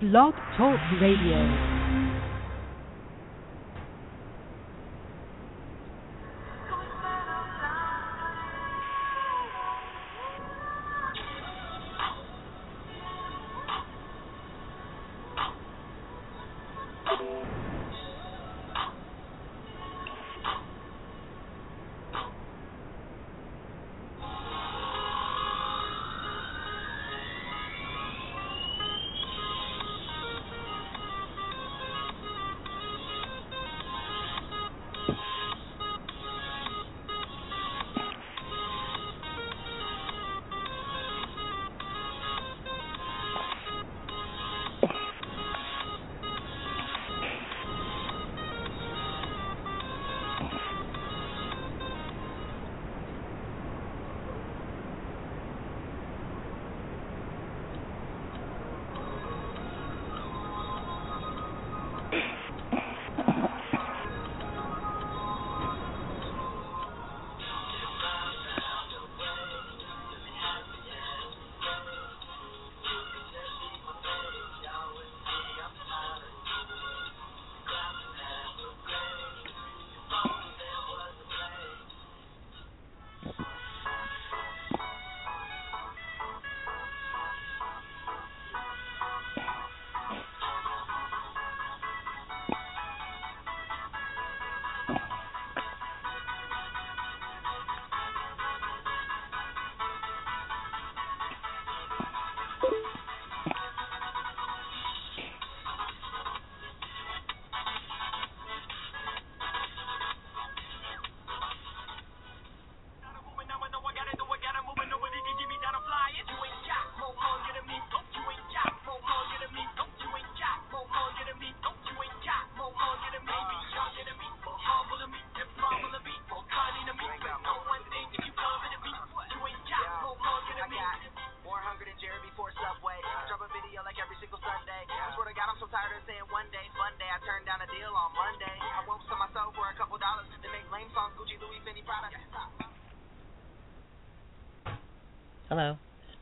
Blog Talk Radio.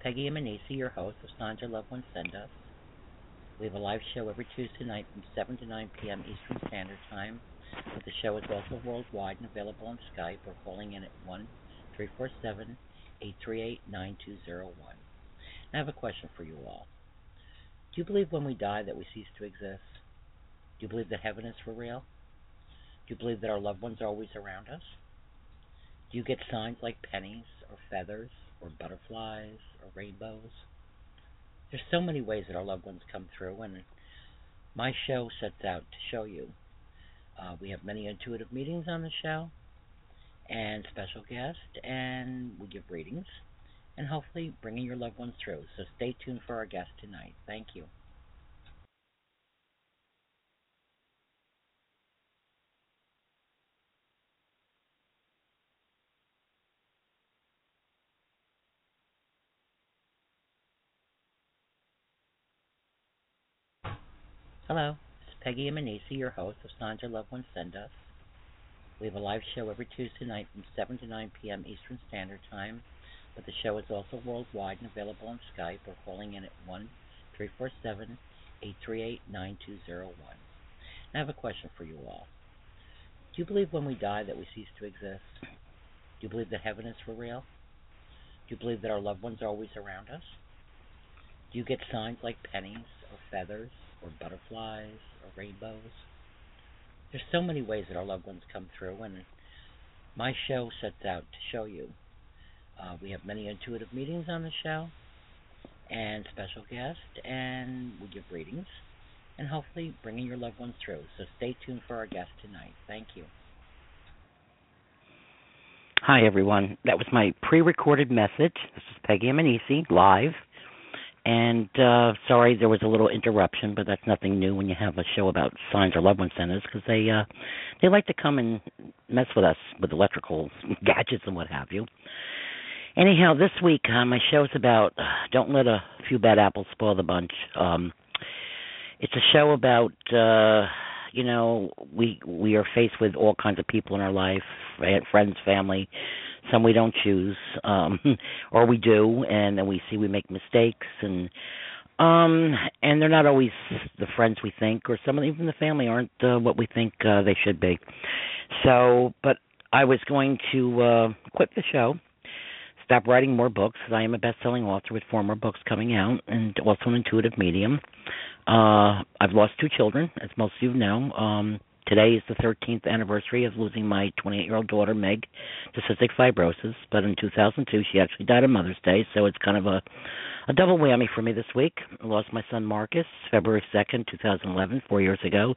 Peggy Emanisi, your host of Signs Our Loved Ones Send Us. We have a live show every Tuesday night from 7 to 9 p.m. Eastern Standard Time. The show is also worldwide and available on Skype or calling in at 1 347 838 9201. I have a question for you all. Do you believe when we die that we cease to exist? Do you believe that heaven is for real? Do you believe that our loved ones are always around us? Do you get signs like pennies or feathers or butterflies or rainbows? There's so many ways that our loved ones come through, and my show sets out to show you. Uh, we have many intuitive mediums on the show, and special guests, and we give readings, and hopefully bringing your loved ones through. So stay tuned for our guest tonight. Thank you. Hello, this is Peggy Emanisi, your host of Signs Our Loved Ones Send Us. We have a live show every Tuesday night from 7 to 9 p.m. Eastern Standard Time, but the show is also worldwide and available on Skype or calling in at 1 347 838 9201. I have a question for you all. Do you believe when we die that we cease to exist? Do you believe that heaven is for real? Do you believe that our loved ones are always around us? Do you get signs like pennies or feathers or butterflies or rainbows? There's so many ways that our loved ones come through, and my show sets out to show you. Uh, we have many intuitive mediums on the show, and special guests, and we give readings, and hopefully bringing your loved ones through. So stay tuned for our guest tonight. Thank you. Hi, everyone. That was my pre recorded message. This is Peggy Emanisi, live. And uh sorry there was a little interruption, but that's nothing new when you have a show about Signs Our Loved Ones Send Us because they uh they like to come and mess with us with electrical gadgets and what have you. Anyhow, this week uh, my show's about uh, don't let a few bad apples spoil the bunch. Um it's a show about uh you know we we are faced with all kinds of people in our life friends family some we don't choose um or we do and then we see we make mistakes and um and they're not always the friends we think or some of even the family aren't uh, what we think uh, they should be. So but i was going to uh quit the show stop writing more books i am a best selling author with four more books coming out and also an intuitive medium. Uh i've lost two children as most of you know um Today is the 13th anniversary of losing my 28 year old daughter, Meg, to cystic fibrosis. But in 2002, she actually died on Mother's Day, so it's kind of a, a double whammy for me this week. I lost my son, Marcus, February 2nd, 2011, four years ago.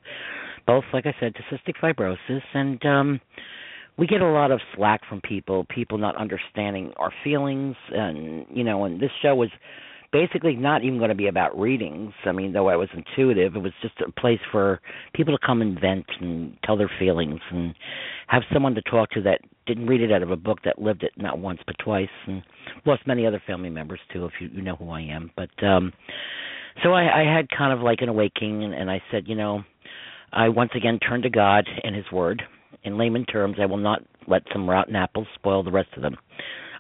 Both, like I said, to cystic fibrosis. And, um, we get a lot of slack from people, people not understanding our feelings, and you know, and this show was basically not even going to be about readings. I mean, though I was intuitive, it was just a place for people to come and vent and tell their feelings and have someone to talk to that didn't read it out of a book that lived it not once but twice and lost many other family members too if you you know who I am. But um so I, I had kind of like an awakening and, and I said, you know, I once again turned to God and his word. In layman terms, I will not let some rotten apples spoil the rest of them.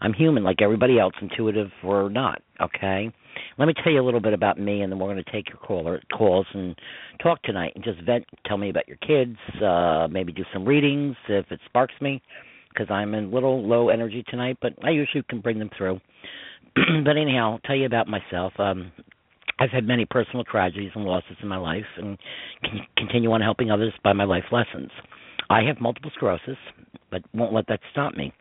I'm human like everybody else, intuitive or not. Okay. Let me tell you a little bit about me, and then we're going to take your caller calls and talk tonight, and just vent. Tell me about your kids. Uh, maybe do some readings if it sparks me, because I'm in a little low energy tonight, but I usually can bring them through. but anyhow, I'll tell you about myself. Um, I've had many personal tragedies and losses in my life, and can continue on helping others by my life lessons. I have multiple sclerosis, but won't let that stop me.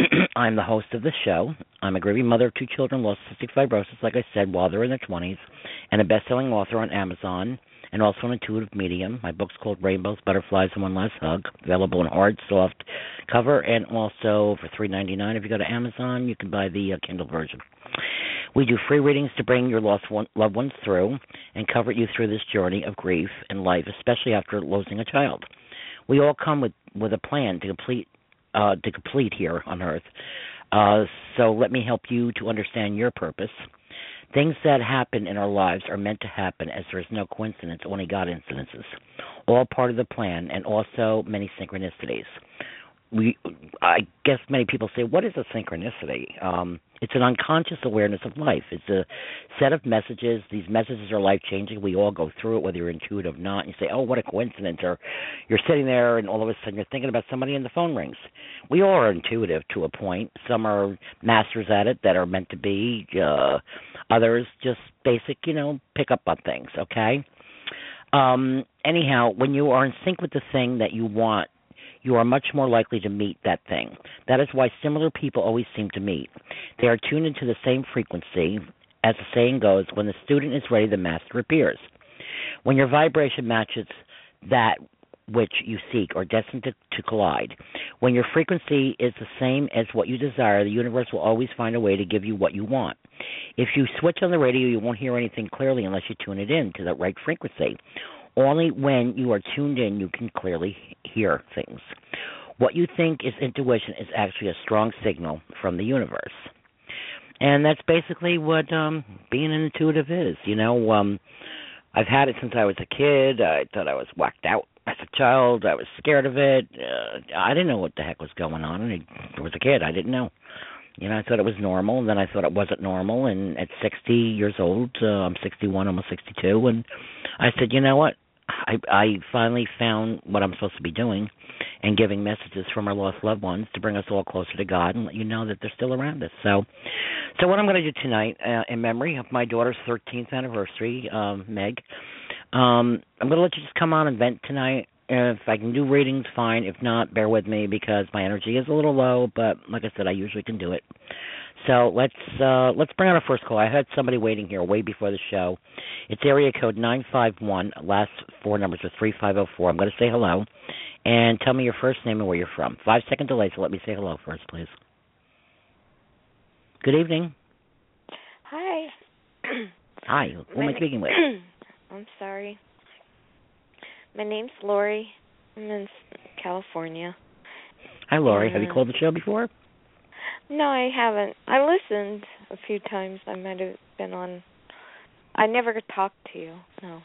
I'm the host of the show. I'm a grieving mother of two children lost cystic fibrosis, like I said, while they're in their 20s, and a best-selling author on Amazon, and also an intuitive medium. My book's called Rainbows, Butterflies, and One Last Hug, available in hard, soft cover, and also for $3.99. If you go to Amazon, you can buy the uh, Kindle version. We do free readings to bring your lost one, loved ones through and comfort you through this journey of grief and life, especially after losing a child. We all come with with a plan to complete uh, to complete here on Earth. Uh, so let me help you to understand your purpose. Things that happen in our lives are meant to happen as there is no coincidence, only God incidences. All part of the plan, and also many synchronicities we I guess many people say, what is a synchronicity? Um, it's an unconscious awareness of life. It's a set of messages. These messages are life changing. We all go through it, whether you're intuitive or not. And you say, oh, what a coincidence. Or you're sitting there and all of a sudden you're thinking about somebody and the phone rings. We all are intuitive to a point. Some are masters at it that are meant to be. Uh, others just basic, you know, pick up on things, okay? Um, anyhow, when you are in sync with the thing that you want you are much more likely to meet that thing. That is why similar people always seem to meet. They are tuned into the same frequency. As the saying goes, when the student is ready, the master appears. When your vibration matches that which you seek or destined to, to, collide. When your frequency is the same as what you desire, the universe will always find a way to give you what you want. If you switch on the radio, you won't hear anything clearly unless you tune it in to the right frequency. Only when you are tuned in you can clearly hear things. What you think is intuition is actually a strong signal from the universe. And that's basically what um being intuitive is. You know, um I've had it since I was a kid. I thought I was whacked out as a child. I was scared of it. Uh, I didn't know what the heck was going on. I was a kid. I didn't know. You know, I thought it was normal, and then I thought it wasn't normal. And at 60 years old, uh, I'm 61, almost 62, and I said, you know what? I I finally found what I'm supposed to be doing and giving messages from our lost loved ones to bring us all closer to God and let you know that they're still around us. So so what I'm going to do tonight uh, in memory of my daughter's 13th anniversary, um Meg, um I'm going to let you just come on and vent tonight. If I can do readings, fine. If not, bear with me because my energy is a little low. But like I said, I usually can do it. So let's uh, let's bring on our first call. I had somebody waiting here way before the show. It's area code nine five one. Last four numbers are three five zero oh four. I'm going to say hello, and tell me your first name and where you're from. Five second delay, so let me say hello first, please. Good evening. Hi. Hi, who am I speaking with? I'm sorry. My name's Lori. I'm in California. Hi, Lori. Have you called the show before? No, I haven't. I listened a few times. I might have been on. I never talked to you. No.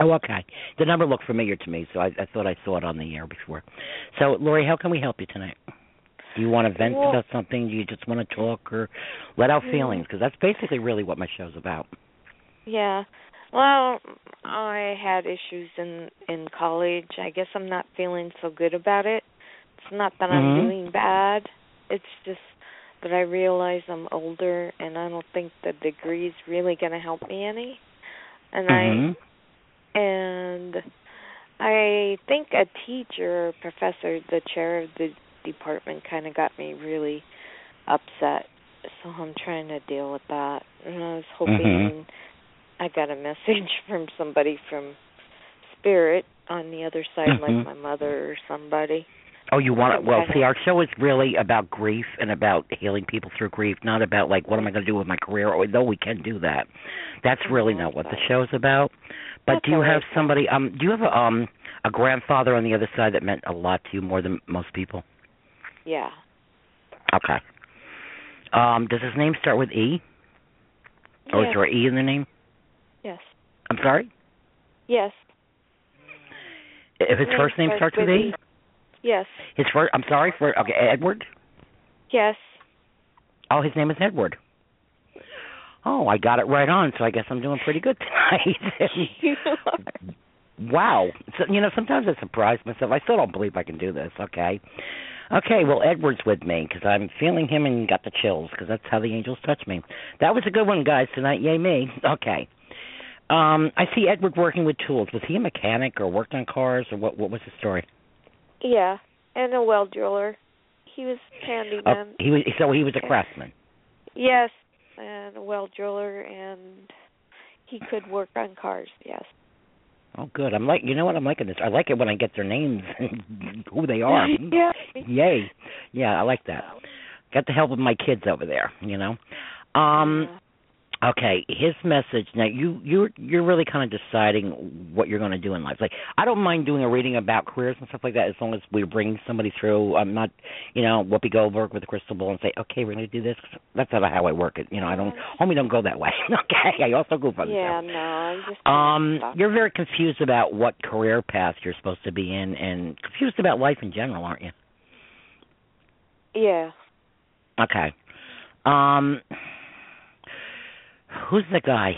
Oh, okay. The number looked familiar to me, so I, I thought I saw it on the air before. So, Lori, how can we help you tonight? Do you want to vent Well- about something? Do you just want to talk or let out Mm. feelings? Because that's basically really what my show's about. Yeah. Well, I had issues in in college. I guess I'm not feeling so good about it. It's not that Mhm. I'm doing bad. It's just that I realize I'm older and I don't think the degree's really going to help me any. And Mhm. I and I think a teacher or professor, the chair of the department kind of got me really upset. So I'm trying to deal with that. And I was hoping Mhm. I got a message from somebody from spirit on the other side, Mhm. like my mother or somebody. Oh, you want to? Well, see, our show is really about grief and about healing people through grief, not about like what am I going to do with my career. Although we can do that, that's really not what the sorry. show's about. But That's do you have somebody? Um, do you have a um a grandfather on the other side that meant a lot to you more than most people? Yeah. Okay. Um, does his name start with E? Or yes. is there an E in the name? Yes. I'm sorry. Yes. If his first name starts with E, Yes. his first. I'm sorry for. Okay, Edward. Yes. Oh, his name is Edward. Oh, I got it right on. So I guess I'm doing pretty good tonight. you are. wow. So, you know, sometimes I surprise myself. I still don't believe I can do this. Okay. Okay. Well, Edward's with me because I'm feeling him and got the chills because that's how the angels touch me. That was a good one, guys. Tonight, yay me. Okay. Um, I see Edward working with tools. Was he a mechanic or worked on cars or what? What was the story? Yeah. And a well driller. He was handyman. Oh, he was so he was a craftsman. Yes. And a well driller and he could work on cars, yes. Oh, good. I'm like, you know what? I'm liking this. I like it when I get their names and who they are. yeah. Yay. Yeah, I like that. Got the help of my kids over there, you know. Um okay, his message now you you're you're really kind of deciding what you're going to do in life. Like I don't mind doing a reading about careers and stuff like that as long as we're bringing somebody through. I'm not, you know, Whoopi Goldberg with a crystal ball and say, "Okay, we're going to do this." That's not how I work it. You know, I don't homie don't go that way. okay, I also goof on Yeah, stuff. no, I'm just Um, you're very confused about what career path you're supposed to be in, and confused about life in general, aren't you? Yeah. Okay. Um, who's the guy?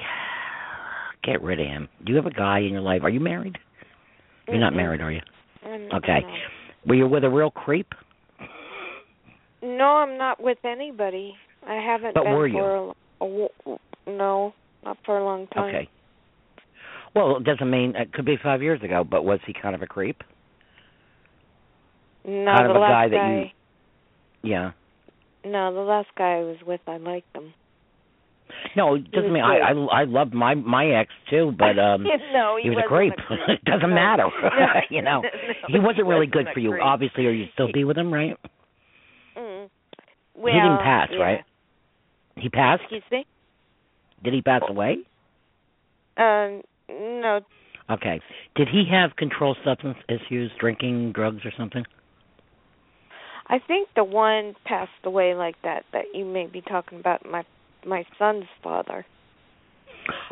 Get rid of him. Do you have a guy in your life? Are you married? You're not married, are you? I'm- Okay. no. Were you with a real creep? No, I'm not with anybody. I haven't But been were you? for a, a no, not for a long time. Okay. Well, it doesn't mean it could be five years ago, but was he kind of a creep? No, Kind of a last guy that you- Yeah. No, the last guy I was with, I liked him. No, it doesn't mean I. I I loved my my ex too, but um no, he, he was a creep. it doesn't No. matter, No. you know. No, he wasn't really wasn't good for you, creep. obviously, or you'd still be with him, right? Mm. he didn't pass, yeah. right? He passed. Excuse me. Did he pass away? Um, no, Okay. Did he have controlled substance issues, drinking, drugs, or something? I think the one passed away like that that you may be talking about. My my son's father.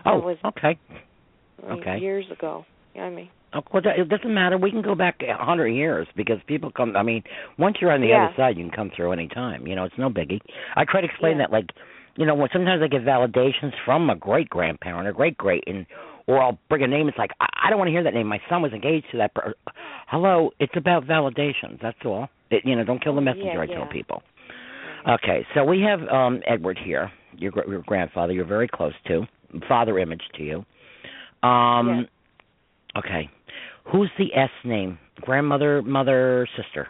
That Oh, was okay. like, Okay. years ago. You know I mean? Oh, well, it doesn't matter. We can go back a hundred years because people come. I mean, once you're on the Yeah. other side, you can come through any time. You know, it's no biggie. I try to explain Yeah. that, like, you know, when sometimes I get validations from a great grandparent or great great, and or I'll bring a name. It's like I, I don't want to hear that name. My son was engaged to that. Per- Hello, it's about validations. That's all. It, you know, don't kill the messenger. Yeah, I tell people. Okay, so we have um Edward here, your, gr- your grandfather. You're very close to father image to you. Um, okay, who's the S name? Grandmother, mother, sister.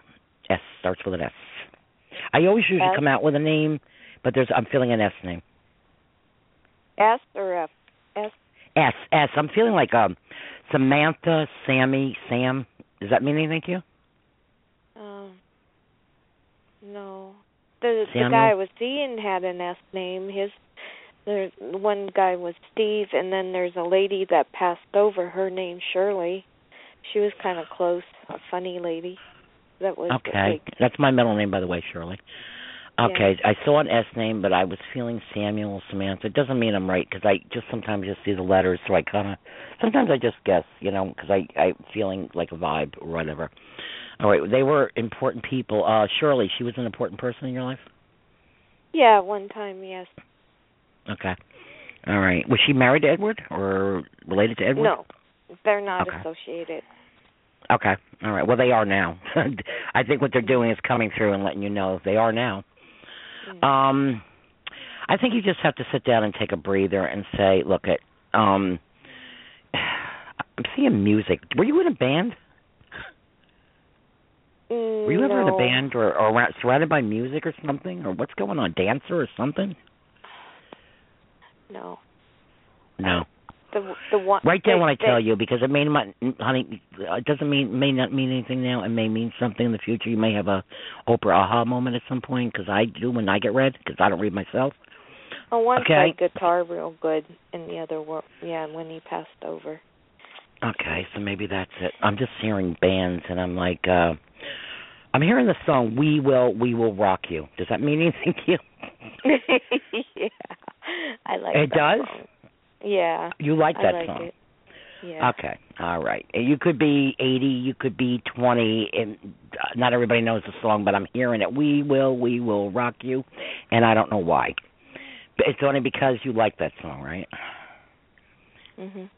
S starts with an S. I always usually S? come out with a name, but there's I'm feeling an S name. S or F? S. S S. I'm feeling like um Samantha, Sammy, Sam. Does that mean anything to you? Um, no. The the guy I was seeing had an S name. His There's one guy was Steve, and then there's a lady that passed over. Her name's Shirley. She was kind of close, a funny lady. That was Okay, that's my middle name, by the way, Shirley. Okay, I saw an S name, but I was feeling Samuel Samantha. It doesn't mean I'm right because I just sometimes just see the letters, so I kind of sometimes I just guess, you know, because I I feeling like a vibe or whatever. All right, they were important people. Uh Shirley, she was an important person in your life. yeah, one time, yes. Okay. All right. Was she married to Edward or related to Edward? No, they're not Okay. associated. Okay. All right. Well, they are now. I think what they're doing is coming through and letting you know they are now. Um, I think you just have to sit down and take a breather and say, "Look, at um, I'm seeing music. Were you in a band? Mm, Were you ever in a band or, or around, surrounded by music or something, or what's going on? Dancer or something? No. No. The the one. Write down they- what I tell you because it may not, honey. It doesn't mean may not mean anything now. It may mean something in the future. You may have a Oprah aha moment at some point because I do when I get read because I don't read myself. Oh, one Okay. played guitar real good, and the other one, yeah, when he passed over. Okay, so maybe that's it. I'm just hearing bands and I'm like, uh I'm hearing the song "We Will, We Will Rock You." Does that mean anything to you? yeah, I like. It does? Song. Yeah. You like I that like song? It. Yeah. Okay, all right. You could be 80, you could be 20, and uh, not everybody knows the song, but I'm hearing it. We will, we will rock you, and I don't know why. But it's only because you like that song, right? Mhm.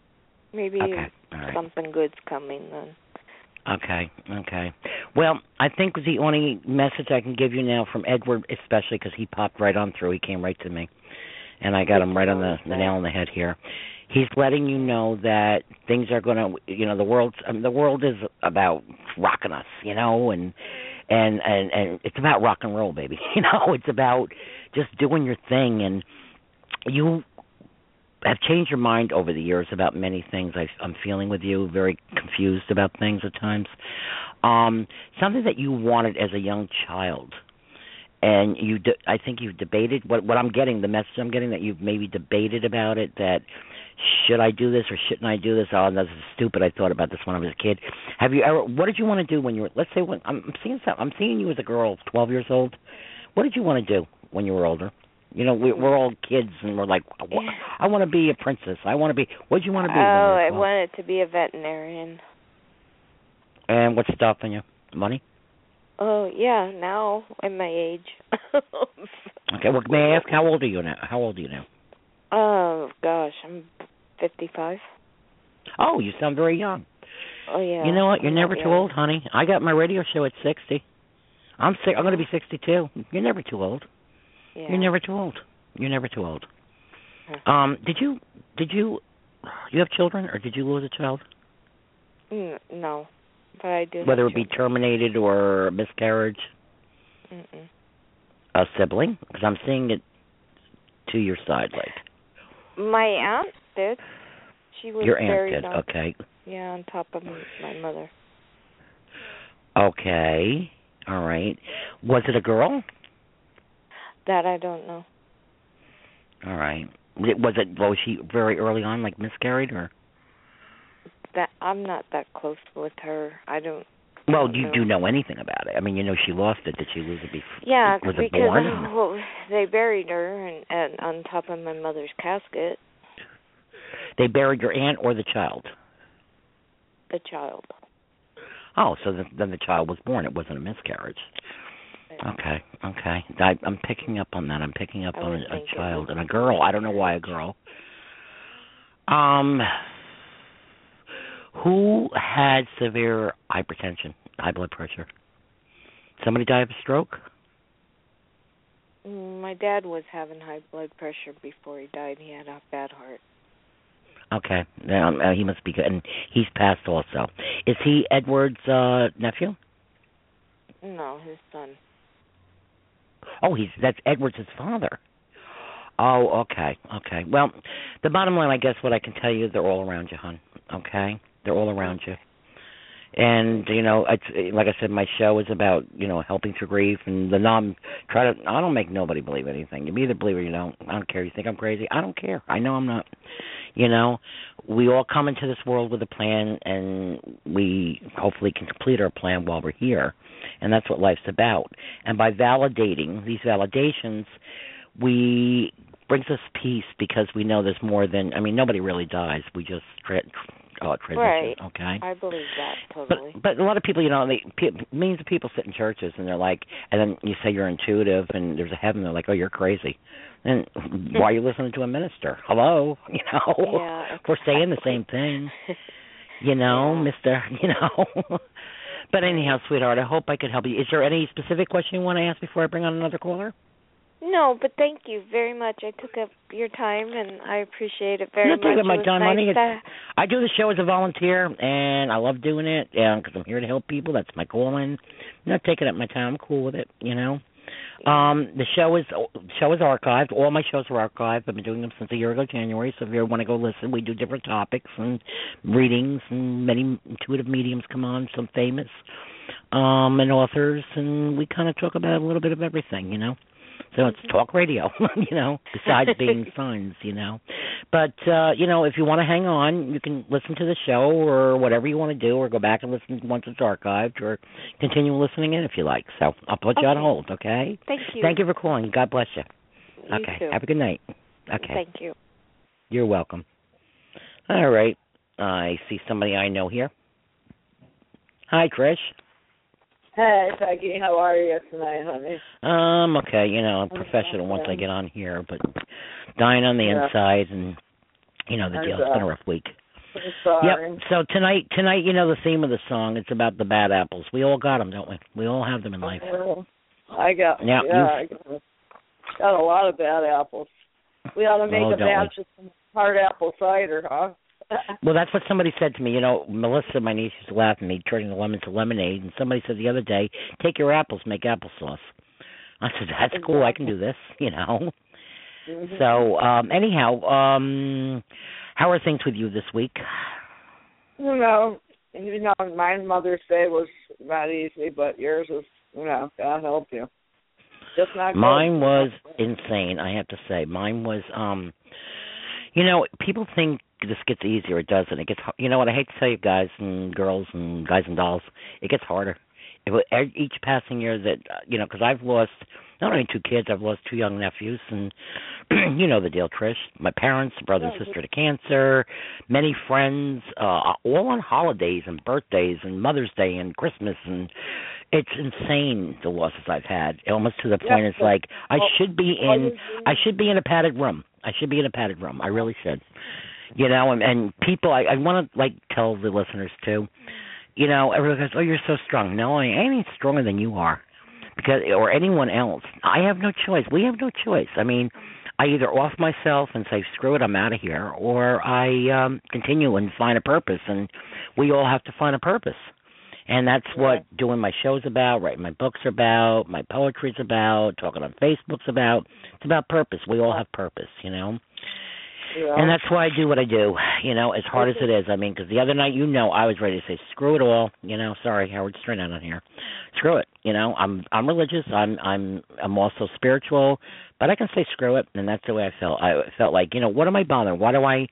Maybe Okay, right. something good's coming then. Okay, okay. Well, I think the only message I can give you now from Edward, especially because he popped right on through, he came right to me, and I got him right on the, the nail on the head here. He's letting you know that things are going to, you know, the world's I mean, the world is about rocking us, you know, and and and and it's about rock and roll, baby. You know, it's about just doing your thing, and you have changed your mind over the years about many things. I, I'm feeling with you, very confused about things at times. Um, something that you wanted as a young child, and you, de- I think you've debated. What what I'm getting, the message I'm getting, that you've maybe debated about it. That should I do this or shouldn't I do this? Oh, this is stupid. I thought about this when I was a kid. Have you ever? What did you want to do when you were? Let's say when I'm seeing some, I'm seeing you as a girl, 12 years old. What did you want to do when you were older? You know, we, we're all kids, and we're like, I want to be a princess. I want to be. What do you want to be? Oh, I were 12? wanted to be a veterinarian. And what's stopping you? Money? Oh yeah, now at my age. Okay. Well, may I ask how old are you now? How old are you now? oh gosh, I'm fifty-five. Oh, you sound very young. Oh yeah. You know what? You're never too old, honey. I got my radio show at 60. I'm si- I'm going to be 62. You're never too old. Yeah. You're never too old. You're never too old. Huh. Um, did you did you you have children or did you lose a child? Mm, no, but I have Whether it be children. terminated or miscarriage, Mm-mm. a sibling? Because I'm seeing it to your side, like My aunt did. She was your aunt did. on, Okay, Yeah, on top of my mother. okay, all right. Was it a girl? That I don't know. All right. Was it was she very early on, like miscarried, or? That I'm not that close with her. I don't. Well, you do know anything about it? I mean, you know she lost it. Did she lose it before? Yeah, was it because born? well, they buried her and, and on top of my mother's casket, They buried your aunt or the child? the child. Oh, so then, then the child was born. It wasn't a miscarriage. Okay, okay. I, I'm picking up on that. I'm picking up I on a, a child and a girl. I don't know why a girl. Um, who had severe hypertension, high blood pressure? Somebody die of a stroke? Mm, My dad was having high blood pressure before he died. He had a bad heart. Okay, um, uh, he must be good, and he's passed also. Is he Edward's uh nephew? No, his son. Oh, he's that's Edward's father. Oh, okay, okay. Well, the bottom line, I guess, what I can tell you, they're all around you, hon. Okay, they're all around you. and you know it's like i said my show is about you know helping through grief and the non try to i don't make nobody believe anything you either believe or you don't i don't care you think i'm crazy i don't care i know i'm not you know we all come into this world with a plan and we hopefully can complete our plan while we're here and that's what life's about and by validating these validations we brings us peace because we know there's more than i mean nobody really dies we just tra- uh, transition. Right. Okay. I believe that totally. But but a lot of people, you know, they pe- millions of people sit in churches and they're like, and then you say you're intuitive and there's a heaven, they're like, oh, you're crazy. And why are you listening to a minister? Hello, you know, Yeah, we're saying the same thing. You know, Yeah. Mister. You know. but anyhow, sweetheart, I hope I could help you. Is there any specific question you want to ask before I bring on another caller? No, but thank you very much. I took up your time and I appreciate it very Not much. taking my time, nice honey. to- I do the show as a volunteer, and I love doing it because I'm here to help people. That's my calling. I'm not taking up my time. I'm cool with it, you know. Um, the show is show is archived. All my shows are archived. I've been doing them since a year ago, January. So if you ever want to go listen, we do different topics and readings, and many intuitive mediums come on, some famous, um, and authors, and we kind of talk about a little bit of everything, you know. So it's talk radio, you know, besides being signs, you know. But uh, you know, if you want to hang on, you can listen to the show or whatever you want to do, or go back and listen once it's archived, or continue listening in if you like. So I'll put you on hold, okay? Thank you. Thank you for calling. God bless you. You okay. too. Have a good night. Okay. Thank you. You're welcome. All right. I see somebody I know here. Hi, Trish. Hey, Peggy, how are you tonight, honey? Um, okay, you know, I'm professional once I get on here, but dying on the Yeah. inside and you know the deal. It's been a rough week. Yep. So tonight, tonight, you know the theme of the song. It's about the bad apples. We all got them, don't we? We all have them in life. I got Yeah, yeah, I got, got a lot of bad apples. We ought to make Oh, a we? batch of some hard apple cider, huh? Well, that's what somebody said to me. You know, Melissa, my niece, used to laugh at me turning the lemon to lemonade, and somebody said the other day, "Take your apples, make applesauce." I said, "That's cool. I can do this." You know. Mhm. So, um, anyhow, um, how are things with you this week? you know, you know, my Mother's Day was not easy, but yours was, you know, God help you. Just not good. Mine was insane, I have to say. Mine was um you know, people think this gets easier, it doesn't. It gets you know what I hate to tell you guys and girls and guys and dolls, it gets harder. It, each passing year that uh, you know, cuz I've lost not only two kids, I've lost two young nephews and you know the deal, Trish. My parents, brother and sister to cancer, many friends, uh all on holidays and birthdays and Mother's Day and Christmas and it's insane the losses I've had. Almost to the point Yeah, it's like I well, should be in I should be in a padded room. I should be in a padded room. I really should. You know, and, and people I, I want to like tell the listeners too. You know, everyone goes, "Oh, you're so strong." No, I ain't stronger than you are, because or anyone else. I have no choice. We have no choice. I mean, I either off myself and say, "Screw it, I'm out of here," or I um continue and find a purpose. And we all have to find a purpose. And that's what doing my shows about, writing my books are about, my poetry's about, talking on Facebook's about. It's about purpose. We all have purpose, you know. Yeah. And that's why I do what I do, you know, as hard as it is. I mean, because the other night, you know, I was ready to say, "Screw it all," you know. Sorry, Howard Stern out on here. Screw it, you know. I'm I'm religious. I'm I'm I'm also spiritual, but I can say screw it, and that's the way I felt. I felt like, you know, what am I bothering? Why do I,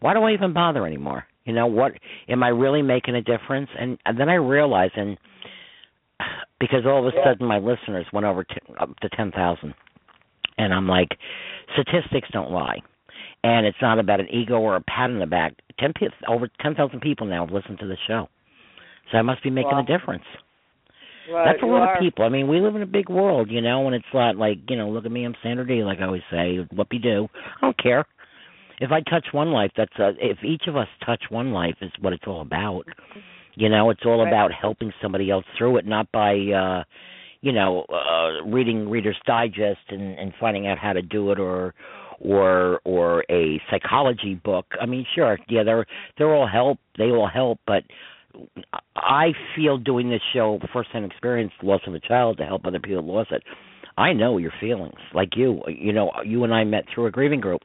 why do I even bother anymore? You know, what am I really making a difference? And, and then I realized, and because all of a Yeah. sudden my listeners went over to, up to ten thousand, and I'm like, statistics don't lie and it's not about an ego or a pat on the back. Ten over ten thousand people now have listened to the show, so I must be making Wow. a difference. Right, That's a lot are. of people. I mean, we live in a big world, you know, and it's not like you know, look at me, I'm Sandra D. Like I always say, what you do. I don't care. If I touch one life, that's uh if each of us touch one life, is what it's all about. You know, it's all Right. about helping somebody else through it, not by uh you know, uh reading Reader's Digest and and finding out how to do it or or or a psychology book. I mean, sure, yeah, they're they're all help. They all help, but I feel doing this show first hand experience, loss of a child, to help other people lost it. I know your feelings, like you. You know, you and I met through a grieving group.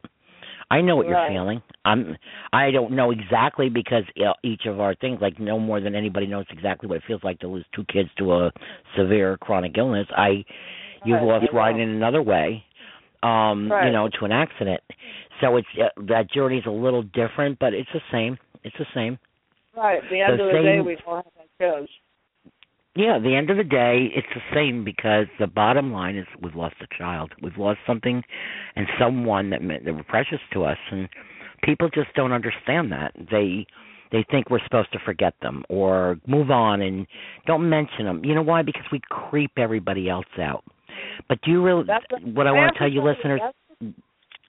I know what Right. you're feeling. I'm. I don't know exactly because uh, each of our things, like no more than anybody knows exactly what it feels like to lose two kids to a severe chronic illness. I, you've Right, lost. Ryan in another way, um, Right. you know, to an accident. So it's uh, that journey's a little different, but it's the same. It's the same. Right. At the end The of the day, same- we don't have our kids. Yeah, at the end of the day, it's the same because the bottom line is we've lost a child. We've lost something and someone that meant that were precious to us, and people just don't understand that. They they think we're supposed to forget them or move on and don't mention them. You know why? Because we creep everybody else out. But do you really? That's what I want to tell you, listeners. That's,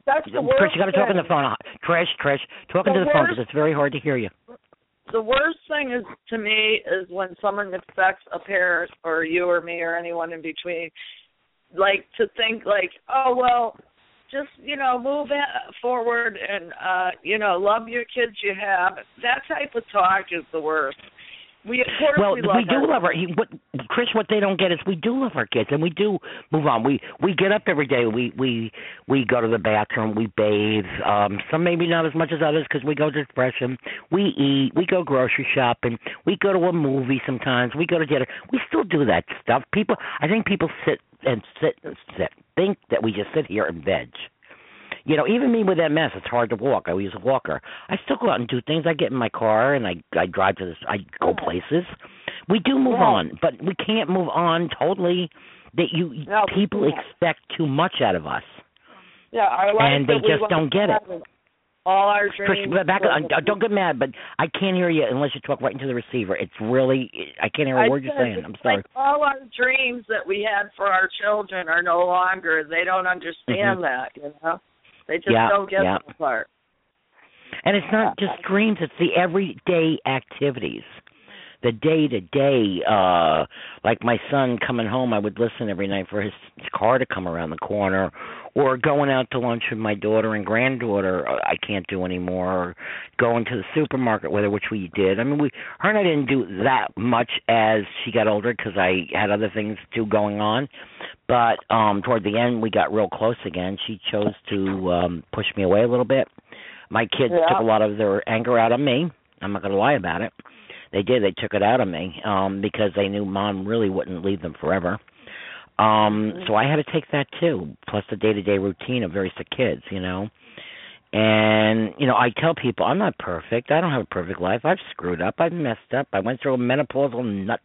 that's the Chris, you got to talk on the phone. Trish, Trish, talking The to the phone because it's very hard to hear you. The worst thing is to me is when someone expects a parent or you or me or anyone in between like to think like oh well just you know move forward and uh you know love your kids you have. That type of talk is the worst we of course well, we love do our- love our. He, what Chris? What they don't get is we do love our kids, and we do move on. We we get up every day. We we we go to the bathroom. We bathe. Um, some maybe not as much as others because we go to depression. We eat. We go grocery shopping. We go to a movie sometimes. We go to dinner. We still do that stuff. People, I think people sit and sit and sit think that we just sit here and veg. You know, even me with MS, it's hard to walk. I use a walker. I still go out and do things. I get in my car and I I drive to this. I go places. We do move Yeah. on, but we can't move on totally. That you No, people expect too much out of us. yeah our life and they just don't get it. all our dreams back, uh, don't get mad, but I can't hear you unless you talk right into the receiver. It's really I can't hear a I word you're saying. I'm sorry. Like all our dreams that we had for our children are no longer. They don't understand that, you know. They just. Yeah, don't get yeah. that part. And it's not just dreams, it's the everyday activities. The day to day, uh like my son coming home, I would listen every night for his, his car to come around the corner or going out to lunch with my daughter and granddaughter uh, I can't do anymore or going to the supermarket with her which we did. I mean we her and I didn't do that much as she got older cuz I had other things too going on. But um toward the end we got real close again. She chose to um push me away a little bit. My kids Yeah. took a lot of their anger out on me. I'm not going to lie about it. They did. They took it out on me um because they knew mom really wouldn't leave them forever. Um so I had to take that too, plus the day-to-day routine of very sick kids, you know. And you know, I tell people I'm not perfect. I don't have a perfect life. I've screwed up. I've messed up. I went through a menopausal nut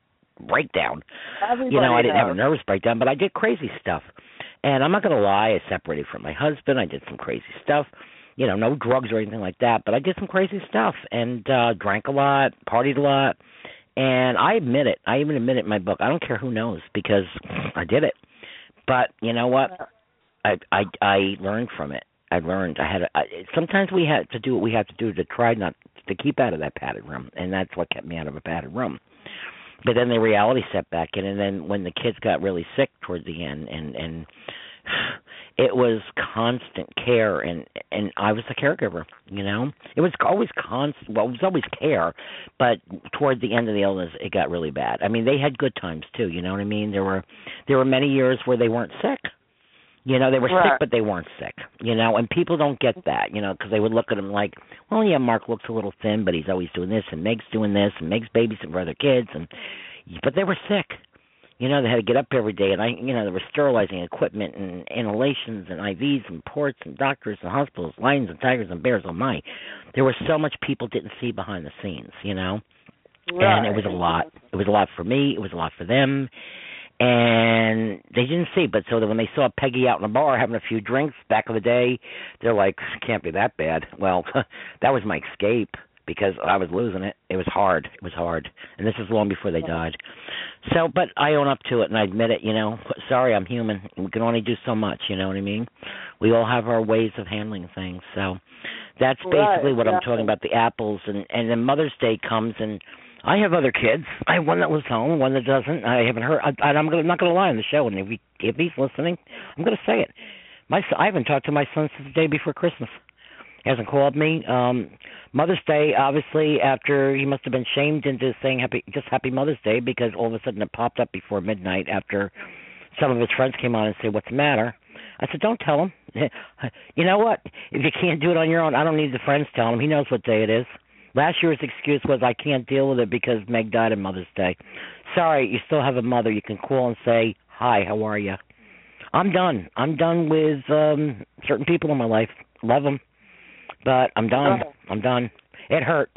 breakdown. Everybody You know, I didn't have a nervous breakdown, but I did crazy stuff. And I'm not going to lie, I separated from my husband. I did some crazy stuff. You know, no drugs or anything like that, but I did some crazy stuff and uh drank a lot, partied a lot. And I admit it. I even admit it in my book. I don't care who knows because I did it. But you know what? I I I learned from it. I learned. I had. A, I, sometimes we had to do what we have to do to try not to keep out of that padded room, and that's what kept me out of a padded room. But then the reality set back in, and then when the kids got really sick towards the end, and and it was constant care, and and I was the caregiver. You know, it was always constant. Well, it was always care, but toward the end of the illness, it got really bad. I mean, they had good times too. You know what I mean? There were there were many years where they weren't sick. You know, they were Right. sick, but they weren't sick. You know, and people don't get that. You know, because they would look at him like, well, yeah, Mark looks a little thin, but he's always doing this, and Meg's doing this, and Meg's babysitting for other kids, and but they were sick. You know, they had to get up every day, and I, you know, they were sterilizing equipment and inhalations and IVs and ports and doctors and hospitals, lions and tigers and bears. Oh my, there was so much people didn't see behind the scenes. You know, and it was a lot. It was a lot for me. It was a lot for them, and they didn't see. But so that when they saw Peggy out in the bar having a few drinks back in the day, they're like, "Can't be that bad." Well, that was my escape because I was losing it. It was hard. It was hard, and this is long before they died. So, but I own up to it and I admit it. You know, sorry, I'm human. We can only do so much. You know what I mean? We all have our ways of handling things. So that's Right, basically what I'm talking about. The apples, and and then Mother's Day comes and. I have other kids. I have one that lives home, one that doesn't. I haven't heard. I, I'm gonna, not going to lie on the show, and if he if he's listening, I'm going to say it. My I haven't talked to my son since the day before Christmas. Hasn't called me. Um Mother's Day, obviously, after he must have been shamed into saying happy, just Happy Mother's Day because all of a sudden it popped up before midnight after some of his friends came on and said, "What's the matter?" I said, don't tell him. you know what? If you can't do it on your own, I don't need the friends telling him. He knows what day it is. Last year's excuse was I can't deal with it because Meg died on Mother's Day. Sorry, you still have a mother. You can call and say, hi, how are you? I'm done. I'm done with um certain people in my life. Love them, but I'm done. I'm done. It hurt.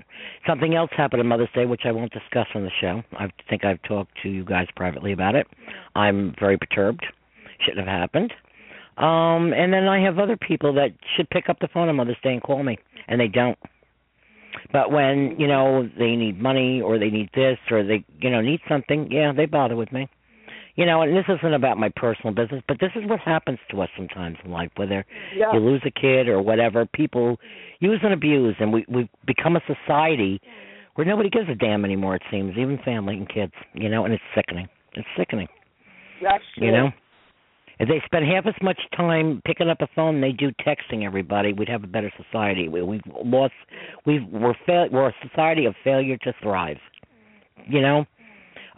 Something else happened on Mother's Day, which I won't discuss on the show. I think I've talked to you guys privately about it. I'm very perturbed. Shouldn't have happened. Um, and then I have other people that should pick up the phone on Mother's Day and call me, and they don't. But when you know they need money or they need this or they you know need something, yeah, they bother with me. You know, and this isn't about my personal business, but this is what happens to us sometimes in life. Whether Yeah. you lose a kid or whatever, people use and abuse, and we we become a society where nobody gives a damn anymore. It seems, even family and kids. You know, and it's sickening. It's sickening. That's true. You know, if they spend half as much time picking up a phone they do texting everybody, we'd have a better society. We, we've lost. We've we're fail, we're a society of failure to thrive. You know,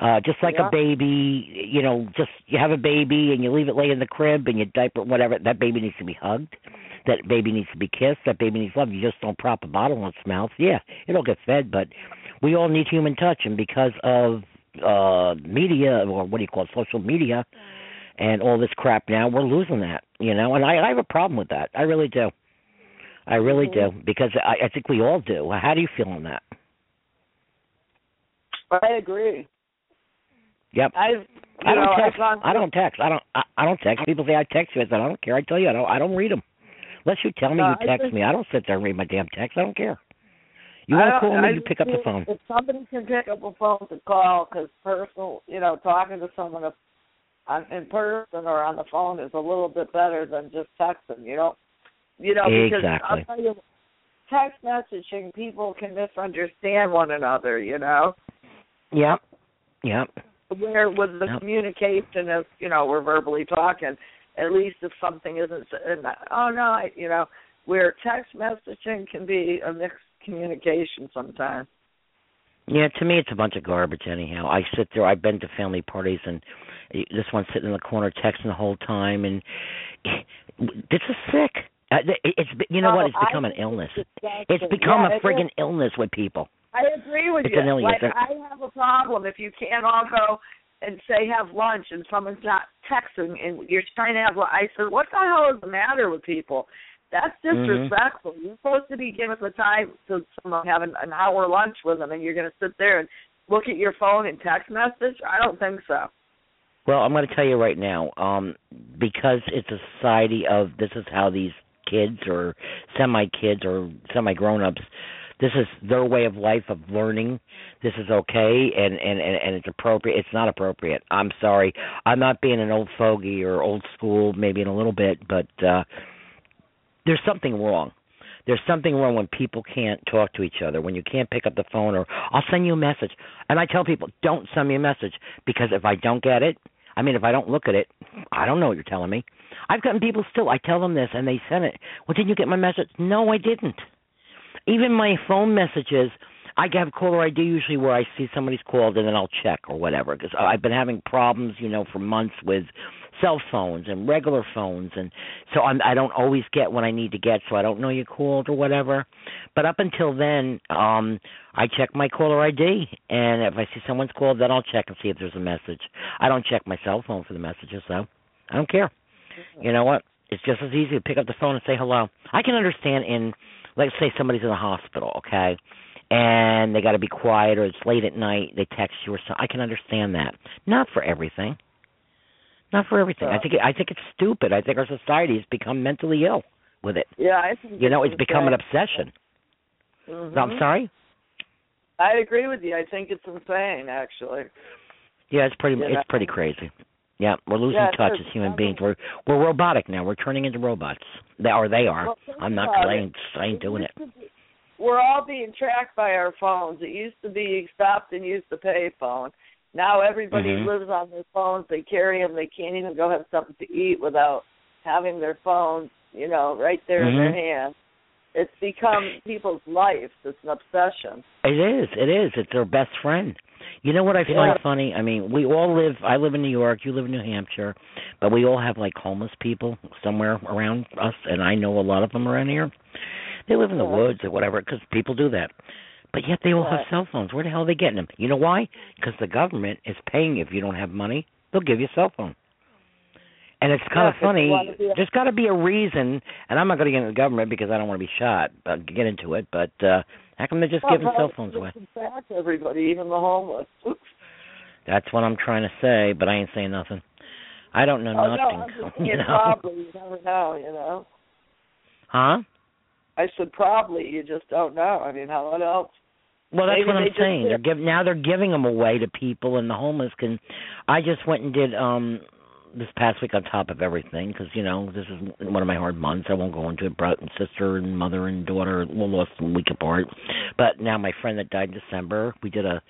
uh, just like Yeah. a baby. You know, just you have a baby and you leave it lay in the crib and you diaper whatever. That baby needs to be hugged. That baby needs to be kissed. That baby needs love. You just don't prop a bottle in its mouth. Yeah, it'll get fed, but we all need human touch, and because of uh media or what do you call it, social media and all this crap now, we're losing that, you know. And I, I have a problem with that. I really do. I really do because I, I think we all do. How do you feel on that? I agree. Yep. I I don't know, text. I don't text. I don't. I, I don't text. People say I text you. I said I don't care. I tell you I don't. I don't read them. Unless you tell me No, you I text just- me, I don't sit there and read my damn text. I don't care. You want to call me? I You pick up the phone. If somebody can pick up a phone to call, because personal, you know, talking to someone on, in person or on the phone is a little bit better than just texting. You know, you know, because Exactly. I'll tell you, text messaging people can misunderstand one another. You know, Yep. Yep. Where with the Yep. communication is, you know, we're verbally talking. At least if something isn't, and, oh no, I, you know, where text messaging can be a mixed communication sometimes. Yeah, to me it's a bunch of garbage anyhow. I sit there. I've been to family parties and this one's sitting in the corner texting the whole time, and this is sick. Uh, It's you know what? It's I become an illness. it's become Yeah, a friggin' illness with people. I agree with It's you. Like I have a problem if you can't all go and say have lunch and someone's not texting and you're trying to have. lunch. I said, what the hell is the matter with people? That's Mm-hmm. disrespectful. You're supposed to be giving the time to someone having an hour lunch with them, and you're going to sit there and look at your phone and text message. I don't think so. Well, I'm going to tell you right now, um, because it's a society of this is how these kids or semi kids or semi grown ups, this is their way of life of learning. This is okay and, and and and it's appropriate. It's not appropriate. I'm sorry. I'm not being an old fogey or old school, maybe in a little bit, but uh there's something wrong. There's something wrong when people can't talk to each other, when you can't pick up the phone or I'll send you a message. And I tell people, don't send me a message because if I don't get it, I mean if I don't look at it, I don't know what you're telling me. I've gotten people still I tell them this and they send it. Well, didn't you get my message? No, I didn't. Even my phone messages, I have caller ID usually where I see somebody's called and then I'll check or whatever because I've been having problems, you know, for months with cell phones and regular phones and so I'm I don't always get what I need to get so I don't know you called or whatever. But up until then, um I check my caller ID and if I see someone's called then I'll check and see if there's a message. I don't check my cell phone for the messages though. I don't care. You know what? It's just as easy to pick up the phone and say hello. I can understand in let's say somebody's in the hospital, okay? And they got to be quiet or it's late at night, they text you or something. I can understand that. Not for everything. Not for everything. I think it, I think it's stupid. I think our society has become mentally ill with it. Yeah, I think You know, it's become an obsession. Mhm. No, I'm sorry. I agree with you. I think it's insane, actually. Yeah, it's pretty Yeah. it's pretty crazy. Yeah, we're losing Yeah, touch as human beings. We're we're robotic now. We're turning into robots. They or they are. Well, I'm not complaining. it. I ain't doing it. be- We're all being tracked by our phones. It used to be you stopped and used the pay phone. Now everybody Mhm. lives on their phones. They carry them. They can't even go have something to eat without having their phone, you know, right there in their Mhm. hand. It's become people's lives. It's an obsession. It is. It is. It's their best friend. You know what I find Yeah. funny? I mean, we all live. I live in New York. You live in New Hampshire, but we all have like homeless people somewhere around us, and I know a lot of them around here. They live in the Yeah. woods or whatever, because people do that. But yet they all have cell phones. Where the hell are they getting them? You know why? Because the government is paying. If you don't have money, they'll give you a cell phone. And it's kind Yeah, of funny. be There's got to be a reason, and I'm not going to get into the government because I don't want to be shot. I'll get into it, but uh how come they're just Well, giving cell phones away? Back everybody, even the homeless. That's what I'm trying to say, but I ain't saying nothing. I don't know oh, nothing, no, so, you know. probably. You never know, you know. Huh? I said probably. You just don't know. I mean, how else? Well, that's Maybe what I'm saying. They're give now they're giving them away to people, and the homeless can. I just went and did um this past week on top of everything because you know this is one of my hard months. I won't go into it. Brought sister and mother and daughter well lost a week apart, but now my friend that died in December, we did a.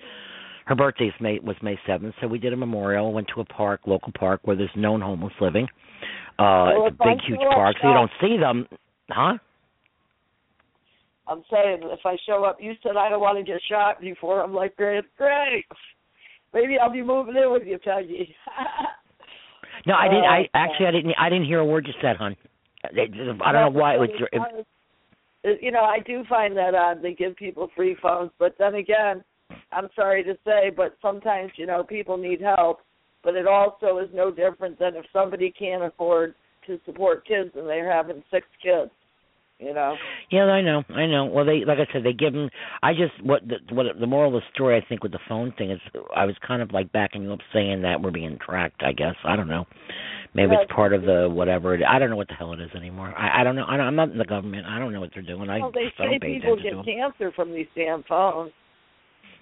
Her birthday May was May seventh, so we did a memorial. Went to a park, local park, where there's known homeless living. Uh, Well, it's a big, huge show up park, so you don't see them, huh? I'm saying if I show up, you said I don't want to get shot before. I'm like, great, great. Maybe I'll be moving in with you, Peggy. No, I didn't. I Oh, actually I didn't. I didn't hear a word you said, hon. I don't know why it was. It, It- uh, you know, I do find that odd. They give people free phones, but then again, I'm sorry to say, but sometimes you know people need help. But it also is no different than if somebody can't afford to support kids and they're having six kids. You know. Yeah, I know, I know. Well, they like I said, they give them. I just what the what the moral of the story I think with the phone thing is, I was kind of like backing you up, saying that we're being tracked. I guess I don't know. Maybe it's part of the whatever. It, I don't know what the hell it is anymore. I I don't know. I don't, I'm not in the government. I don't know what they're doing. I, Well, they I don't say people get cancer from these damn phones.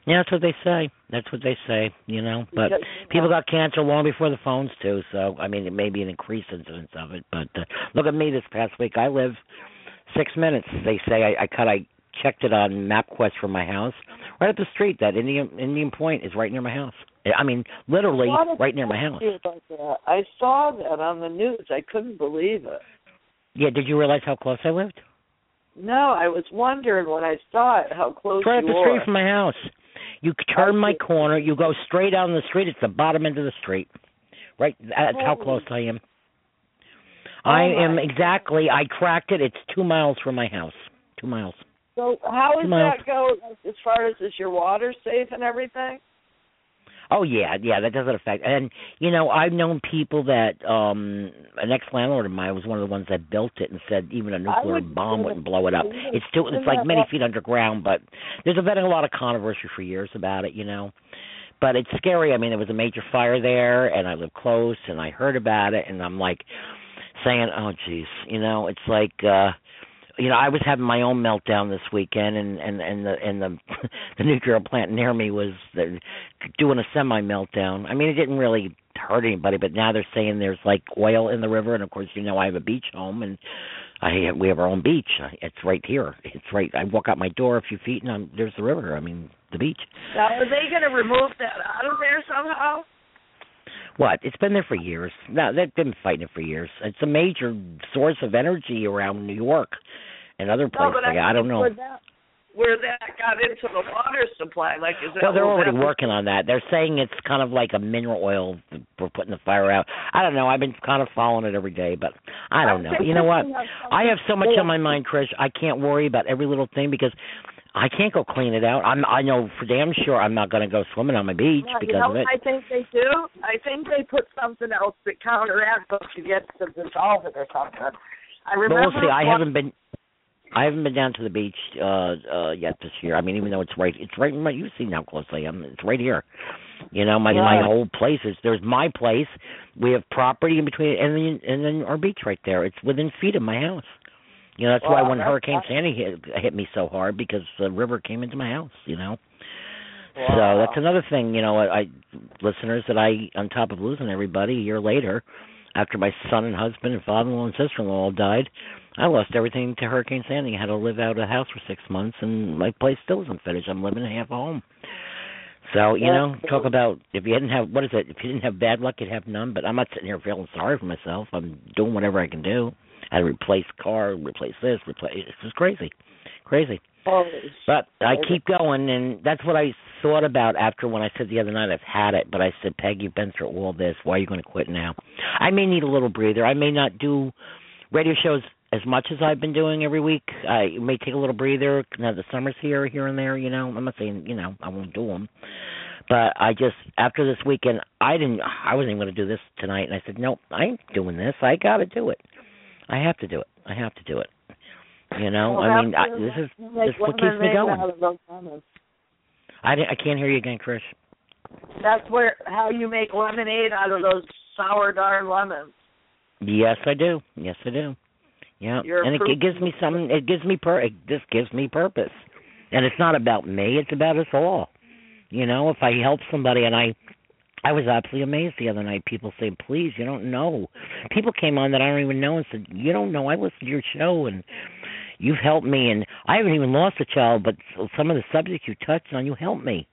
Yeah, that's what they say. That's what they say. You know, but Because, you know, people got cancer long before the phones too. So I mean, it may be an increased incidence of it. But uh, look at me this past week. I live six minutes. They say I, I cut. I checked it on MapQuest from my house, right up the street. That Indian Indian Point is right near my house. I mean, literally right near my house. crazy about that? I saw that on the news. I couldn't believe it. Yeah. Did you realize how close I lived? No, I was wondering when I saw it how close It's right up the street from my house. You turn my corner. You go straight down the street. It's the bottom end of the street. Right. That's how close I am. Oh I am exactly. I tracked it. It's two miles from my house. Two miles. So how does that go as far as is your water safe and everything? Oh yeah, yeah, that doesn't affect. And you know, I've known people that um an ex landlord of mine was one of the ones that built it and said even a nuclear would bomb wouldn't blow it up. It's still it's like many feet underground, but there's been a lot of controversy for years about it, you know. But it's scary. I mean, there was a major fire there, and I live close, and I heard about it, and I'm like saying, "Oh, jeez," you know, it's like. uh you know, I was having my own meltdown this weekend, and and and the and the the nuclear plant near me was uh, doing a semi meltdown. I mean, it didn't really hurt anybody, but now they're saying there's like oil in the river, and of course, you know, I have a beach home, and I we have our own beach. It's right here. It's right. I walk out my door a few feet, and I'm, there's the river. I mean, the beach. Now are they going to remove that out of there somehow? What? It's been there for years. No, they've been fighting it for years. It's a major source of energy around New York and other places. like, I, I don't know. Where that, where that got into the water supply, like is that? Well, they're already working on that. They're saying it's kind of like a mineral oil for putting the fire out. I don't know. I've been kind of following it every day, but I don't know. You know what? I have so much on my mind, Chris. I can't worry about every little thing because I can't go clean it out. I'm. I know for damn sure I'm not going to go swimming on my beach Yeah, because you know, of it. I think they do. I think they put something else that counteracts you get to dissolve it or something. I remember. But we'll see. I haven't been. I haven't been down to the beach uh uh yet this year. I mean, even though it's right, it's right. in my- You've seen how close I am. It's right here. You know, my my Right. whole place is. There's my place. We have property in between, and then and then our beach right there. It's within feet of my house. You know, that's why when Hurricane awesome. Sandy hit hit me so hard because the river came into my house. You know. So that's another thing, you know, I, I listeners that I on top of losing everybody a year later, after my son and husband and father in law and sister in law all died, I lost everything to Hurricane Sandy. I had to live out of the house for six months and my place still isn't finished. I'm living in half a home. So, you Yeah. know, talk about if you didn't have what is it, if you didn't have bad luck you'd have none, but I'm not sitting here feeling sorry for myself. I'm doing whatever I can do. I had to replace car, replace this, replace it's just crazy. Crazy. Holy But I keep going, and that's what I thought about after when I said the other night I've had it. But I said, Peg, you've been through all this. Why are you going to quit now? I may need a little breather. I may not do radio shows as much as I've been doing every week. I may take a little breather. Now the summer's here, here and there. You know, I'm not saying you know I won't do them, but I just after this weekend, I didn't. I wasn't even going to do this tonight, and I said, nope, I ain't doing this. I got to do it. I have to do it. I have to do it. You know, Well, I mean, I, this is you this what keeps me going. out of those lemons. I I can't hear you again, Chris. That's where how you make lemonade out of those sour darn lemons. Yes, I do. Yes, I do. Yeah, You're and it, it gives me some. It gives me pur. It just gives me purpose, and it's not about me. It's about us all. You know, if I help somebody, and I, I was absolutely amazed the other night. People say, "Please, you don't know." People came on that I don't even know and said, "You don't know. I listened to your show, and you've helped me, and I haven't even lost a child, but some of the subjects you touched on, you helped me."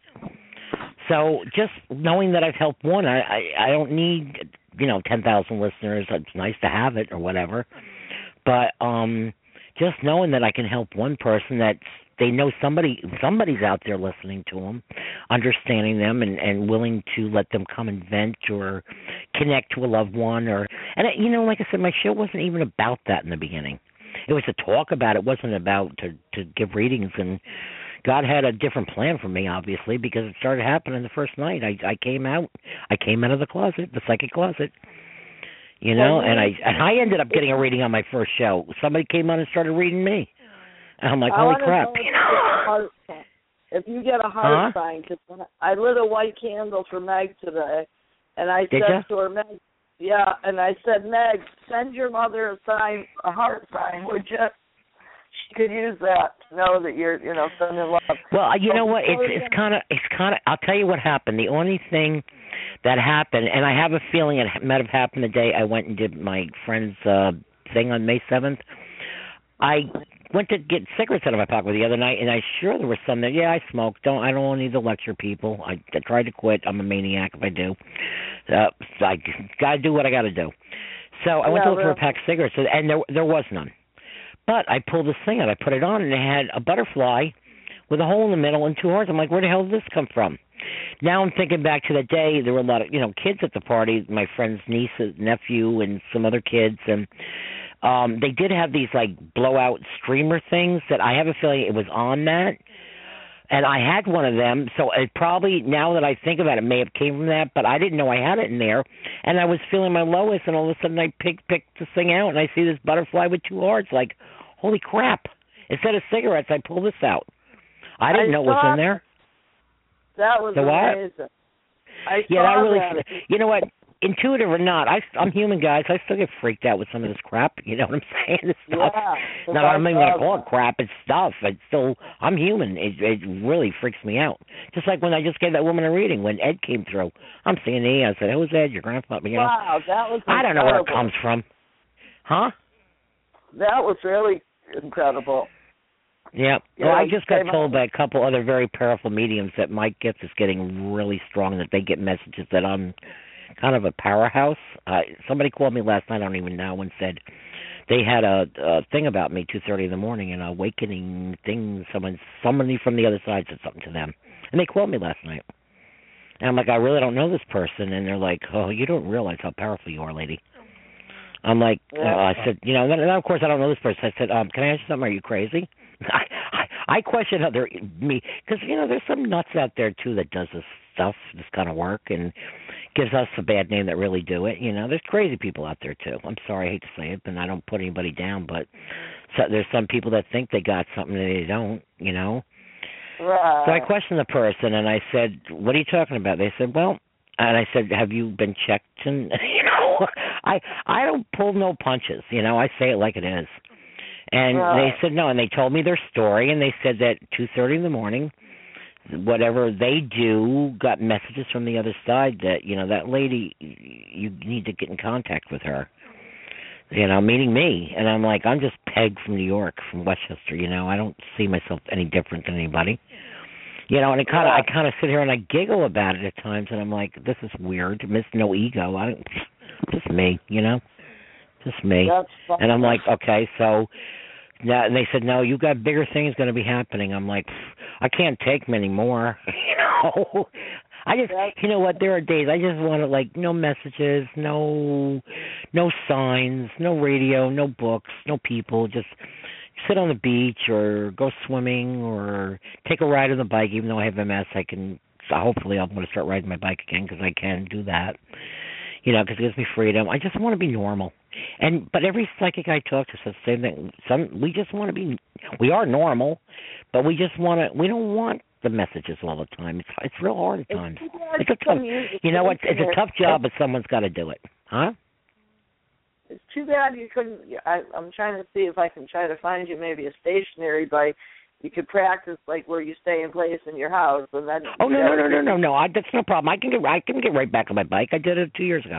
So just knowing that I've helped one, I I, I don't need you know ten thousand listeners. It's nice to have it or whatever, but um, just knowing that I can help one person that they know somebody somebody's out there listening to them, understanding them, and and willing to let them come and vent or connect to a loved one or and you know like I said, my show wasn't even about that in the beginning. It was to talk about. It wasn't about to to give readings and God had a different plan for me, obviously, because it started happening the first night. I I came out, I came out of the closet, the psychic closet, you know, and I and I ended up getting a reading on my first show. Somebody came on and started reading me, and I'm like, holy crap! know if you get a heart sign. If you get a heart Huh? sign, because I lit a white candle for Meg today, and I Did said to her, Meg, yeah, and I said, Meg, send your mother a sign, a heart sign, would you? She could use that to know that you're, you know, sending love. Well, you So know what? It's it's kind of it's kind of. I'll tell you what happened. The only thing that happened, and I have a feeling it might have happened the day I went and did my friend's uh thing on May seventh. I went to get cigarettes out of my pocket the other night, and I sure there was some there. Yeah, I smoke. Don't I don't need to lecture people. I, I tried to quit. I'm a maniac if I do. Uh, so I gotta do what I gotta do. So I went Yeah, to look for a pack of cigarettes, and there there was none. But I pulled this thing out. I put it on, and it had a butterfly with a hole in the middle and two hearts. I'm like, where the hell did this come from? Now I'm thinking back to that day. There were a lot of you know kids at the party. My friend's niece, nephew, and some other kids, and um they did have these like blowout streamer things that I have a feeling it was on that. And I had one of them, so it probably now that I think about it, may have came from that, but I didn't know I had it in there. And I was feeling my lowest, and all of a sudden I pick pick this thing out, and I see this butterfly with two hearts. Like, holy crap! Instead of cigarettes, I pull this out. I didn't I know it was in there. That was The what? amazing. I Yeah, that really. that. You know what? Intuitive or not, I, I'm human, guys. I still get freaked out with some of this crap. You know what I'm saying? This stuff. Yeah, 'cause No, I I'm not even gonna uh, call it crap. It's stuff. It's still. I'm human. It it really freaks me out. Just like when I just gave that woman a reading when Ed came through. I'm seeing E. I said, "Who's Ed? Your grandpa?" You know. Wow, that was Incredible. I don't know where it comes from. Huh? That was really incredible. Yeah. Yeah, well, I just got told by a couple other very powerful mediums that my gift is getting really strong. That they get messages that I'm kind of a powerhouse. Uh, somebody called me last night. I don't even know and said they had a, a thing about me two thirty in the morning, an awakening thing. Someone, somebody from the other side said something to them, and they called me last night. And I'm like, I really don't know this person, and they're like, Oh, you don't realize how powerful you are, lady. I'm like, uh, I said, you know, and then, and then of course I don't know this person. I said, um, can I ask you something? Are you crazy? I I, I question other me because you know there's some nuts out there too that does this stuff, this kind of work, and gives us a bad name that really do it. You know, there's crazy people out there too. I'm sorry, I hate to say it, and I don't put anybody down, but so, there's some people that think they got something and they don't. You know. Right. So I questioned the person and I said, "What are you talking about?" They said, "Well," and I said, "Have you been checked?" And you know, I I don't pull no punches. You know, I say it like it is. And Right. they said no, and they told me their story, and they said that two thirty in the morning, whatever they do, got messages from the other side that you know that lady, you need to get in contact with her. You know, meaning me, and I'm like, I'm just Peg from New York, from Westchester. You know, I don't see myself any different than anybody. You know, and it kind of, I kind of sit here and I giggle about it at times, and I'm like, this is weird. Miss no ego. I don't, just me. You know, just me. That's. And I'm like, okay, so no, and they said, no, you got bigger things going to be happening. I'm like, I can't take many more. you know, I just, you know what? There are days I just want to like no messages, no, no signs, no radio, no books, no people. Just sit on the beach or go swimming or take a ride on the bike. Even though I have MS, I can. So hopefully, I'm going to start riding my bike again because I can do that. You know, because it gives me freedom. I just want to be normal. And but every psychic I talk to says the same thing. Some we just want to be. We are normal, but we just want to. We don't want the messages all the time. It's it's real hard at times. It's a tough. You know what? It's a tough job, but someone's got to do it, huh? It's too bad you couldn't. I, I'm trying to see if I can try to find you maybe a stationary bike. You could practice like where you stay in place in your house, and then. Oh no no no no no no! I, that's no problem. I can get I can get right back on my bike. I did it two years ago.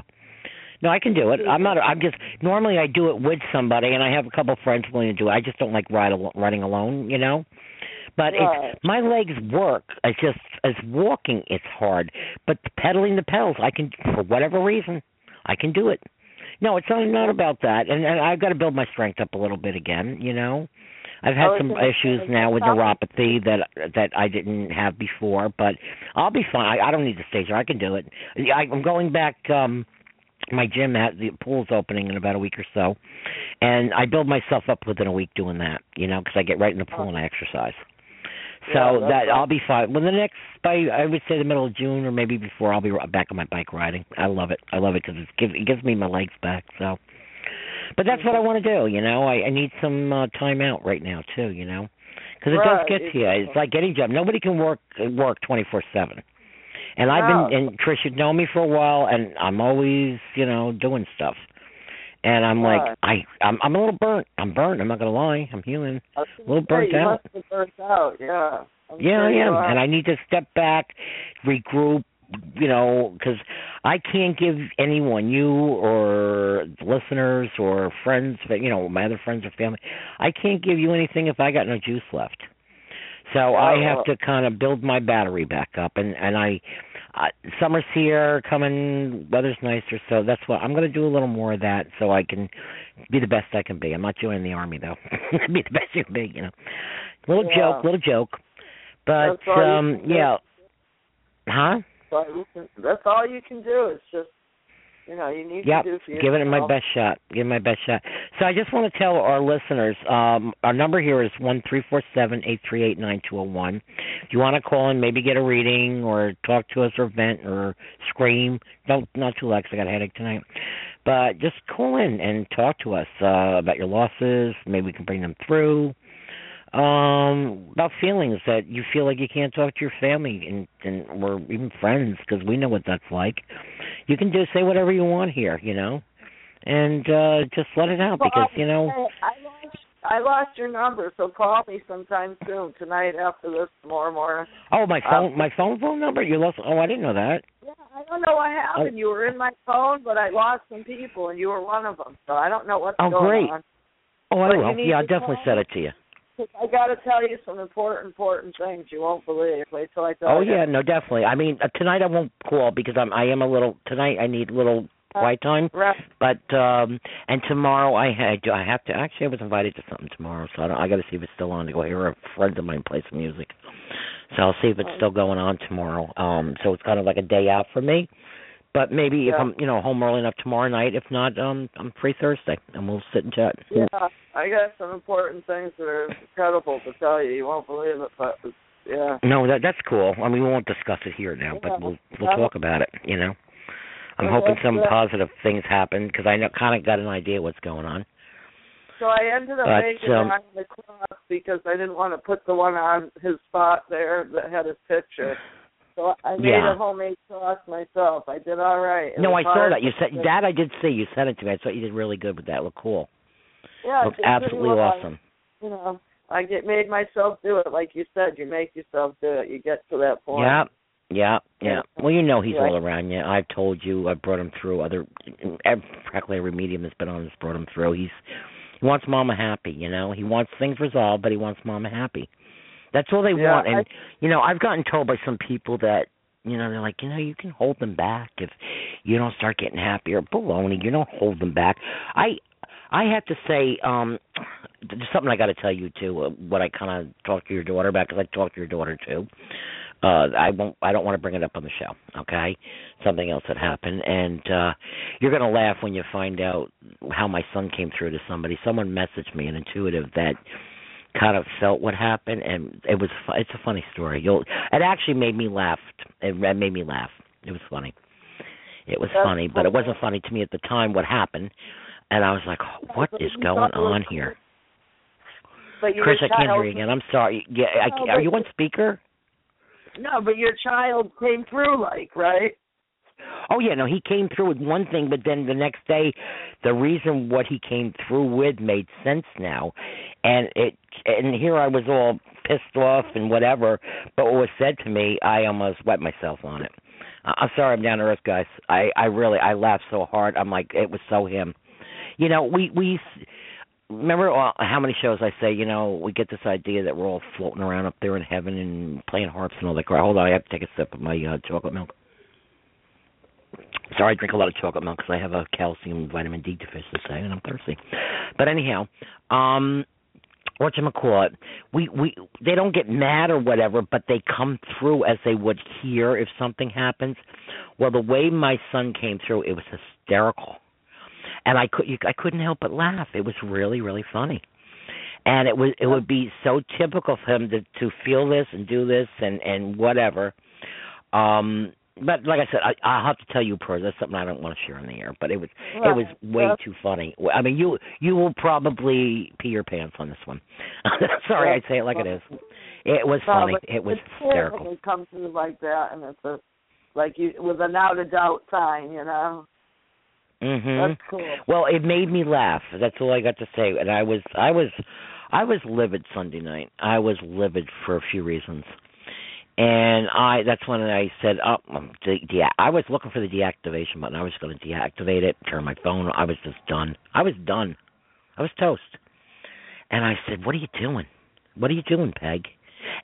No, I can do it. I'm not. I'm just normally I do it with somebody, and I have a couple of friends willing to do it. I just don't like ride al- riding alone, you know. But Right. it's my legs work. It's just as walking, it's hard. But pedaling the pedals, I can for whatever reason, I can do it. No, it's not not about that, and, and I've got to build my strength up a little bit again. You know, I've had Oh, some issues now with neuropathy that that I didn't have before, but I'll be fine. I, I don't need the stage. I can do it. I, I'm going back. um my gym had the pool's opening in about a week or so, and I build myself up within a week doing that. You know, because I get right in the pool and I exercise. So Yeah, that. I'll be fine. Well, the next by I would say the middle of June or maybe before I'll be back on my bike riding. I love it. I love it because it gives it gives me my legs back. So, but that's what I want to do. You know, I, I need some uh, time out right now too. You know, because it does get to you. It's like any job. Nobody can work work twenty four seven. And I've been and Trish, you've known me for a while, and I'm always you know doing stuff. And I'm like, I I'm I'm a little burnt. I'm burnt. I'm not gonna lie. I'm healing. A little burnt say, out. burnt out. Yeah. I'm Yeah, sure I am, and I need to step back, regroup. You know, because I can't give anyone, you or listeners or friends, but you know, my other friends or family, I can't give you anything if I got no juice left. So I Oh, have to kind of build my battery back up, and and I, uh, summer's here, coming, weather's nicer, so that's what I'm going to do a little more of that, so I can be the best I can be. I'm not joining the army though. be the best you can be, you know. Little Yeah. joke, little joke. But That's all you um yeah. Huh? That's all you can- That's all you can do. It's just, you know, you need Yep. to do for Give it my best shot. Give it my best shot. So I just want to tell our listeners, um, our number here is one three four seven eight three eight nine two zero one. If you want to call and maybe get a reading or talk to us or vent or scream, don't not too loud 'cause I got a headache tonight. But just call in and talk to us uh, about your losses. Maybe we can bring them through. Um, about feelings that you feel like you can't talk to your family and and or even friends because we know what that's like. You can just say whatever you want here, you know, and uh just let it out Well, because you know. I lost, I lost your number, so call me sometime soon tonight after this tomorrow morning. Oh, my phone, my phone phone number. You lost. Oh, I didn't know that. Yeah, I don't know what happened. Oh. You were in my phone, but I lost some people, and you were one of them. So I don't know what's Oh, going great. on. Oh, I But will. Yeah, I'll definitely send it to you. I got to tell you some important, important things you won't believe. Wait till I tell Oh you. yeah, no, definitely. I mean, uh, tonight I won't call because I'm I am a little tonight. I need a little quiet time. Right. But um and tomorrow I had I have to actually I was invited to something tomorrow, so I don't I got to see if it's still on to go hear a friend of mine play some music. So I'll see if it's still going on tomorrow. Um so it's kind of like a day out for me. But maybe if I'm you know home early enough tomorrow night, if not, um I'm free Thursday and we'll sit and chat. Yeah, I got some important things that are incredible to tell you. You won't believe it, but yeah. No, that that's cool. I mean, we won't discuss it here now, but we'll we'll Yeah. talk about it. You know, I'm Okay, hoping some yeah. positive things happen because I know kind of got an idea what's going on. So I ended up But, making um, it on the cross because I didn't want to put the one on his spot there that had his picture. So I made Yeah. a homemade cross myself. I did all right. It no, I saw that. You said that. I did see. You sent it to me. I thought you did really good with that. It looked cool. Yeah, looked absolutely well. awesome. You know, I get made myself do it, like you said. You make yourself do it. You get to that point. Yeah, yeah, yeah. Well, you know he's Yeah. all around you. I've told you. I've brought him through other. Practically every medium that's been on has brought him through. He's he wants Mama happy. You know, he wants things resolved, but he wants Mama happy. That's all they Yeah, want. And I- you know, I've gotten told by some people that you know they're like, you know, you can hold them back if you don't start getting happier. Baloney. You don't hold them back. I I have to say, um there's something I got to tell you too. Uh, what I kind of talked to your daughter about because I talked to your daughter too. Uh, I won't. I don't want to bring it up on the show. Okay, something else that happened, and uh, you're gonna laugh when you find out how my son came through to somebody. Someone messaged me, an intuitive that kind of felt what happened, and it was. It's a funny story. You'll. It actually made me laugh. It made me laugh. It was funny. It was That's funny, but it wasn't funny to me at the time what happened, and I was like, "What is going on here?" But Chris, I can't hear you again. I'm sorry. Yeah, I, are you on speaker? No, but your child came through, like right. Oh yeah, no, he came through with one thing, but then the next day, the reason what he came through with made sense now, and it and here I was all pissed off and whatever, but what was said to me, I almost wet myself on it. I'm sorry, I'm down to earth, guys. I I really I laughed so hard. I'm like it was so him. You know, we we remember how many shows I say, you know, we get this idea that we're all floating around up there in heaven and playing harps and all that crap. Hold on, I have to take a sip of my uh, chocolate milk. Sorry, I drink a lot of chocolate milk because I have a calcium vitamin D deficiency and I'm thirsty. But anyhow, um, what you call it? We we they don't get mad or whatever, but they come through as they would here if something happens. Well, the way my son came through, it was hysterical, and I could you, I couldn't help but laugh. It was really really funny, and it was it would be so typical for him to to feel this and do this and and whatever. Um, but like I said, I, I'll have to tell you, per that's something I don't want to share on the air. But it was it was way Right. too funny. I mean, you you will probably pee your pants on this one. Sorry, I say it like it is. It was No, funny. It was it's hysterical. they come through like that, and it's a like you with an out of doubt sign, you know. Mhm. That's cool. Well, it made me laugh. That's all I got to say. And I was I was I was livid Sunday night. I was livid for a few reasons. And I that's when I said, "Oh, um, de- de- I was looking for the deactivation button. I was going to deactivate it, turn my phone. I was just done. I was done. I was toast." And I said, "What are you doing? What are you doing, Peg?"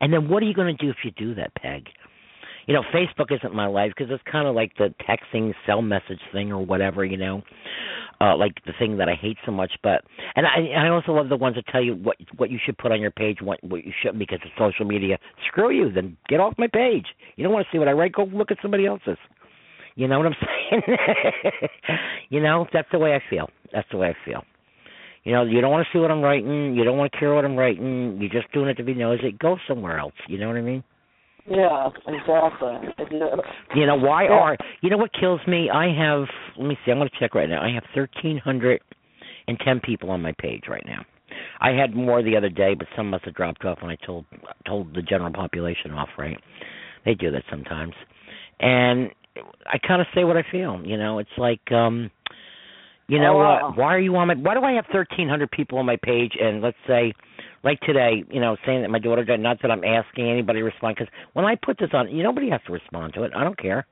And then what are you going to do if you do that, Peg? You know, Facebook isn't my life because it's kind of like the texting cell message thing or whatever, you know uh like the thing that I hate so much but and I I also love the ones that tell you what what you should put on your page what what you shouldn't because it's social media. Screw you, then get off my page. You don't want to see what I write, go look at somebody else's. You know what I'm saying? you know, that's the way I feel. That's the way I feel. You know, you don't want to see what I'm writing, you don't want to care what I'm writing, you're just doing it to be nosy. Go somewhere else. You know what I mean? Yeah, exactly. You know why Yeah. are you know what kills me? I have let me see. I'm going to check right now. I have thirteen hundred and ten people on my page right now. I had more the other day, but some must have dropped off when I told told the general population off. Right? They do that sometimes, and I kind of say what I feel. You know, it's like um you know Oh, what? wow. Why are you on my? Why do I have thirteen hundred people on my page? And let's say, like today, you know, saying that my daughter died. Not that I'm asking anybody to respond, because when I put this on, you nobody has to respond to it. I don't care.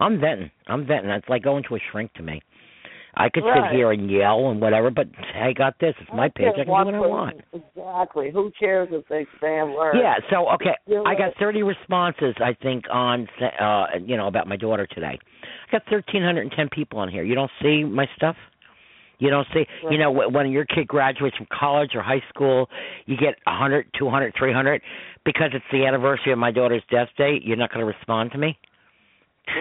I'm venting. I'm venting. It's like going to a shrink to me. I could Right. sit here and yell and whatever, but I got this. It's my page. I can do what I want. Exactly. Who cares if they a word? Yeah. So okay, You're I got right. 30 responses. I think on uh you know about my daughter today. I got 1,310 people on here. You don't see my stuff. You don't see. You know wh- when your kid graduates from college or high school, you get 100, 200, 300 because it's the anniversary of my daughter's death date. You're not going to respond to me.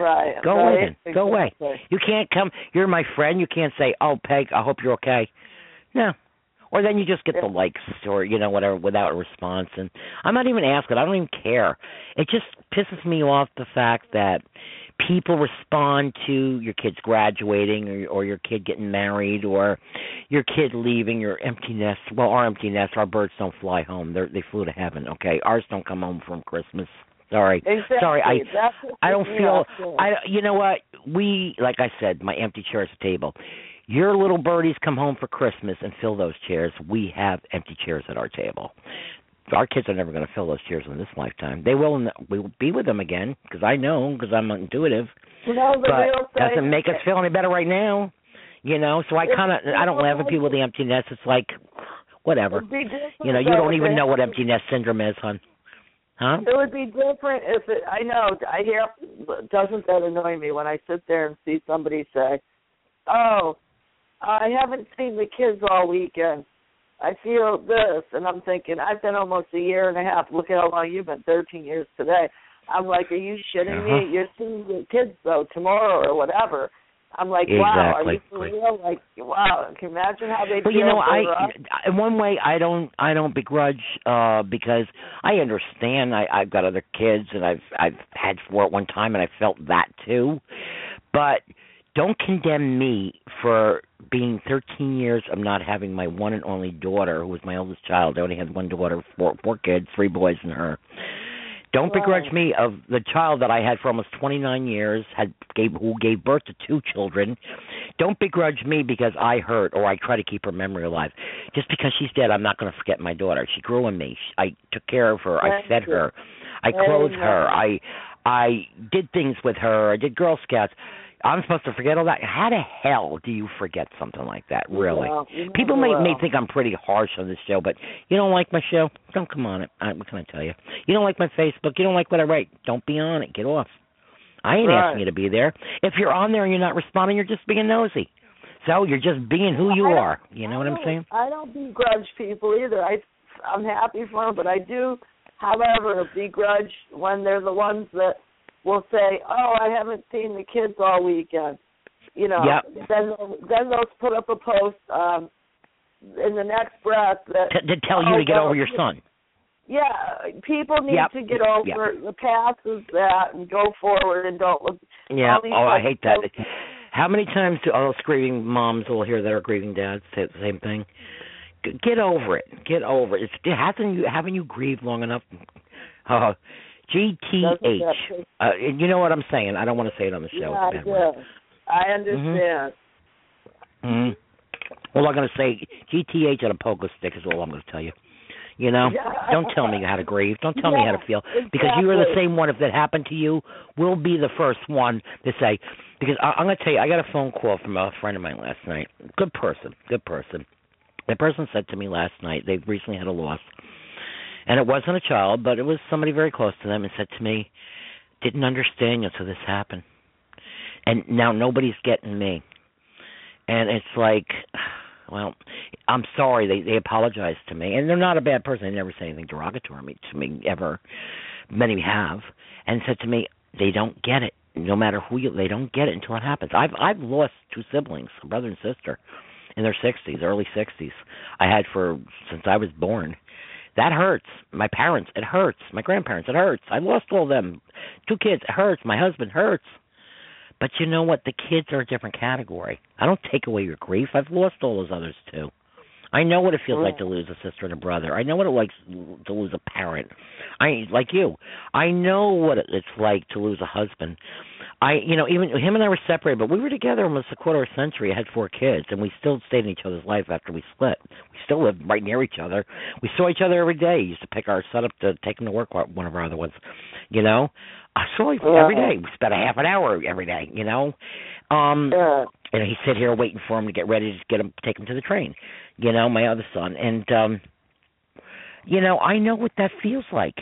Right. Go right. away then. Go away. You can't come. You're my friend. You can't say, "Oh, Peg, I hope you're okay." No. Or then you just get the likes or you know whatever without a response, and I'm not even asking. I don't even care. It just pisses me off the fact that people respond to your kids graduating or or your kid getting married or your kid leaving your empty nest. Well, our empty nest, our birds don't fly home. They they flew to heaven. Okay, ours don't come home from Christmas. Sorry, Exactly. sorry. I I don't feel. I you know what we like I said my empty chairs at the table. Your little birdies come home for Christmas and fill those chairs. We have empty chairs at our table. Our kids are never going to fill those chairs in this lifetime. They will. The, we will be with them again because I know because I'm intuitive. The but thing. doesn't make us feel any better right now. You know, so I kind of I don't laugh at people with the empty nest. It's like whatever. It'd be different You know, you don't even know what empty nest syndrome is, hon. Huh? It would be different if it. I know. I hear. Doesn't that annoy me when I sit there and see somebody say, "Oh, I haven't seen the kids all weekend." I feel this, and I'm thinking I've been almost a year and a half. Look at how long you've been, 13 years today. I'm like, are you shitting Uh-huh. me? You're seeing your kids though tomorrow or whatever. I'm like, wow, are you for real? Like, wow. Can you imagine how they But you know, I in one way I don't I don't begrudge uh because I understand I I've got other kids and I've I've had four at one time and I felt that too. But don't condemn me for being 13 years of not having my one and only daughter, who was my oldest child. I only had one daughter, four, four kids, three boys and her. Don't begrudge me of the child that I had for almost 29 years, had gave who gave birth to two children. Don't begrudge me because I hurt or I try to keep her memory alive. Just because she's dead, I'm not going to forget my daughter. She grew in me. I took care of her. I fed you. her. I clothed her. I I did things with her. I did Girl Scouts. I'm supposed to forget all that. How the hell do you forget something like that? Really? Well, you People never may may think I'm pretty harsh on this show, but you don't like my show? Don't come on it. I, what can I tell you? You don't like my Facebook? You don't like what I write? Don't be on it. Get off. I ain't Right. asking you to be there. If you're on there and you're not responding, you're just being nosy. So you're just being who you are. You know what I'm saying? I don't begrudge people either. I I'm happy for them, but I do, however, begrudge when they're the ones that will say, "Oh, I haven't seen the kids all weekend." You know, Yep. then they'll, then they'll put up a post um in the next breath that To, to tell you oh, to get well, over your son. Yeah, people need Yep. to get over Yep. the past is that and go forward and don't look. Yeah. Oh, I hate that. posts- How many times do all those grieving moms will hear their grieving dads say the same thing? G- Get over it. Get over it. It's, hasn't you haven't you grieved long enough? Uh, GTH. Uh, you know what I'm saying? I don't want to say it on the show. Yeah, I Bad word. do. I understand. Mhm. All I'm going to say, GTH on a pogo stick is all I'm going to tell you. You know, Yeah. don't tell me how to grieve. Don't tell me how to feel because you are the same one. If that happened to you, will be the first one to say. Because I, I'm going to tell you, I got a phone call from a friend of mine last night. Good person, good person. That person said to me last night they've recently had a loss, and it wasn't a child, but it was somebody very close to them, and said to me, "Didn't understand you until this happened, and now nobody's getting me." And it's like, well, I'm sorry. They they apologized to me, and they're not a bad person. They never say anything derogatory to me ever. Many have, and said to me, they don't get it. No matter who you, they don't get it until it happens. I've I've lost two siblings, a brother and sister, in their sixties, early sixties. I had for since I was born. That hurts. My parents, it hurts. My grandparents, it hurts. I lost all them. Two kids, it hurts. My husband hurts. But you know what? The kids are a different category. I don't take away your grief. I've lost all those others too. I know what it feels like mm. to lose a sister and a brother. I know what it likes to lose a parent. I like you. I know what it's like to lose a husband. I, you know, even him and I were separated, but we were together almost a quarter of a century. I had four kids, and we still stayed in each other's life after we split. We still lived right near each other. We saw each other every day. Used to pick our son up to take him to work. One of our other ones, you know. I saw him every day. We spent a half an hour every day, you know. Um Yeah. and he'd sit here waiting for him to get ready to get him take him to the train. You know, my other son. And um you know, I know what that feels like.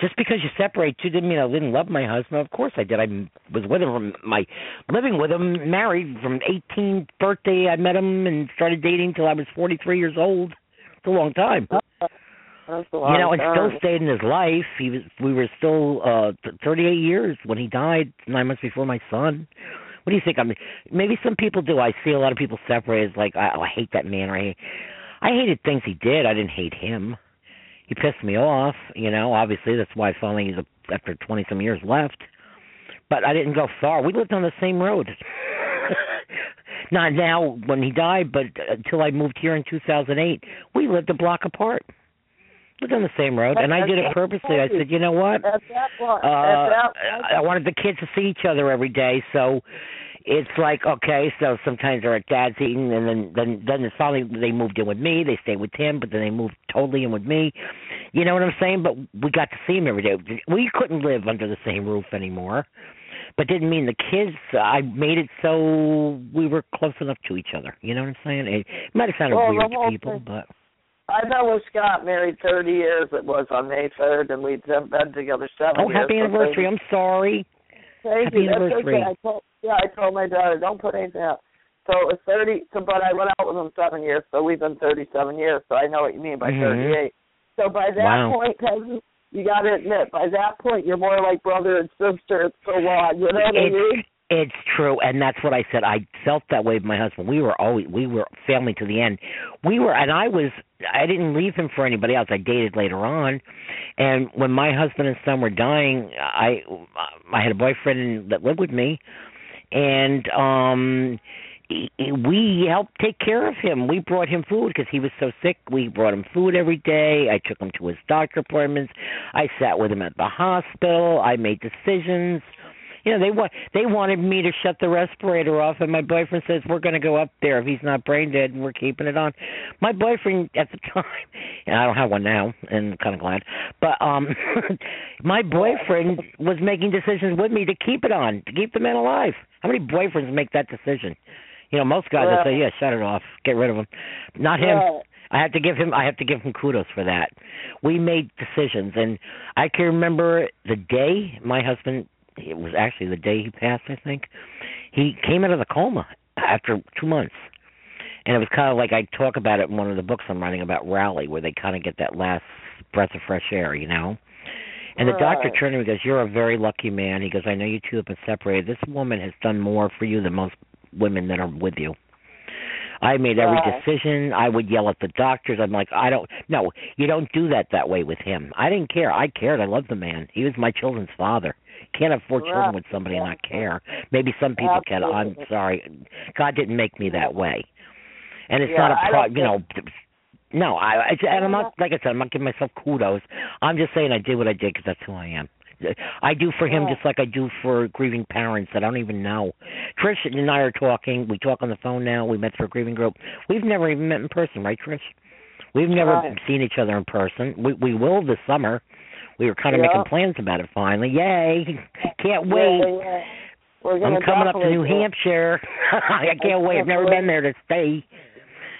Just because you separate two didn't mean I didn't love my husband. Of course I did. I was with him from my living with him, married from 18th birthday. I met him and started dating till I was 43 years old. It's a long time That's a long you know, and time. still stayed in his life. He was, we were still uh th- 38 years when he died, nine months before my son. What do you think? I mean, maybe some people do. I see a lot of people separate as like, I, oh, I hate that man, or I, I hated things he did. I didn't hate him. He pissed me off. You know, obviously that's why finally he's a, after 20 some years left. But I didn't go far. We lived on the same road. Not now when he died, but until I moved here in 2008, we lived a block apart. On the same road, and I did it purposely. I said, you know what? At that point, Uh, I wanted the kids to see each other every day, so it's like okay. So sometimes they're at dad's eating, and then then then it's finally they moved in with me. They stayed with him, but then they moved totally in with me. You know what I'm saying? But we got to see him every day. We couldn't live under the same roof anymore, but didn't mean the kids. I made it so we were close enough to each other. You know what I'm saying? It might have sounded Well, weird to people, thing- but I've been with Scott married 30 years. It was on May 3rd, and we've been together seven oh, years. happy anniversary! I'm sorry. Thank Happy you. That's anniversary. okay. I told, yeah, I told my daughter, don't put anything out. So it was thirty. So, but I went out with him seven years, so we've been thirty-seven years. So I know what you mean by Mhm. thirty-eight. So by that Wow. point, Peggy, you got to admit, by that point, you're more like brother and sister. It's so long. You know what I mean? It's true, and that's what I said. I felt that way with my husband. We were always we were family to the end. We were, and I was. I didn't leave him for anybody else. I dated later on, and when my husband and son were dying, I I had a boyfriend that lived with me, and um we helped take care of him. We brought him food because he was so sick. We brought him food every day. I took him to his doctor appointments. I sat with him at the hospital. I made decisions. You know, they want they wanted me to shut the respirator off, and my boyfriend says we're going to go up there if he's not brain dead, and we're keeping it on. My boyfriend at the time, and I don't have one now, and I'm kind of glad, but um, my boyfriend was making decisions with me to keep it on, to keep the man alive. How many boyfriends make that decision? You know, most guys will say, "Yeah, shut it off, get rid of him." Not him. I have to give him I have to give him kudos for that. We made decisions and I can remember the day my husband it was actually the day he passed, I think. He came out of the coma after 2 months. And it was kind of like I talk about it in one of the books I'm writing about Rally where they kind of get that last breath of fresh air, you know. And the doctor Right. turned to me and goes, "You're a very lucky man." He goes, "I know you two have been separated. This woman has done more for you than most women that are with you." I made every Right. decision. I would yell at the doctors. I'm like, I don't. No, you don't do that that way with him. I didn't care. I cared. I loved the man. He was my children's father. Can't have four Right. children with somebody and not care. Maybe some people can. I'm sorry. God didn't make me that way. And it's Yeah, not a pro. You know. No, I. I and I'm not like I said. I'm not giving myself kudos. I'm just saying I did what I did because that's who I am. I do for him Yeah. just like I do for grieving parents that I don't even know. Trish and I are talking. We talk on the phone now. We met for a grieving group. We've never even met in person, right, Trish? We've never Right. seen each other in person. We we will this summer. We were kind of Yeah. making plans about it finally. Yay! Can't wait. Yeah, yeah. We're gonna I'm coming up to New. Hampshire. I can't wait. I've never been there to stay.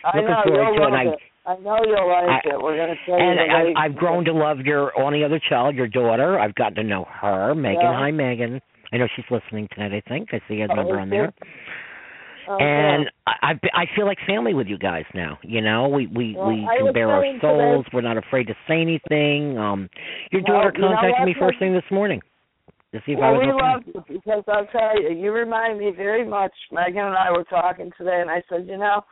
I looking know forward you'll to it, I- it. I know you'll like I- it. We're gonna tell And you way- I've grown to love your only other child, your daughter. I've gotten to know her, Megan. Yeah. Hi, Megan. I know she's listening tonight. I think I see a Oh, number on there. Oh, and yeah. I I I feel like family with you guys now. You know, we we Well, we can bare our souls. We're not afraid to say anything. Um, your Well, daughter you know contacted me first thing this morning to see if I well, was we okay. love you because I'll tell you, you remind me very much. Megan and I were talking today, and I said, you know,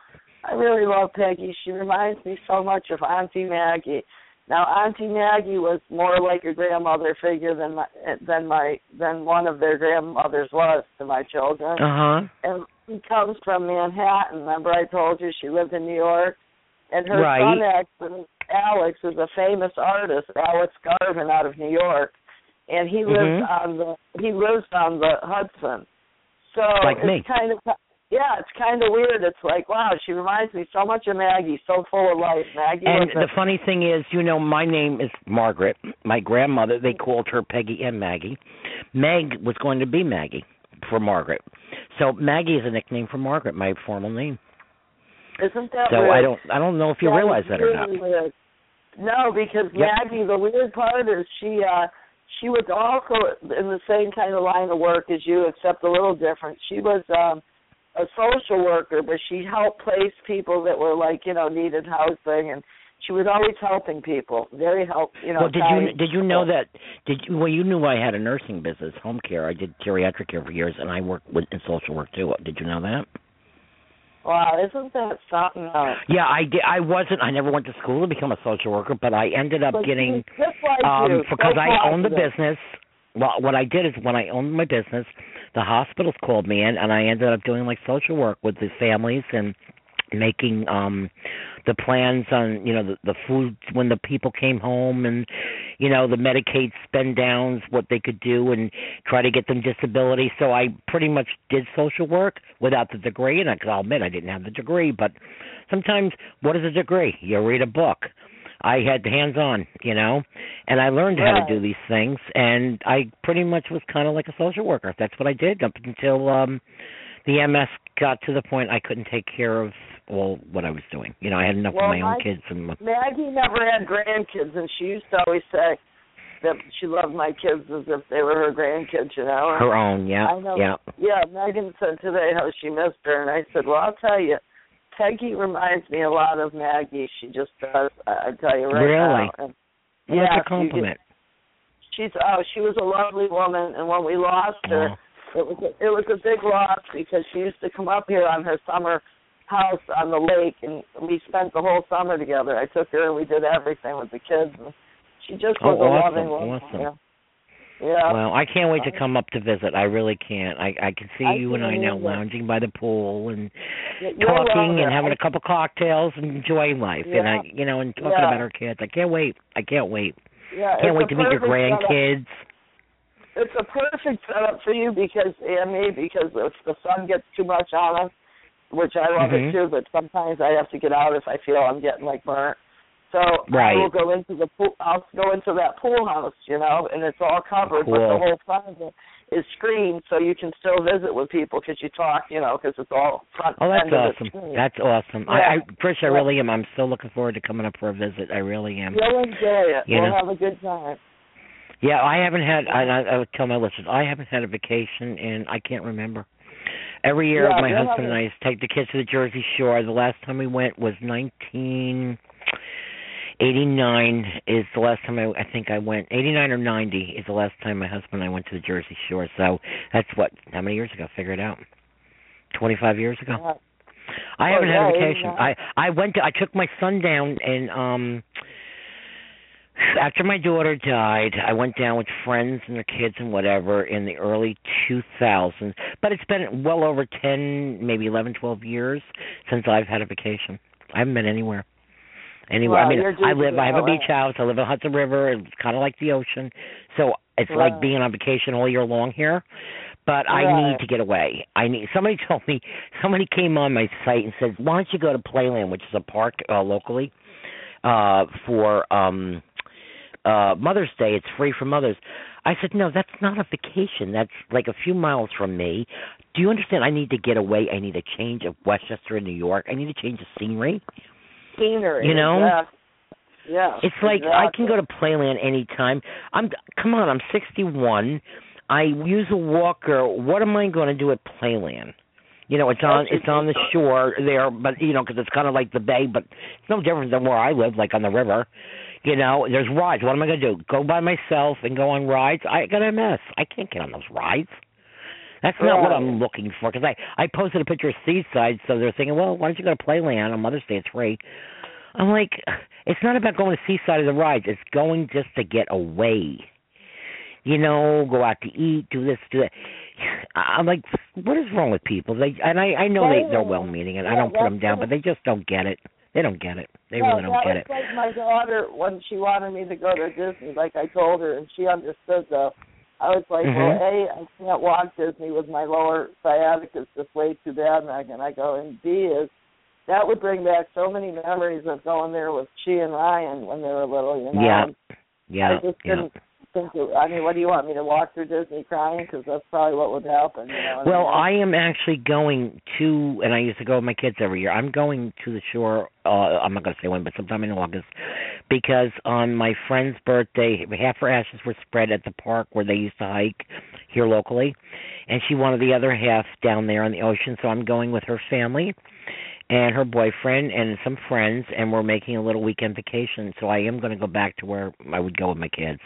I really love Peggy. She reminds me so much of Auntie Maggie. Now, Auntie Maggie was more like a grandmother figure than my than my than one of their grandmothers was to my children. Uh huh. and she comes from Manhattan. Remember, I told you she lived in New York, and her Right. son Alex, is a famous artist, Alex Garvin, out of New York, and he lives Mhm. on the he lives on the Hudson. So Like it's me. kind of yeah, it's kind of weird. It's like wow, she reminds me so much of Maggie, so full of life. Maggie And the a, funny thing is, you know, my name is Margaret. My grandmother, they called her Peggy and Maggie. Meg was going to be Maggie for Margaret. So Maggie is a nickname for Margaret, my formal name. isn't that So weird? I don't I don't know if you That realize that or not. weird. No, because Yep. Maggie, the weird part is she uh she was also in the same kind of line of work as you, except a little different. She was um a social worker, but she helped place people that were like, you know, needed housing and she was always helping people. Very help you know. well, did you did you know that did you well you knew I had a nursing business, home care. I did geriatric care for years and I worked with in social work too. Did you know that? Wow, isn't that something else? Yeah, I did I wasn't I never went to school to become a social worker, but I ended up But getting like um you, because so I owned the business. Well, what I did is when I owned my business, the hospitals called me in, and I ended up doing like social work with the families and making um the plans on you know the the food when the people came home and you know the medicaid spend downs what they could do and try to get them disability. So i pretty much did social work without the degree. And I, i'll admit i didn't have the degree but sometimes what is a degree? You read a book. I had hands on you know? And i learned how to do these things. And i pretty much was kind of like a social worker. That's what i did up until um the ms got to the point i couldn't take care of well what i was doing you know i had enough Well, of my own kids and Maggie never had grandkids, and she used to always say, that she loved my kids as if they were her grandkids, you know. Her own, yeah, I know. yeah. Yeah, Megan said today how she missed her, and I said, well, I'll tell you, Peggy reminds me a lot of Maggie. She just does. I I tell you right Really? now. And, Well, yeah, that's a compliment. She, she's oh, she was a lovely woman, and when we lost her, Oh. it was a, it was a big loss because she used to come up here on her summer house on the lake, and we spent the whole summer together. I took her, and we did everything with the kids. And she just Oh, was a loving woman. awesome. Yeah. Yeah. Well, I can't wait to come up to visit. I really can't. I I can see I you and I now either. lounging by the pool and you're talking and having a couple cocktails and enjoying life. And I, you know, and talking Yeah. about our kids. I can't wait. I can't wait. Yeah, Can't wait to meet your perfect setup. grandkids. It's a perfect setup for you because and me because if the sun gets too much on us, which I love Mhm. it too, but sometimes I have to get out if I feel I'm getting like burnt. So Right. I will go into the pool. I'll go into that pool house, you know, and it's all covered, but the whole front of it is screened, so you can still visit with people because you talk, you know, because it's all front. Oh, that's end of it awesome. That's awesome. I, Yeah. I, Trish, I Yeah. really am. I'm still looking forward to coming up for a visit. I really am. You'll enjoy it. You we'll know. have a good time. Yeah, I haven't had. I, I, I would tell my listeners, I haven't had a vacation, and I can't remember. Every year, Yeah, my husband and I take the kids to the Jersey Shore. The last time we went was 1989. Is the last time I, I think I went. 89 or 90 is the last time my husband and I went to the Jersey Shore. So that's what. How many years ago? Figure it out. 25 years ago. Yeah. I Oh, haven't had a vacation. I I went to I took my son down and um after my daughter died, I went down with friends and their kids and whatever in the early 2000s. But it's been well over 10, maybe 11, 12 years since I've had a vacation. I haven't been anywhere. Anywhere. Wow, I mean, I live. I have a beach house. I live on Hudson River. It's kind of like the ocean, so it's like being on vacation all year long here. But I Right. need to get away. I need. Somebody told me. Somebody came on my site and said, "Why don't you go to Playland, which is a park uh, locally, uh, for um, uh, Mother's Day? It's free for mothers." I said, "No, that's not a vacation. That's like a few miles from me. Do you understand? I need to get away. I need a change of Westchester in New York. I need to change the scenery. Scenery. You know? exact- Yeah. It's like I can go to Playland anytime. I'm come on, I'm 61. I use a walker. What am I going to do at Playland? You know, it's on it's on the shore there, but you know, because it's kind of like the bay, but it's no different than where I live, like on the river. You know, there's rides. What am I going to do? Go by myself and go on rides? I got MS. I can't get on those rides. That's not what I'm looking for. Because I I posted a picture of Seaside, so they're thinking, well, why don't you go to Playland on Mother's Day? It's free. I'm like, it's not about going to Seaside of the rides. It's going just to get away. You know, go out to eat, do this, do that. I'm like, what is wrong with people? They and I I know they they're well meaning, and I don't put them down, but they just don't get it. They don't get it. They Well, really don't get it. like my daughter when she wanted me to go to Disney, like I told her, and she understood though. I was like, Mhm. well, A, I can't walk Disney with my lower sciatica. It's just way too bad, Megan. I go, and B is, that would bring back so many memories of going there with she and Ryan when they were little, you know. Yeah. And Yeah, I just yeah. didn't think it, I mean, what do you want me to walk through Disney crying? Because that's probably what would happen, you know. Well, mean? I am actually going to, and I used to go with my kids every year. I'm going to the shore. Uh, I'm not going to say when, but sometime in August, because on my friend's birthday, half her ashes were spread at the park where they used to hike here locally, and she wanted the other half down there on the ocean. So I'm going with her family and her boyfriend and some friends, and we're making a little weekend vacation. So I am going to go back to where I would go with my kids.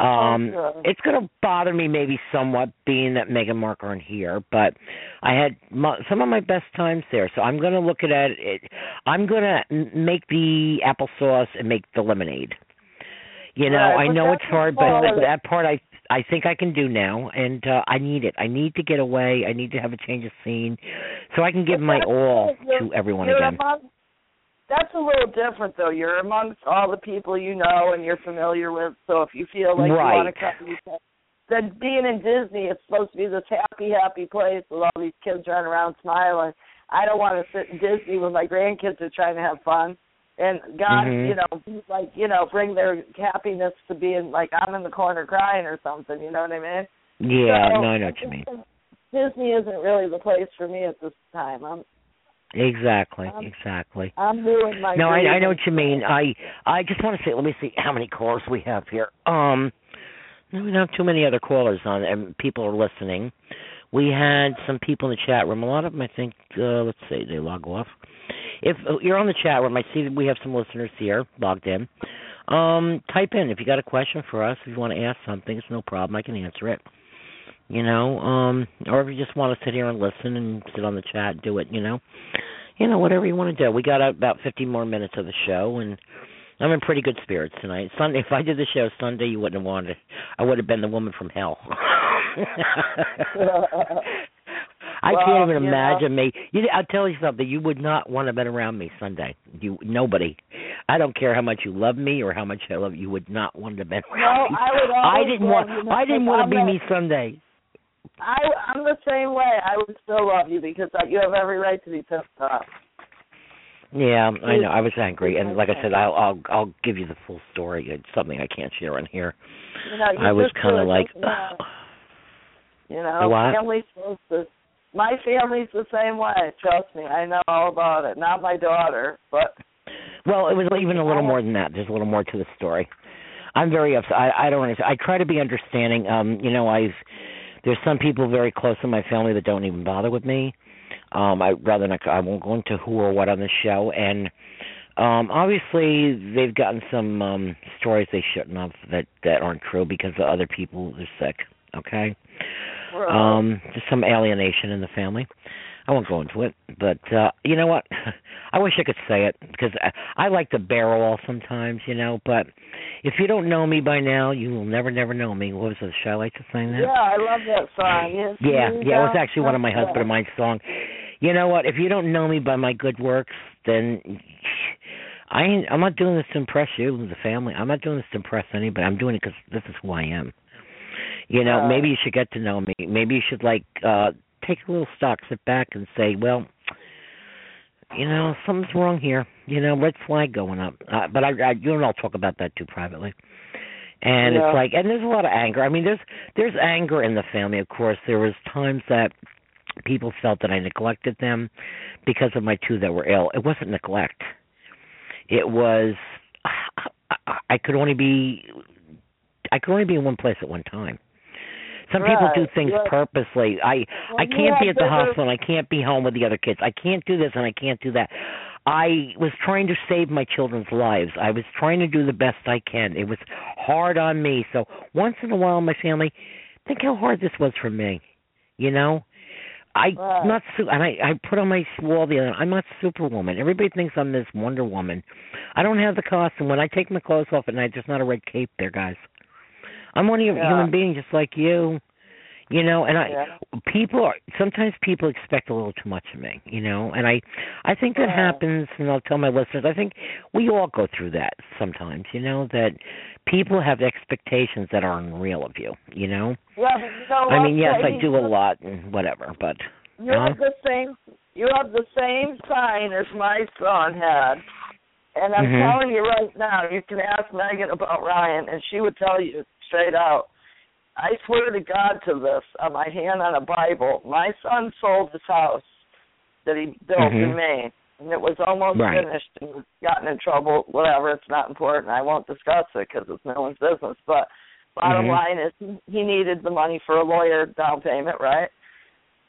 Um, sure. it's going to bother me maybe somewhat being that Megan Mark aren't here, but I had my, some of my best times there. So I'm going to look at it. I'm going to make the applesauce and make the lemonade. You know, Right, I know it's hard, but that, that part I I think I can do now, and uh, I need it. I need to get away. I need to have a change of scene, so I can give But my all to everyone again. among- that's a little different though. You're amongst all the people you know and you're familiar with. So if you feel like you want to come, you. Then being in Disney, it's supposed to be this happy, happy place with all these kids running around smiling. I don't want to sit in Disney when my grandkids are trying to have fun. And God, Mhm. you know, like you know, bring their happiness to being like I'm in the corner crying or something. You know what I mean? Yeah, So, no, I know what you mean. Disney isn't really the place for me at this time. I'm Exactly, I'm- exactly. I'm doing my. No, I, I know what you mean. I I just want to say, let me see how many callers we have here. Um, no, we don't have too many other callers on, and people are listening. We had some people in the chat room. A lot of them, I think. Uh, let's see, they log off. If uh, you're on the chat room, I see that we have some listeners here logged in. Um, type in if you got a question for us. If you want to ask something, it's no problem. I can answer it. You know, um, or if you just want to sit here and listen and sit on the chat, do it. You know, you know, whatever you want to do. We got about 50 more minutes of the show, and I'm in pretty good spirits tonight. Sunday, if I did the show Sunday, you wouldn't have wanted. I would have been the woman from hell. I Well, can't even you know. imagine me. You, I'll tell you something. You would not want to have been around me Sunday. You, nobody. I don't care how much you love me or how much I love you. You would not want to have been No, around me. I would I didn't want. I didn't want to be me Sunday. I I'm the same way. I would still love you because you have every right to be pissed off. Yeah, I know. I was angry, and like I said, I'll I'll I'll give you the full story. It's something I can't share on here. You know, I was kind of like. You know, family's. My family's the same way. Trust me, I know all about it. Not my daughter, but well, it was even a little more than that. There's a little more to the story. I'm very upset. I I don't understand. I try to be understanding. Um, you know, I've there's some people very close in my family that don't even bother with me. Um, I rather not. I won't go into who or what on the show, and um, obviously they've gotten some um stories they shouldn't have that that aren't true because the other people are sick. Okay. Um, just some alienation in the family. I won't go into it, but uh you know what? I wish I could say it because I, I like to barrel all sometimes, you know. But if you don't know me by now, you will never, never know me. What was it? Shall I like to sing that? yeah, I love that song. Yes, Yeah, yeah, it was actually one of my husband of mine's song. You know what? If you don't know me by my good works, then I ain't, I'm not doing this to impress you, the family. I'm not doing this to impress anybody. I'm doing it because this is who I am. You know, Right. maybe you should get to know me. Maybe you should like uh take a little stock, sit back, and say, well, you know, something's wrong here. You know, red flag going up. Uh, but I, I, you and I'll talk about that too privately. And Yeah. it's like, and there's a lot of anger. I mean, there's there's anger in the family. Of course, there was times that people felt that I neglected them because of my two that were ill. It wasn't neglect. It was I, I could only be I could only be in one place at one time. Some people do things right. purposely. I Well, I can't be at the hospital I can't be home with the other kids. I can't do this and I can't do that. I was trying to save my children's lives. I was trying to do the best I can. It was hard on me. So once in a while, my family, think how hard this was for me. You know, I Right. not su- and I I put on my wall the other. I'm not Superwoman. Everybody thinks I'm this Wonder Woman. I don't have the costume. When I take my clothes off at night, there's not a red cape there, guys. I'm only a Yeah. human being just like you. You know, and I Yeah. people are sometimes people expect a little too much of me, you know, and I I think that Right. happens and I'll tell my listeners, I think we all go through that sometimes, you know, that people have expectations that are unreal of you, you know? Yeah, you know I mean, yes, I do a lot and whatever, but You Huh? have the same. You have the same sign as my son had, and I'm Mhm. telling you right now. You can ask Megan about Ryan, and she would tell you straight out. I swear to God to this on my hand on a Bible. My son sold his house that he built in Mhm. Maine, and it was almost Right. finished, and gotten in trouble. Whatever, it's not important. I won't discuss it because it's no one's business. But bottom Mhm. line is, he- needed the money for a lawyer down payment, right?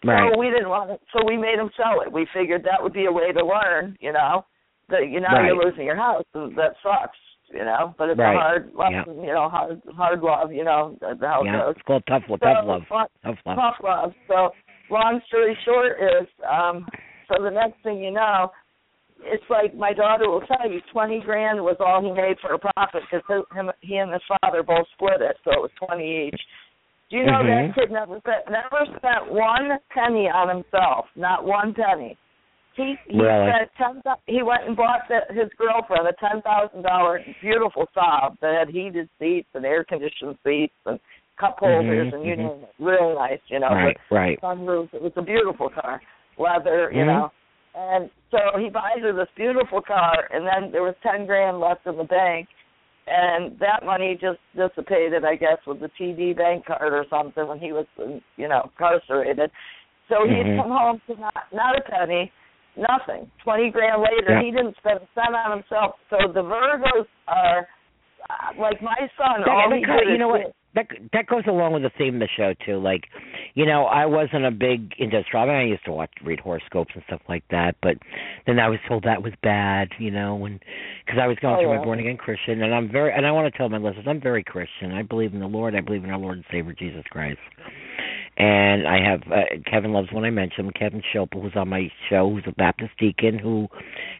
right. So we didn't want it, so we made him sell it. We figured that would be a way to learn, you know, that you know Right. you're losing your house, that sucks, you know. But it's Right. a hard lesson, you know, hard hard love, you know, how it yeah, goes. it's called tough So, tough love. Tough love. Tough love. So long story short is, um, so the next thing you know, it's like my daughter will tell you, twenty grand was all he made for a profit because him, he and his father both split it, so it was twenty each. Do you know Mhm. that kid never spent never spent one penny on himself, not one penny. He he Really? spent ten. He went and bought the, his girlfriend a ten thousand dollar beautiful Saab that had heated seats and air conditioned seats and cup holders Mhm, and you mhm. name it, real nice, you know. Right, right. sunroof. It was a beautiful car, leather, you Mhm. know. And so he buys her this beautiful car, and then there was ten grand left in the bank, and that money just dissipated, I guess, with the TD bank card or something when he was, you know, incarcerated. So he'd Mhm. come home to not not a penny, nothing. Twenty grand later, Yeah. he didn't spend a cent on himself. So the Virgos are uh, like my son. That- all that he did you know what? That that goes along with the theme of the show too. Like, you know, I wasn't a big into astrology. I used to watch read horoscopes and stuff like that, but then I was told that was bad, you know, and because I was going Oh, through yeah. my born again Christian, and I'm very and I want to tell my listeners I'm very Christian. I believe in the Lord. I believe in our Lord and Savior Jesus Christ. And I have uh, Kevin loves when I mention him. Kevin Schopel, who's on my show, who's a Baptist deacon, who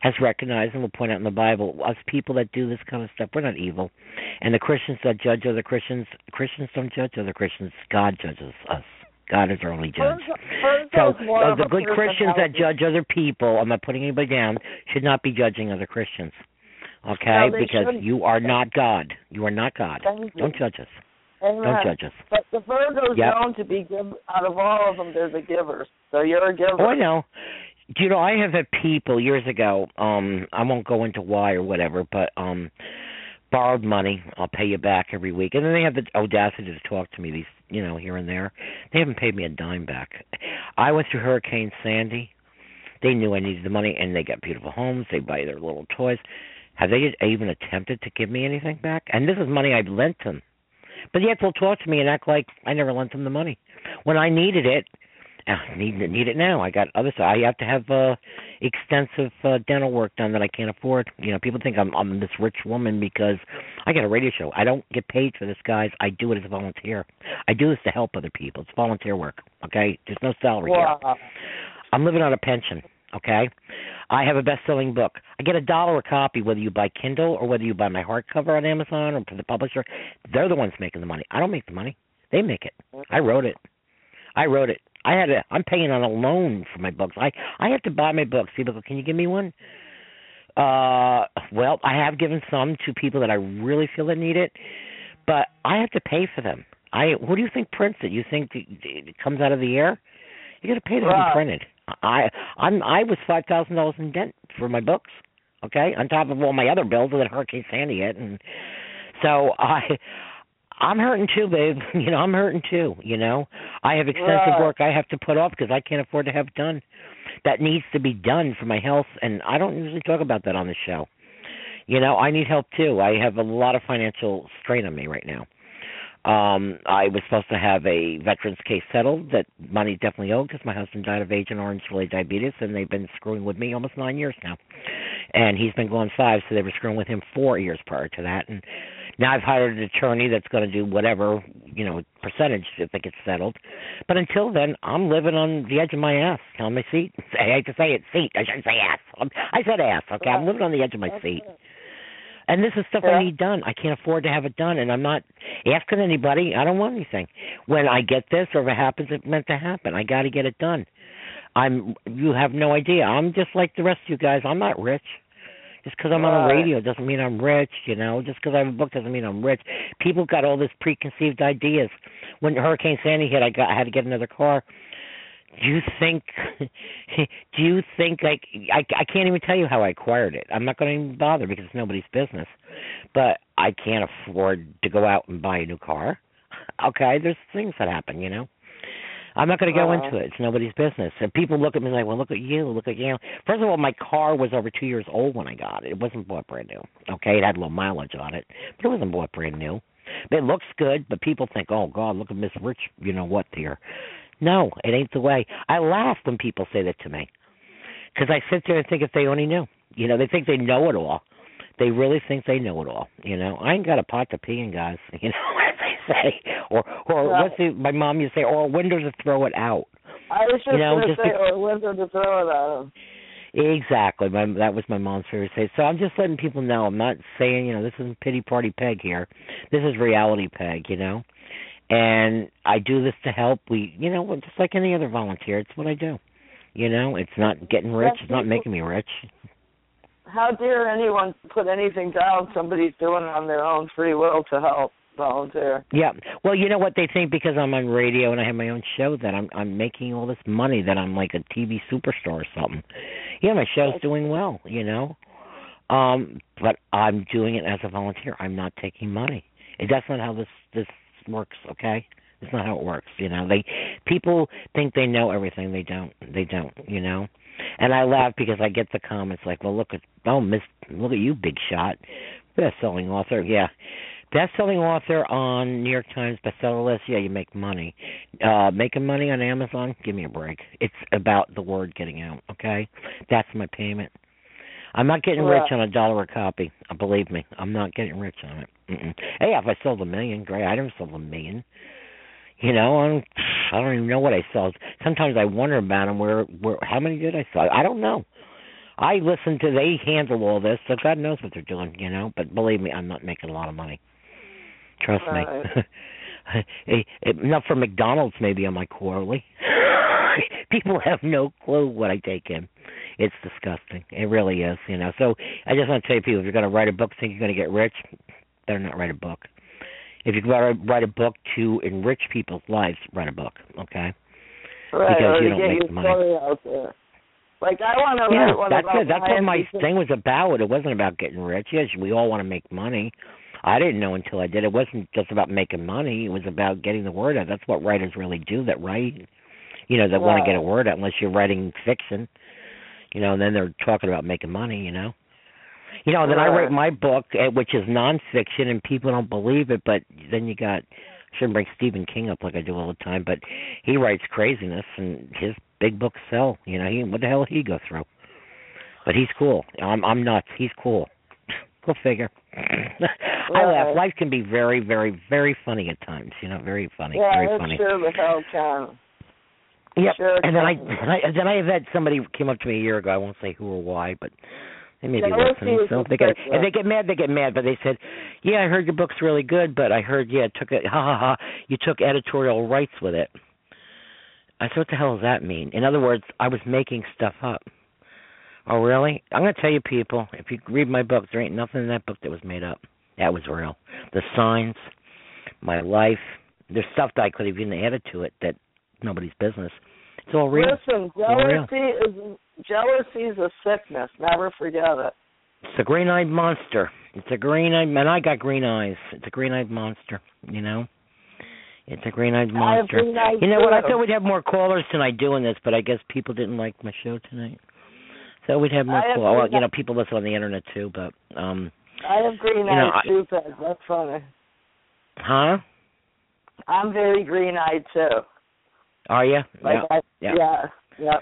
has recognized and will point out in the Bible, us people that do this kind of stuff, we're not evil. And the Christians that judge other Christians, Christians don't judge other Christians. God judges us. God is our only judge. So uh, the good Christians that judge other people, I'm not putting anybody down, should not be judging other Christians. Okay? No, because shouldn't. you are not God. You are not God. Don't judge us. Amen. Don't judge us. But the Virgos Yep. known to be give out of all of them, they're the givers. So you're a giver. Oh, I know. Do you know I have had people years ago, um, I won't go into why or whatever, but um borrowed money, I'll pay you back every week. And then they have the audacity to talk to me these you know, here and there. They haven't paid me a dime back. I went through Hurricane Sandy. They knew I needed the money and they got beautiful homes, they buy their little toys. Have they even attempted to give me anything back? And this is money I lent them. But yet they'll talk to me and act like I never lent them the money. When I needed it, I need need it now. I got other stuff. I have to have uh extensive uh, dental work done that I can't afford. You know, people think I'm I'm this rich woman because I got a radio show. I don't get paid for this, guys. I do it as a volunteer. I do this to help other people. It's volunteer work. Okay, there's no salary here. I'm living on a pension. Okay, I have a best-selling book. I get a dollar a copy whether you buy Kindle or whether you buy my hardcover on Amazon or for the publisher. They're the ones making the money. I don't make the money. They make it. I wrote it. I wrote it. I had a. I'm paying on a loan for my books. I I have to buy my books. People go, can you give me one? Uh, well, I have given some to people that I really feel that need it, but I have to pay for them. I. Who do you think prints it? You think it comes out of the air? You got to pay to Right. printed. I I'm I was five thousand dollars in debt for my books. Okay, on top of all my other bills that Hurricane Sandy hit, and so I. I'm hurting too, babe. You know, I'm hurting too. You know, I have extensive Right. work I have to put off because I can't afford to have done. That needs to be done for my health, and I don't usually talk about that on the show. You know, I need help too. I have a lot of financial strain on me right now. Um, I was supposed to have a veterans case settled that money definitely owed because my husband died of Agent Orange related diabetes, and they've been screwing with me almost nine years now. And he's been going five, so they were screwing with him four years prior to that. And now I've hired an attorney that's going to do whatever you know percentage if it gets settled. But until then, I'm living on the edge of my ass, on my seat. I hate to say it, seat. I shouldn't say ass. I'm, I said ass. Okay, I'm living on the edge of my seat. And this is stuff Yeah. I need done. I can't afford to have it done, and I'm not asking anybody. I don't want anything. When I get this, or if it happens, it's meant to happen. I got to get it done. I'm. You have no idea. I'm just like the rest of you guys. I'm not rich. Just because I'm on the radio doesn't mean I'm rich. You know, just because I have a book doesn't mean I'm rich. People got all this preconceived ideas. When Hurricane Sandy hit, I got I had to get another car. Do you think? do you think like I I can't even tell you how I acquired it. I'm not going to even bother because it's nobody's business. But I can't afford to go out and buy a new car. Okay, there's things that happen, you know. I'm not going to go Uh-huh. into it. It's nobody's business. And people look at me like, "Well, look at you, look at you." First of all, my car was over two years old when I got it. It wasn't bought brand new. Okay, it had a little mileage on it, but it wasn't bought brand new. It looks good, but people think, "Oh God, look at Miss Rich," you know what here. No, it ain't the way. I laugh when people say that to me because I sit there and think if they only knew. You know, they think they know it all. They really think they know it all. You know, I ain't got a pot to pee in, guys. You know, as they say, or or Right. what's the my mom used to say, or a window to throw it out. I was just You know, going to say, be- or a window to throw it out. Exactly. My, that was my mom's favorite say. So I'm just letting people know. I'm not saying, you know, this isn't pity party peg here. This is reality peg, you know. And I do this to help. We, you know, just like any other volunteer, it's what I do. You know, it's not getting rich. It's not making me rich. How dare anyone put anything down somebody's doing it on their own free will to help volunteer? Yeah. Well, you know what they think because I'm on radio and I have my own show that I'm I'm making all this money that I'm like a TV superstar or something. Yeah, my show's doing well, you know. Um, but I'm doing it as a volunteer. I'm not taking money. And that's not how this this works, okay? It's not how it works, you know. They people think they know everything. They don't. They don't, you know. And I laugh because I get the comments like, "Well, look at oh, Miss, look at you, big shot, best-selling author." Yeah, best-selling author on New York Times bestseller list. Yeah, you make money. Uh Making money on Amazon. Give me a break. It's about the word getting out. Okay, that's my payment. I'm not getting rich on a dollar a copy. Uh, Believe me, I'm not getting rich on it. Mm-mm. Hey, if I sold a million, great. I never sold a million. You know, I'm, I don't even know what I sold. Sometimes I wonder about them. Where, where, how many did I sell? I don't know. I listen to. They handle all this, so God knows what they're doing. You know, but believe me, I'm not making a lot of money. Trust Right. me. Not for McDonald's, maybe on my quarterly. People have no clue what I take in. It's disgusting. It really is, you know. So I just want to tell you, people, if you're going to write a book, think you're going to get rich, better not write a book. If you're going to write a book to enrich people's lives, write a book, okay? Right, Because you don't get make your money. story out there. Like I want to Yeah, write one that's about it. That's what my thing was about. It wasn't about getting rich. Yes, we all want to make money. I didn't know until I did. It wasn't just about making money. It was about getting the word out. That's what writers really do. That write, you know, that want to get a word out. Unless you're writing fiction, you know, and then they're talking about making money. You know, you know. Then I write my book, eh, which is nonfiction, and people don't believe it. But then you got. Shouldn't bring Stephen King up like I do all the time, but he writes craziness, and his big books sell. You know, he what the hell did he go through? But he's cool. I'm I'm nuts. He's cool. Go figure. I laugh. Life can be very, very, very funny at times. You know, very funny, Yeah, very funny. sure the hell can. Yep. sure and then I, then I then I had somebody came up to me a year ago. I won't say who or why, but they may be Yeah, listening. So if they get if they get mad, they get mad. But they said, "Yeah, I heard your book's really good, but I heard yeah, it took it. Ha ha ha! You took editorial rights with it." I said, "What the hell does that mean?" In other words, I was making stuff up. Oh, really? I'm going to tell you, people. If you read my book, there ain't nothing in that book that was made up. That was real. The signs, my life. There's stuff that I could have even added to it that nobody's business. It's all real. Listen, all real. jealousy is jealousy is a sickness. Never forget it. It's a green-eyed monster. It's a green-eyed man. I got green eyes. It's a green-eyed monster. You know. It's a green-eyed I have monster. green eyes You know what? I thought we'd have more callers tonight doing this, but I guess people didn't like my show tonight. So we'd have more callers. Well, you know, people listen on the internet too, but um, I have green You know, eyes too. That's funny. huh? I'm very green eyed too. Are you? Like yeah. I, yeah. yeah, yeah.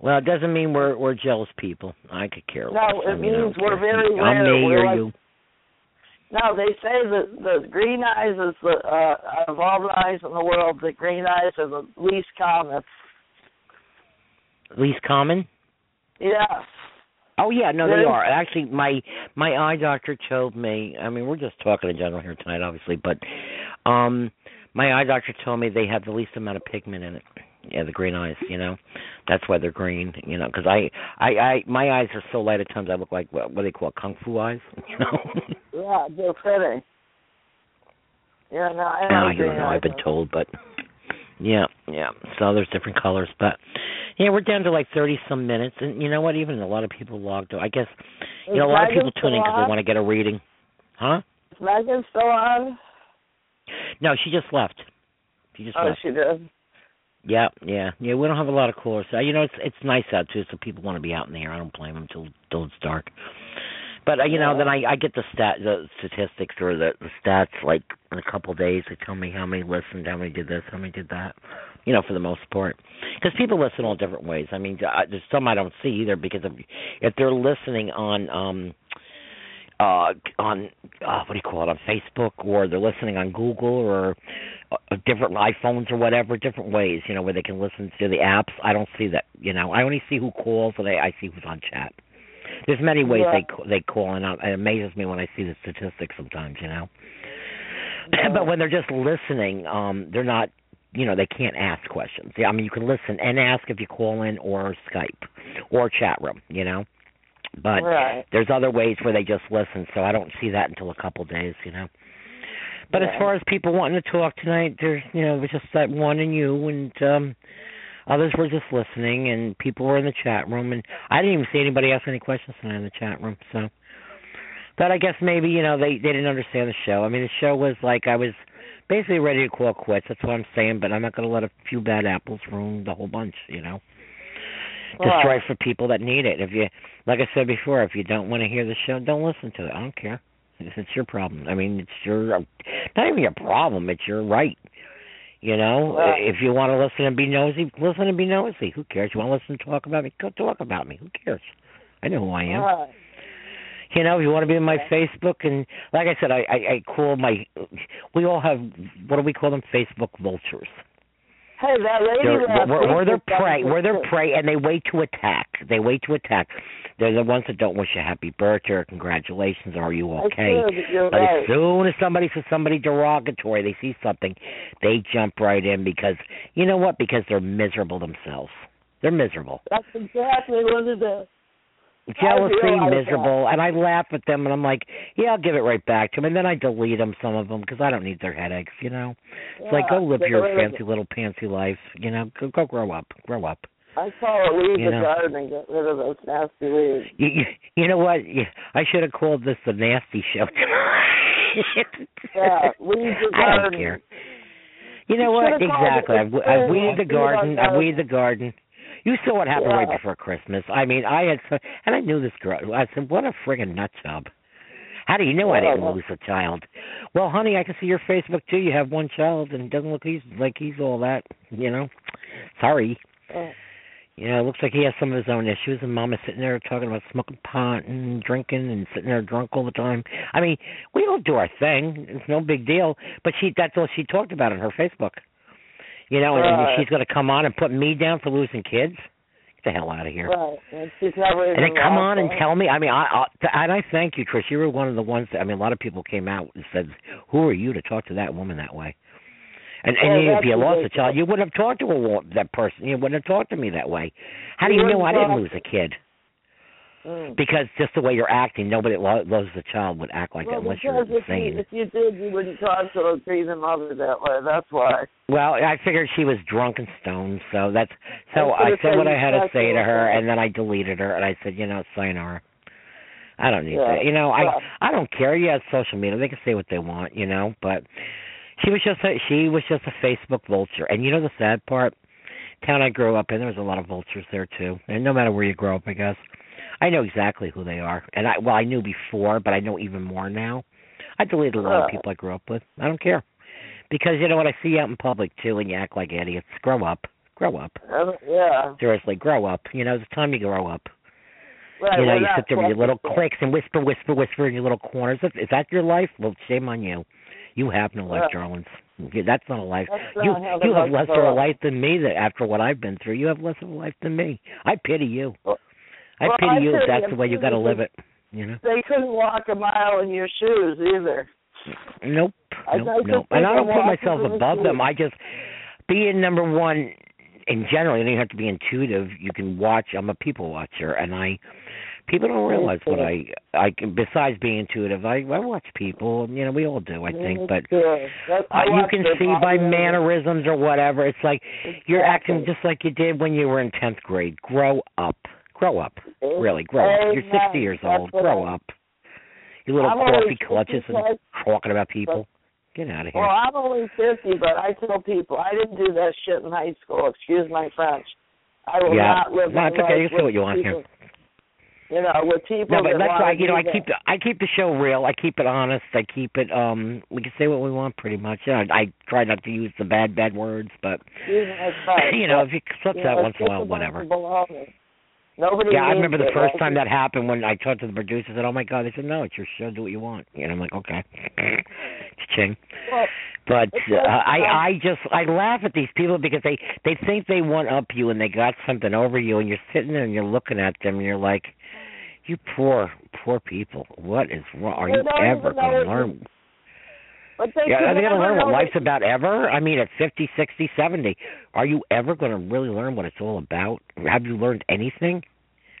Well, it doesn't mean we're we're jealous people. I could care less. No, it I mean, means we're care. very I'm rare. me We're or like- you. No, they say that the green eyes is the uh of all the eyes in the world, the green eyes are the least common. Least common. Yeah. Oh yeah, no, they are. Actually, my my eye doctor told me. I mean, we're just talking in general here tonight, obviously, but um, my eye doctor told me they have the least amount of pigment in it. Yeah, the green eyes. You know, that's why they're green. You know, because I, I, I, my eyes are so light at times. I look like what, what do they call it, kung fu eyes. You know. Yeah, they're pretty. Yeah, no, I No, I don't know. I've been told, but yeah, yeah. So there's different colors, but yeah, we're down to like thirty some minutes, and you know what? Even a lot of people logged. I guess you Is know a lot of people tune in because they want to get a reading, huh? Is Megan still on? No, she just left. She just Oh, left. she did. Yeah, yeah, yeah. We don't have a lot of callers. Uh, you know, it's it's nice out too, so people want to be out in the air. I don't blame them till till it's dark. But uh, you know, then I I get the stat the statistics or the the stats like in a couple of days. They tell me how many listened, how many did this, how many did that. You know, for the most part, because people listen all different ways. I mean, I, there's some I don't see either because if if they're listening on um uh on uh what do you call it on Facebook or they're listening on Google or uh, different iPhones or whatever different ways you know where they can listen to the apps I don't see that you know I only see who calls and I, I see who's on chat there's many ways Yeah. they they call and it amazes me when I see the statistics sometimes you know but when they're just listening um they're not you know they can't ask questions yeah I mean you can listen and ask if you call in or Skype or chat room you know but right. there's other ways where they just listen, so I don't see that until a couple days, you know. But as far as people wanting to talk tonight, there's you know, it was just that one and you and um others were just listening and people were in the chat room and I didn't even see anybody ask any questions tonight in the chat room, so but I guess maybe, you know, they they didn't understand the show. I mean the show was like I was basically ready to call quits, that's what I'm saying, but I'm not gonna let a few bad apples ruin the whole bunch, you know. destroy it for people that need it. If you, like I said before, if you don't want to hear the show, don't listen to it. I don't care. It's, it's your problem. I mean, it's your not even your problem. It's your right. You know, Right. if you want to listen and be nosy, listen and be nosy. Who cares? You want to listen and talk about me? Go talk about me. Who cares? I know who I am. Right. You know, if you want to be in my Facebook, and like I said, I, I, I call my. We all have what do we call them? Facebook vultures. Hey, that lady They're, we're, week we're their prey. me We're prey, and they wait to attack. They wait to attack. They're the ones that don't wish you happy birthday or congratulations. Or are you okay? But right. as soon as somebody says somebody derogatory, they see something, they jump right in because you know what? Because they're miserable themselves. They're miserable. That's exactly what it is. Jealousy, miserable, and I laugh at them, and I'm like, yeah, I'll give it right back to them, and then I delete them, some of them, because I don't need their headaches, you know. It's like go live your of fancy little pantsy life, you know. Go, go grow up, grow up. I saw her leave You the know. garden and get rid of those nasty weeds. You, you, you know what? I should have called this the nasty show. Yeah, weed the I don't garden. care. You know You what? Exactly. I've, I've weeded the garden. I've garden. weeded the garden. You saw what happened right before Christmas. I mean, I had, so, and I knew this girl. I said, "What a friggin' nut job." How do you know I didn't Yeah. lose a child? Well, honey, I can see your Facebook too. You have one child, and it doesn't look he's like he's all that. You know, sorry. Mm. Yeah. You know, it looks like he has some of his own issues, and Mama's sitting there talking about smoking pot and drinking and sitting there drunk all the time. I mean, we all do our thing; it's no big deal. But she—that's all she talked about on her Facebook. You know, and, and she's going to come on and put me down for losing kids. Get the hell out of here! Right, and she's never And then come on and tell me. I mean, I, I and I thank you, Trish. You were one of the ones. That, I mean, a lot of people came out and said, "Who are you to talk to that woman that way?" And and Yeah, you- if you lost a child, you wouldn't have talked to a, that person. You wouldn't have talked to me that way. How do You you know I didn't lose a kid? Mm. Because just the way you're acting, nobody lo- loves a child would act like well, that unless you're because if you, if you did, you wouldn't talk to a grieving mother that way. That's why. Well, I figured she was drunk and stoned, so that's so I I said what I had to say to her, and then I deleted her, and I said, you know, sayonara. I don't need Yeah. that. You know, I Yeah. I don't care. Yeah, it's social media; they can say what they want, you know. But she was just a she was just a Facebook vulture, and you know the sad part, town I grew up in, there was a lot of vultures there too, and no matter where you grow up, I guess. I know exactly who they are, and I well, I knew before, but I know even more now. I deleted a lot of people I grew up with. I don't care because you know what I see out in public too, and you act like idiots. Grow up, grow up. Uh, yeah. Seriously, grow up. You know, it's time you grow up. Right. you know, you sit there with your little clicks and whisper, whisper, whisper in your little corners. Is, is that your life? Well, shame on you. You have no life, Right. darlings. That's not a life. You you have less of a life than me. That after what I've been through, you have less of a life than me. I pity you. Well- I well, pity I you. if That's the way you got to live it. You know. They couldn't walk a mile in your shoes either. Nope. Nope. I nope. And I don't put myself in the above them. I just being number one in general. You don't have to be intuitive. You can watch. I'm a people watcher, and I people don't realize what I I can. Besides being intuitive, I I watch people. You know, we all do. I think, but. Yeah. That- I Uh, you can see by mannerisms or whatever. It's like you're acting just like you did when you were in tenth grade. Grow up. Grow up. Really, grow up. You're Amen. sixty years old. Grow up. You little coffee clutches and 55, talking about people. Get out of here. Well, I'm only 50, but I tell people I didn't do that shit in high school. Excuse my French. I will Yeah. not live No, it's okay. You with what you want people, here. You know, with people No, but that that's why you know I keep the I keep the show real. I keep it honest. I keep it um. We can say what we want pretty much. Yeah, I, I try not to use the bad bad words, but Excuse my French. you know if you slip You that once in a while, whatever. belonging. Nobody Yeah, I remember the first time that happened when I talked to the producer. And said, "Oh my God!" They said, "No, it's your show. Do what you want." And I'm like, "Okay." Ching. Well, But uh, I um, I just I laugh at these people because they they think they one up you and they got something over you and you're sitting there and you're looking at them and you're like, you poor poor people. What is wrong? Are you ever going to learn? But they Yeah, are they going to learn what life's about ever? I mean, at fifty, sixty, seventy, are you ever going to really learn what it's all about? Have you learned anything?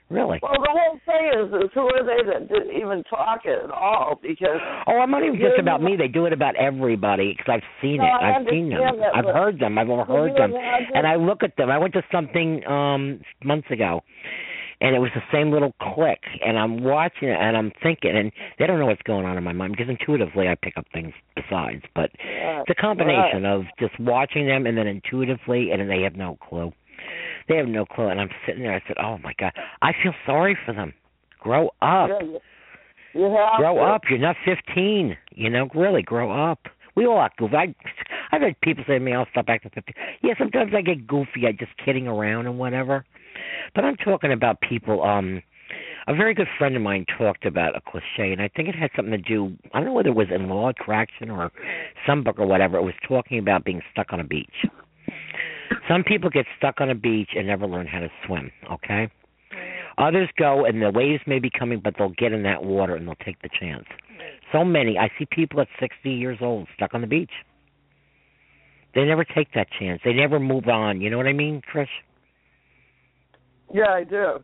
Really? Well, the whole thing is, is who are they that didn't even talk it at all? Because Oh, I'm not even just about me. They do it about everybody because I've seen No, it. I I've seen them. that, I've heard them. I've overheard them. And I look at them. I went to something um months ago, and it was the same little click. And I'm watching it, and I'm thinking, and they don't know what's going on in my mind because intuitively I pick up things besides. But Yeah, it's a combination right. of just watching them and then intuitively, and then they have no clue. They have no clue. And I'm sitting there. I said, "Oh my god, I feel sorry for them. Grow up. Yeah, you, you have grow to. up. You're not 15. You know, really grow up." We all act goofy. I, I've had people say to me, "I'll stop acting 15." Yeah, sometimes I get goofy. I just kidding around and whatever. But I'm talking about people. Um, a very good friend of mine talked about a cliche, and I think it had something to do. I don't know whether it was in Law Attraction or some book or whatever. It was talking about being stuck on a beach. Some people get stuck on a beach and never learn how to swim. Okay. Others go and the waves may be coming, but they'll get in that water and they'll take the chance. So many. I see people at 60 years old stuck on the beach. They never take that chance. They never move on. You know what I mean, Trish? Yeah, I do.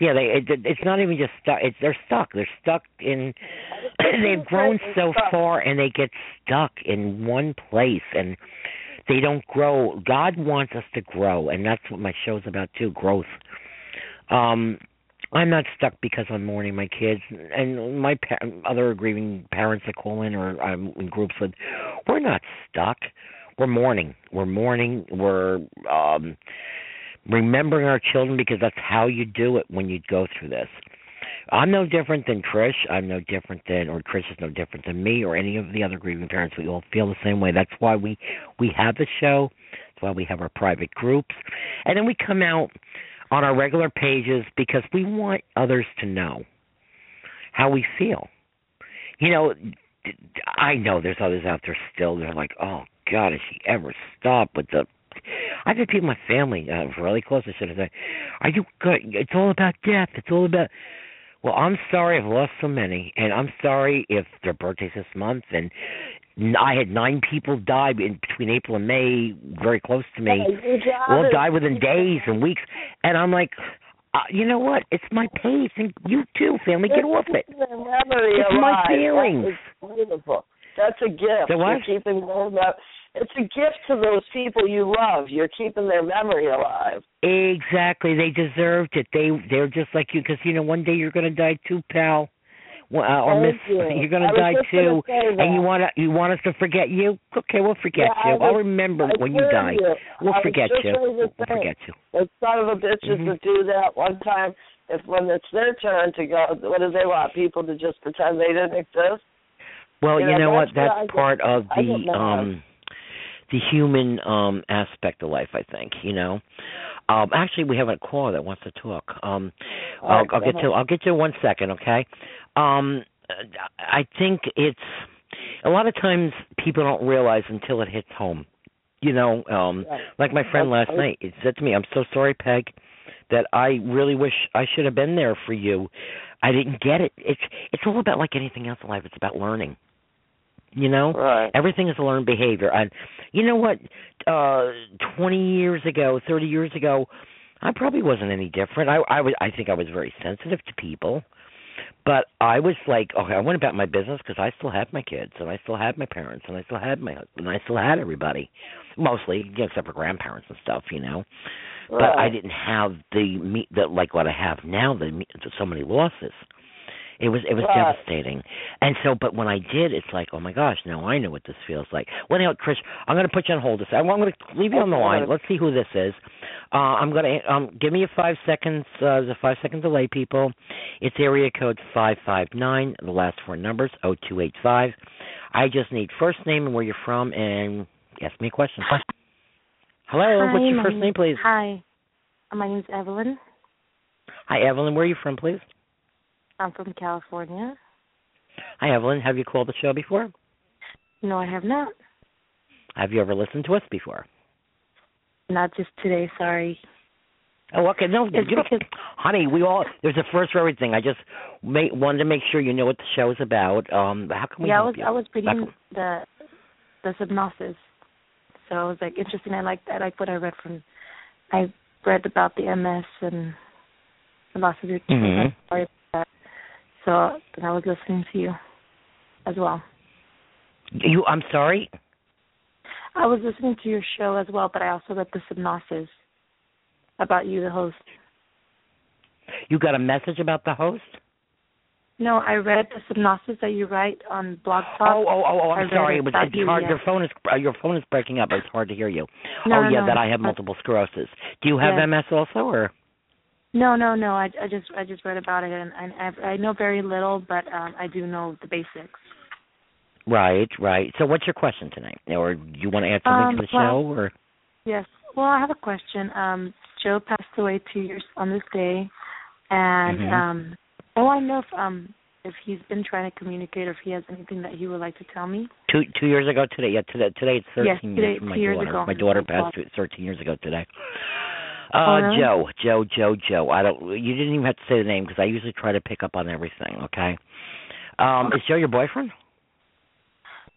Yeah, they. It, it's not even just stuck. It's they're stuck. They're stuck in. they've grown so far, and they get stuck in one place, and they don't grow. God wants us to grow, and that's what my show's about too. Growth. Um, I'm not stuck because I'm mourning my kids, and my pa- other grieving parents that call in, or I'm in groups with. We're not stuck. We're mourning. We're mourning. We're um remembering our children because that's how you do it when you go through this. I'm no different than Trish. I'm no different than, or Trish is no different than me or any of the other grieving parents. We all feel the same way. That's why we we have the show. That's why we have our private groups, and then we come out on our regular pages because we want others to know how we feel. You know, I know there's others out there still. They're like, oh God, has she ever stopped with the I've had people in my family, uh, really close, I should have said, Are you good? It's all about death. It's all about. Well, I'm sorry I've lost so many, and I'm sorry if their birthdays this month, and I had nine people die in between April and May, very close to me. All die within days and weeks, and I'm like, uh, you know what? It's my pace, and you too, family. Get off it. It's my feelings. That beautiful. That's a gift. The what? You're keeping those up it's a gift to those people you love. You're keeping their memory alive. Exactly. They deserved it. They they're just like you because you know one day you're going to die too, pal. Uh, or miss, you. are going to die too, and you want to you want us to forget you? Okay, we'll forget yeah, you. Was, I'll remember I when you die. You. We'll forget you. We'll forget you. Those son of a bitches mm-hmm. that do that one time. If when it's their turn to go, what do they want? People to just pretend they didn't exist? Well, you, you know, know what? That's, that's part of the um the human um aspect of life, I think, you know. Um actually we have a caller that wants to talk. Um I'll, right, I'll get to I'll get to one second, okay? Um I think it's a lot of times people don't realize until it hits home. You know, um right. like my friend last right. night, he said to me, "I'm so sorry, Peg, that I really wish I should have been there for you. I didn't get it. It's it's all about like anything else in life. It's about learning. You know, right. everything is a learned behavior. And you know what? Uh, twenty years ago, thirty years ago, I probably wasn't any different. I I was I think I was very sensitive to people, but I was like, okay, I went about my business because I still had my kids and I still had my parents and I still had my husband and I still had everybody, mostly you know, except for grandparents and stuff, you know. Right. But I didn't have the me the like what I have now. The so many losses. It was it was right. devastating. And so, but when I did, it's like, oh my gosh, now I know what this feels like. Well, now, Chris, I'm going to put you on hold. A second. I'm going to leave you on the line. Let's see who this is. Uh, I'm going to um, give me a five seconds. Uh, there's a five second delay, people. It's area code five five nine. The last four numbers O two eight five. I just need first name and where you're from, and ask me a question. Hello, Hi, what's your first name, please? Hi, my name's Evelyn. Hi, Evelyn. Where are you from, please? I'm from California. Hi, Evelyn. Have you called the show before? No, I have not. Have you ever listened to us before? Not just today, sorry. Oh, okay. No, It's you because- honey, we all there's a first for everything. I just ma- wanted to make sure you know what the show is about. Um, how can we yeah, I was you? I was reading the the synopsis, so I was like interesting. I like I like what I read from. I read about the MS and the loss of your kids. About that. So I was listening to you as well. You, I'm sorry. I was listening to your show as well, but I also read the synopsis about you, the host. You got a message about the host? No, I read the synopsis that you write on Blog Talk. Oh, oh, oh, oh I'm sorry. it was it's you, hard. Your phone is uh, your phone is breaking up. It's hard to hear you. No, oh no, yeah, no. that I have multiple sclerosis. Do you have Yes. MS also, or No, no, no. I, I just I just read about it, and, and I, I know very little, but um, I do know the basics. right, right? So what's your question tonight, or do you want to add something Um, to the well- show, or Yes. Well, I have a question. Um, Joe passed away two years on this day, and Mhm. um, I want to know if um if he's been trying to communicate, or if he has anything that he would like to tell me. two two years ago today? Yeah, today today it's Yes, thirteen today- years from my daughter. ago. My daughter passed to- thirteen years ago today. Uh, really? Joe, Joe, Joe, Joe. I don't. You didn't even have to say the name because I usually try to pick up on everything. Okay. Um, is Joe your boyfriend?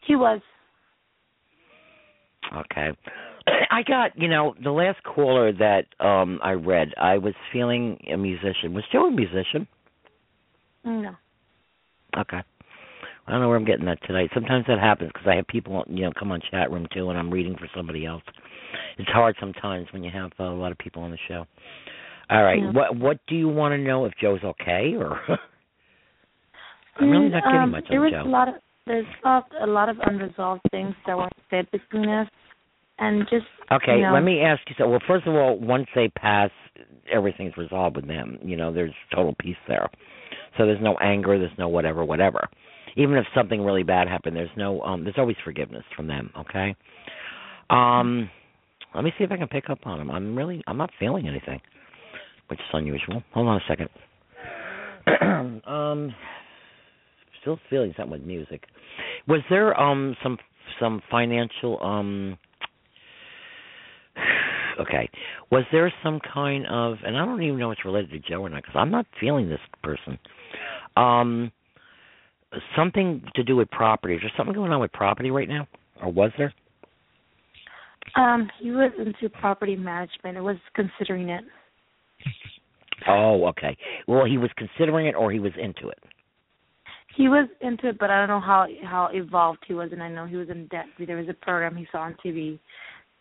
He was. Okay. I got, you know, the last caller that um I read, I was feeling a musician. Was Joe a musician? No. Okay. I don't know where I'm getting that tonight. Sometimes that happens because I have people, you know, come on chat room too, and I'm reading for somebody else. It's hard sometimes when you have uh, a lot of people on the show. All right. Yeah. What What do you want to know if Joe's okay or? I'm really not getting um, much there on was Joe. a lot of there's a lot, of unresolved things that weren't said between us, and just Okay, you know, let me ask you so. Well, first of all, once they pass, everything's resolved with them. You know, there's total peace there. So there's no anger, there's no whatever, whatever. Even if something really bad happened, there's no um there's always forgiveness from them, okay? Um let me see if I can pick up on them. I'm really I'm not feeling anything, which is unusual. Hold on a second. um still feeling something with music. Was there um some some financial um okay was there some kind of and i don't even know if it's related to joe or not because i'm not feeling this person um something to do with property is there something going on with property right now or was there um, he was into property management. It was considering it. oh okay. Well he was considering it or he was into it? He was into it, but I don't know how how evolved he was, and I know he was in debt. There was a program he saw on TV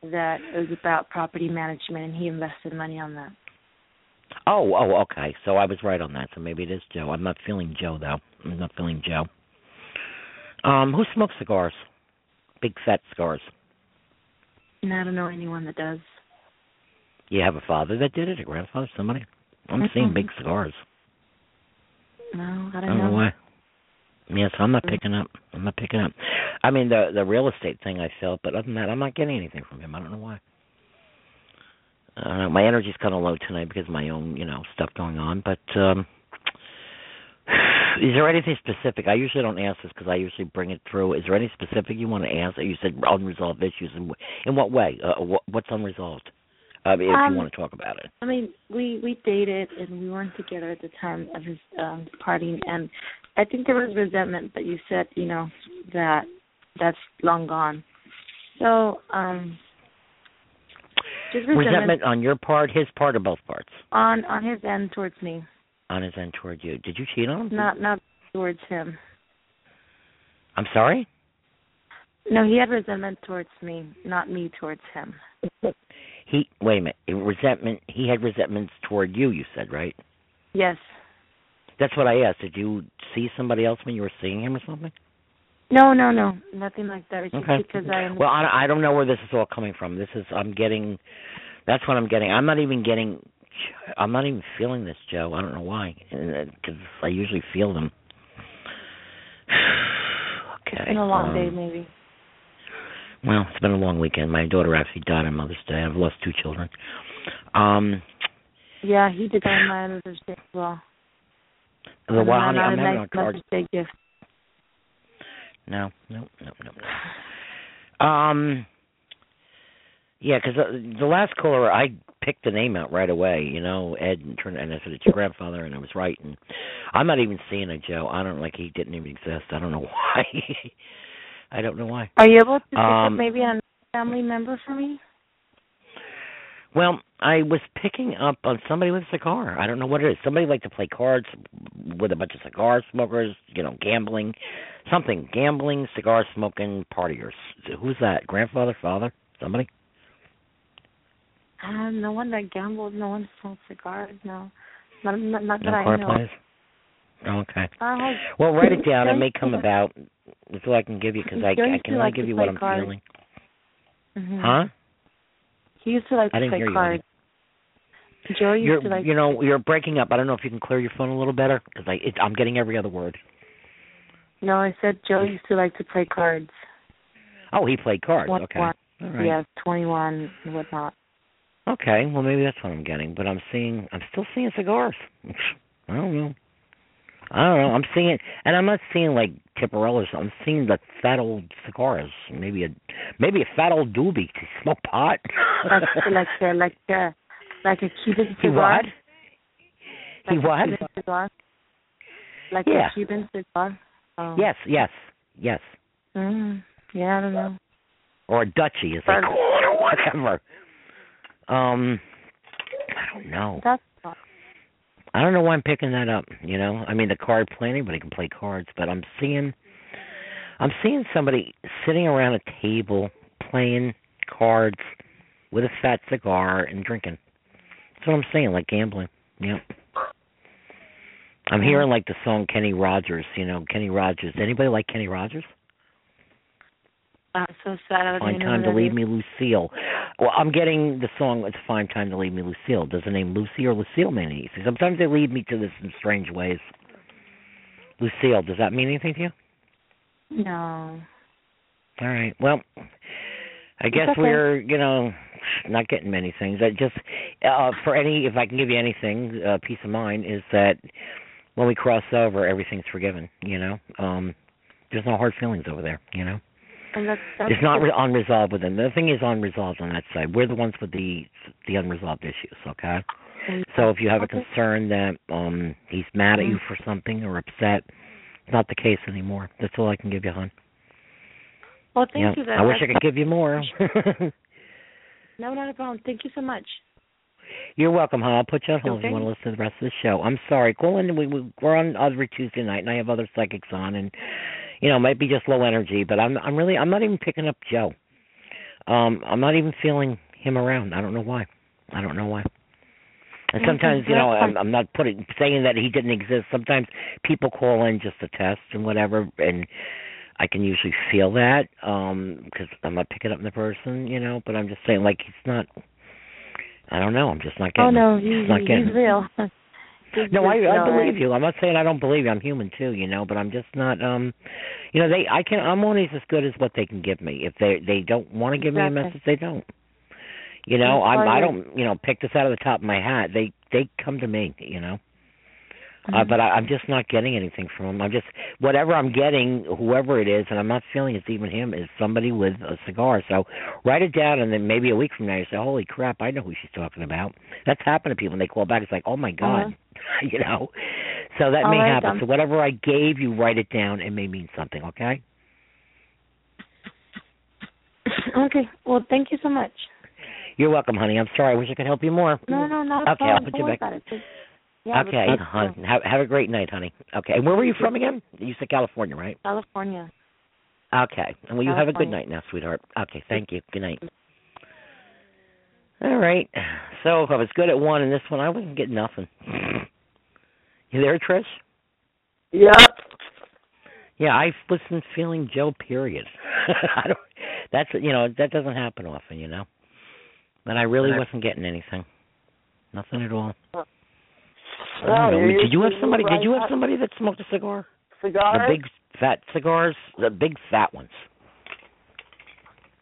that was about property management, and he invested money on that. oh oh okay. So i was right on that. So maybe it is joe. I'm not feeling joe though. I'm not feeling joe. Um who smokes cigars? Big fat cigars And I don't know anyone that does. you have a father that did it a grandfather somebody i'm seeing big cigars No, I don't, I don't know why. Yes, I'm not picking up. I'm not picking up. I mean the the real estate thing I felt, but other than that, I'm not getting anything from him. I don't know why. I don't know. my energy's kind of low tonight because of my own, you know, stuff going on. But um is there anything specific? I usually don't ask this because I usually bring it through. Is there any specific you want to ask? You said unresolved issues. In, in what way? Uh, what, what's unresolved? Uh, if Um, you want to talk about it. I mean, we we dated and we weren't together at the time of his um parting, and I think there was resentment. But you said, you know, that that's long gone. So, um, just resentment, Resentment on your part, his part, or both parts? on on his end towards me, On his end toward you. Did you cheat on him? not not towards him. I'm sorry. No, he had resentment towards me, not me towards him. He wait a minute. Resentment. He had resentments toward you. You said right. Yes. That's what I asked. Did you see somebody else when you were seeing him or something? No, no, no, nothing like that. It's Okay. because I Well, I, I don't know where this is all coming from. This is I'm getting. That's what I'm getting. I'm not even getting. I'm not even feeling this, Joe. I don't know why. Because I usually feel them. okay. it's been a long um, day, maybe. Well, it's been a long weekend. My daughter actually died on Mother's Day. I've lost two children. Um, Yeah, he did on my Mother's Day as well. the well, honey, I'm having nice a card. Mother's Day gift. No, no, no, no, no. Um, yeah, because uh, the last caller, I picked the name out right away. You know, Ed, and turned and I said it's your grandfather, and I was right. And I'm not even seeing it, Joe. I don't like he didn't even exist. I don't know why. I don't know why. Are you able to pick up Um, maybe a family member for me? Well, I was picking up on somebody with a cigar. I don't know what it is. Somebody like to play cards with a bunch of cigar smokers, you know, gambling, something, gambling, cigar smoking partiers. Who's that? Grandfather, father, somebody? Uh, no one that gambles, no one smokes cigars, no. Not, not, not No that I know. players. Okay. Uh, Well, write it down. It may come about. That's all I can give you because I, I can only like give you what I'm cards. feeling. Mhm. Huh? He used to like I to didn't play hear you, cards. Joe used You're, to like. you know, you're breaking up. I don't know if you can clear your phone a little better because I, it, I'm getting every other word. No, I said Joe used to like to play cards. Oh, he played cards. One- Okay. one. All right. Yes, twenty-one and whatnot. Okay. Well, maybe that's what I'm getting. But I'm seeing. I'm still seeing cigars. I don't know. I don't know. I'm seeing, and I'm not seeing like Tiparillos. I'm seeing the fat old cigars. Maybe a, maybe a fat old doobie to smoke pot. Like like uh, like uh, like a Cuban cigar. he what? He Like a what? Cuban cigar. Like Yeah. a Cuban cigar. Oh. Yes, yes, yes. Mm, yeah, I don't know. Or a duchy, they But- or whatever. Um, I don't know. That's not. I don't know why I'm picking that up. You know, I mean, the card play. Anybody can play cards, but I'm seeing, I'm seeing somebody sitting around a table playing cards with a fat cigar and drinking. That's what I'm saying, like gambling. Yep. I'm hearing like the song Kenny Rogers. You know, Kenny Rogers. Anybody like Kenny Rogers? I'm so sad. I Fine time to leave me, Lucille. Well, I'm getting the song "It's Fine Time to Leave Me, Lucille." Does the name Lucy or Lucille mean anything? Sometimes they lead me to this in strange ways. Lucille, does that mean anything to you? No. All right. Well, I guess okay. we're you know not getting many things. I just uh for any if I can give you anything, uh, peace of mind is that when we cross over, everything's forgiven. You know, um, there's no hard feelings over there. You know. And that's, that's It's not re- unresolved with them. The thing is unresolved on that side. We're the ones with the the unresolved issues. Okay. So if you have a concern that um he's mad at you Mhm. for something or upset, it's not the case anymore. That's all I can give you, hon. Well, thank yeah. you. That I wish I could give you more. No, not a problem. Thank you so much. You're welcome, hon. I'll put you on hold if you want to listen to the rest of the show. I'm sorry. Call in. We, we we're on every Tuesday night, and I have other psychics on, and you know, it might be just low energy, but I'm I'm really I'm not even picking up Joe. Um, I'm not even feeling him around. I don't know why. I don't know why. And sometimes, you know, I'm. I'm not putting saying that he didn't exist. Sometimes people call in just to test and whatever, and I can usually feel that um because I'm not picking up the person, you know. But I'm just saying, like he's not. I don't know. I'm just not getting. oh no, it. he, Just not he's getting. it. real. No, I I believe you. I'm not saying I don't believe you. I'm human too, you know, but I'm just not um you know, they I can I'm only as good as what they can give me. If they they don't want to give me a message, they don't. You know, I'm I don't, you know, pick this out of the top of my hat. They they come to me, you know. Uh, Mhm. but I, I'm just not getting anything from him. I'm just whatever I'm getting, whoever it is, and I'm not feeling it's even him. Is somebody with a cigar. So write it down, and then maybe a week from now you say, "Holy crap, I know who she's talking about." That's happened to people, and they call back. It's like, "Oh my god," you know. So that All may right, happen. So whatever I gave you, write it down. It may mean something. Okay. okay. Well, thank you so much. You're welcome, honey. I'm sorry. I wish I could help you more. No, no, not a Okay, I'll put Don't you back. About it. Just- yeah, okay, that's hon. Have have a great night, honey. Okay. And where were you from again? You said California, right? California. Okay. And will you have a good night now, sweetheart? Okay, thank you. Good night. All right. So if I was good at one and this one, I wasn't getting nothing. You there, Trish? Yep. Yeah, I wasn't feeling Joe. Period. I don't. That's you know that doesn't happen often, you know. But I really wasn't getting anything. Nothing at all. I don't oh, know. you Did you have somebody? Did you have somebody that smoked a cigar? Cigar? The big fat cigars, the big fat ones.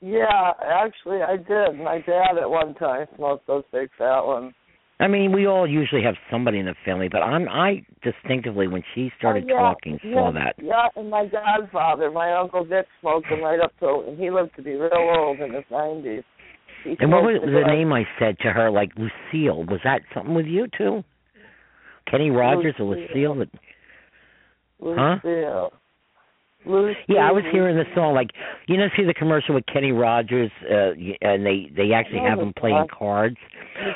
Yeah, actually, I did. My dad at one time smoked those big fat ones. I mean, we all usually have somebody in the family, but I'm I distinctively when she started Oh, yeah, talking saw yeah, that. Yeah, and my godfather, my uncle Dick, smoked them right up till, and he lived to be real old in his nineties. And what was the name I said to her? Like Lucille. Was that something with you too? Kenny Rogers or Lucille. Lucille? Huh? Lucille. Lucille. yeah, I was hearing the song. Like you know, see the commercial with Kenny Rogers, uh, and they they actually have him playing cards.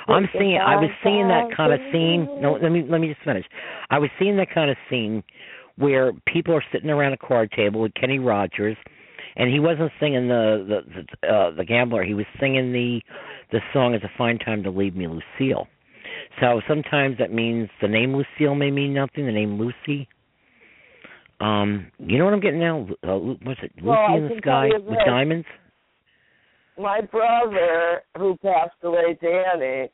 I'm seeing. I was seeing that kind of scene. No, let me let me just finish. I was seeing that kind of scene where people are sitting around a card table with Kenny Rogers, and he wasn't singing the the the, uh, the gambler. He was singing the the song "It's a Fine Time to Leave Me, Lucille." So sometimes that means the name Lucille may mean nothing. The name Lucy. Um, you know what I'm getting now? Uh, what's it? Lucy Well, in the sky with this. diamonds. My brother, who passed away, Danny,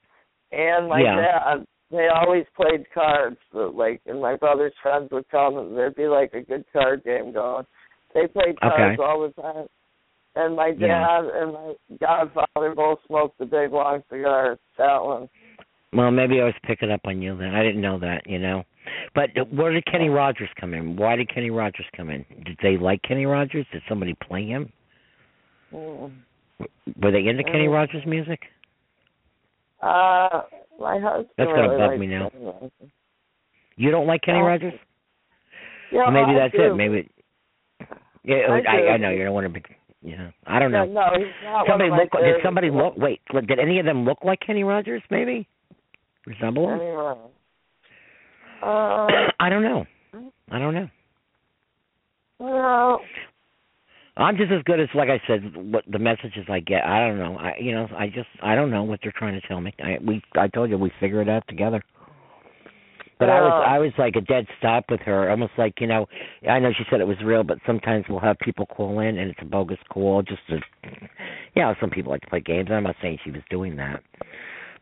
and my Yeah. dad, they always played cards. So, like, and my brother's friends would come, and there'd be like a good card game going. They played cards Okay. all the time. And my dad Yeah. and my godfather both smoked the big long cigars. That one. Well, maybe I was picking up on you then. I didn't know that, you know. But where did Kenny Rogers come in? Why did Kenny Rogers come in? Did they like Kenny Rogers? Did somebody play him? Mm. Were they into Kenny Uh, Rogers music? Uh, my husband. That's gonna really bug me now. You don't like Kenny Uh, Rogers? Yeah, Well, maybe I that's do. it. Maybe. Yeah, I I, I, know you don't want to be. Yeah, I don't know. Yeah, no, he's not somebody look. Did somebody look? Wait, did any of them look like Kenny Rogers? Maybe resemble? Kenny Uh, I don't know. I don't know. well, I'm just as good as, like I said, what the messages I get. I don't know. I, you know, I just, I don't know what they're trying to tell me. I, we, I told you, we figure it out together. But I was, I was like a dead stop with her, almost like you know. I know she said it was real, but sometimes we'll have people call in and it's a bogus call, just to, you know, some people like to play games. And I'm not saying she was doing that,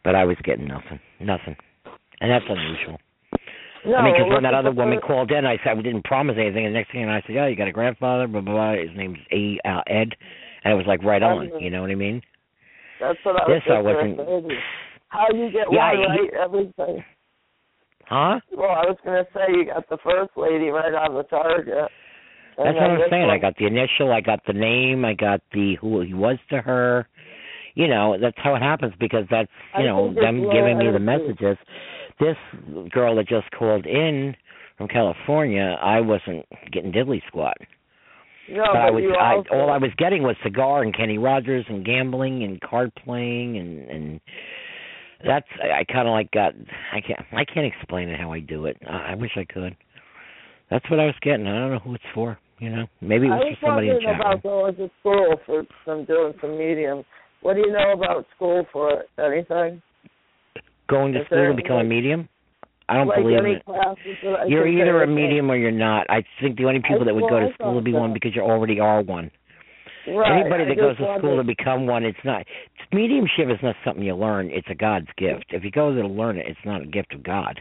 but I was getting nothing, nothing, and that's unusual. no, I mean, because when that other woman first- called in, I said we didn't promise anything, and the next thing I said, "Oh, you got a grandfather, blah blah blah." His name's A uh, Ed, and it was like right on. You know what I mean? That's what I was This I wasn't- you. How you get Yeah, one right every time. Huh? Well, I was gonna say you got the first lady right on the target. That's what I'm saying. I got the initial, I got the name, I got the who he was to her. You know, that's how it happens because that's you I know them giving me the messages. This girl that just called in from California, I wasn't getting diddly squat. No, but but I was you I also, all I was getting was cigar and Kenny Rogers and gambling and card playing and and that's I, I kind of like got I can't I can't explain it how I do it. I, I wish I could. That's what I was getting. I don't know who it's for. You know, maybe it I was was for somebody in chat. room. about going to school for some doing some medium. What do you know about school for? Anything? Going to Is school to become a medium. I don't like believe it. You're either a medium or you're not. I think the only people that would go to school would be thought one because you already are one. Right. Anybody that goes to school to become one, it's not. Mediumship is not something you learn. It's a God's gift. If you go there to learn it, it's not a gift of God.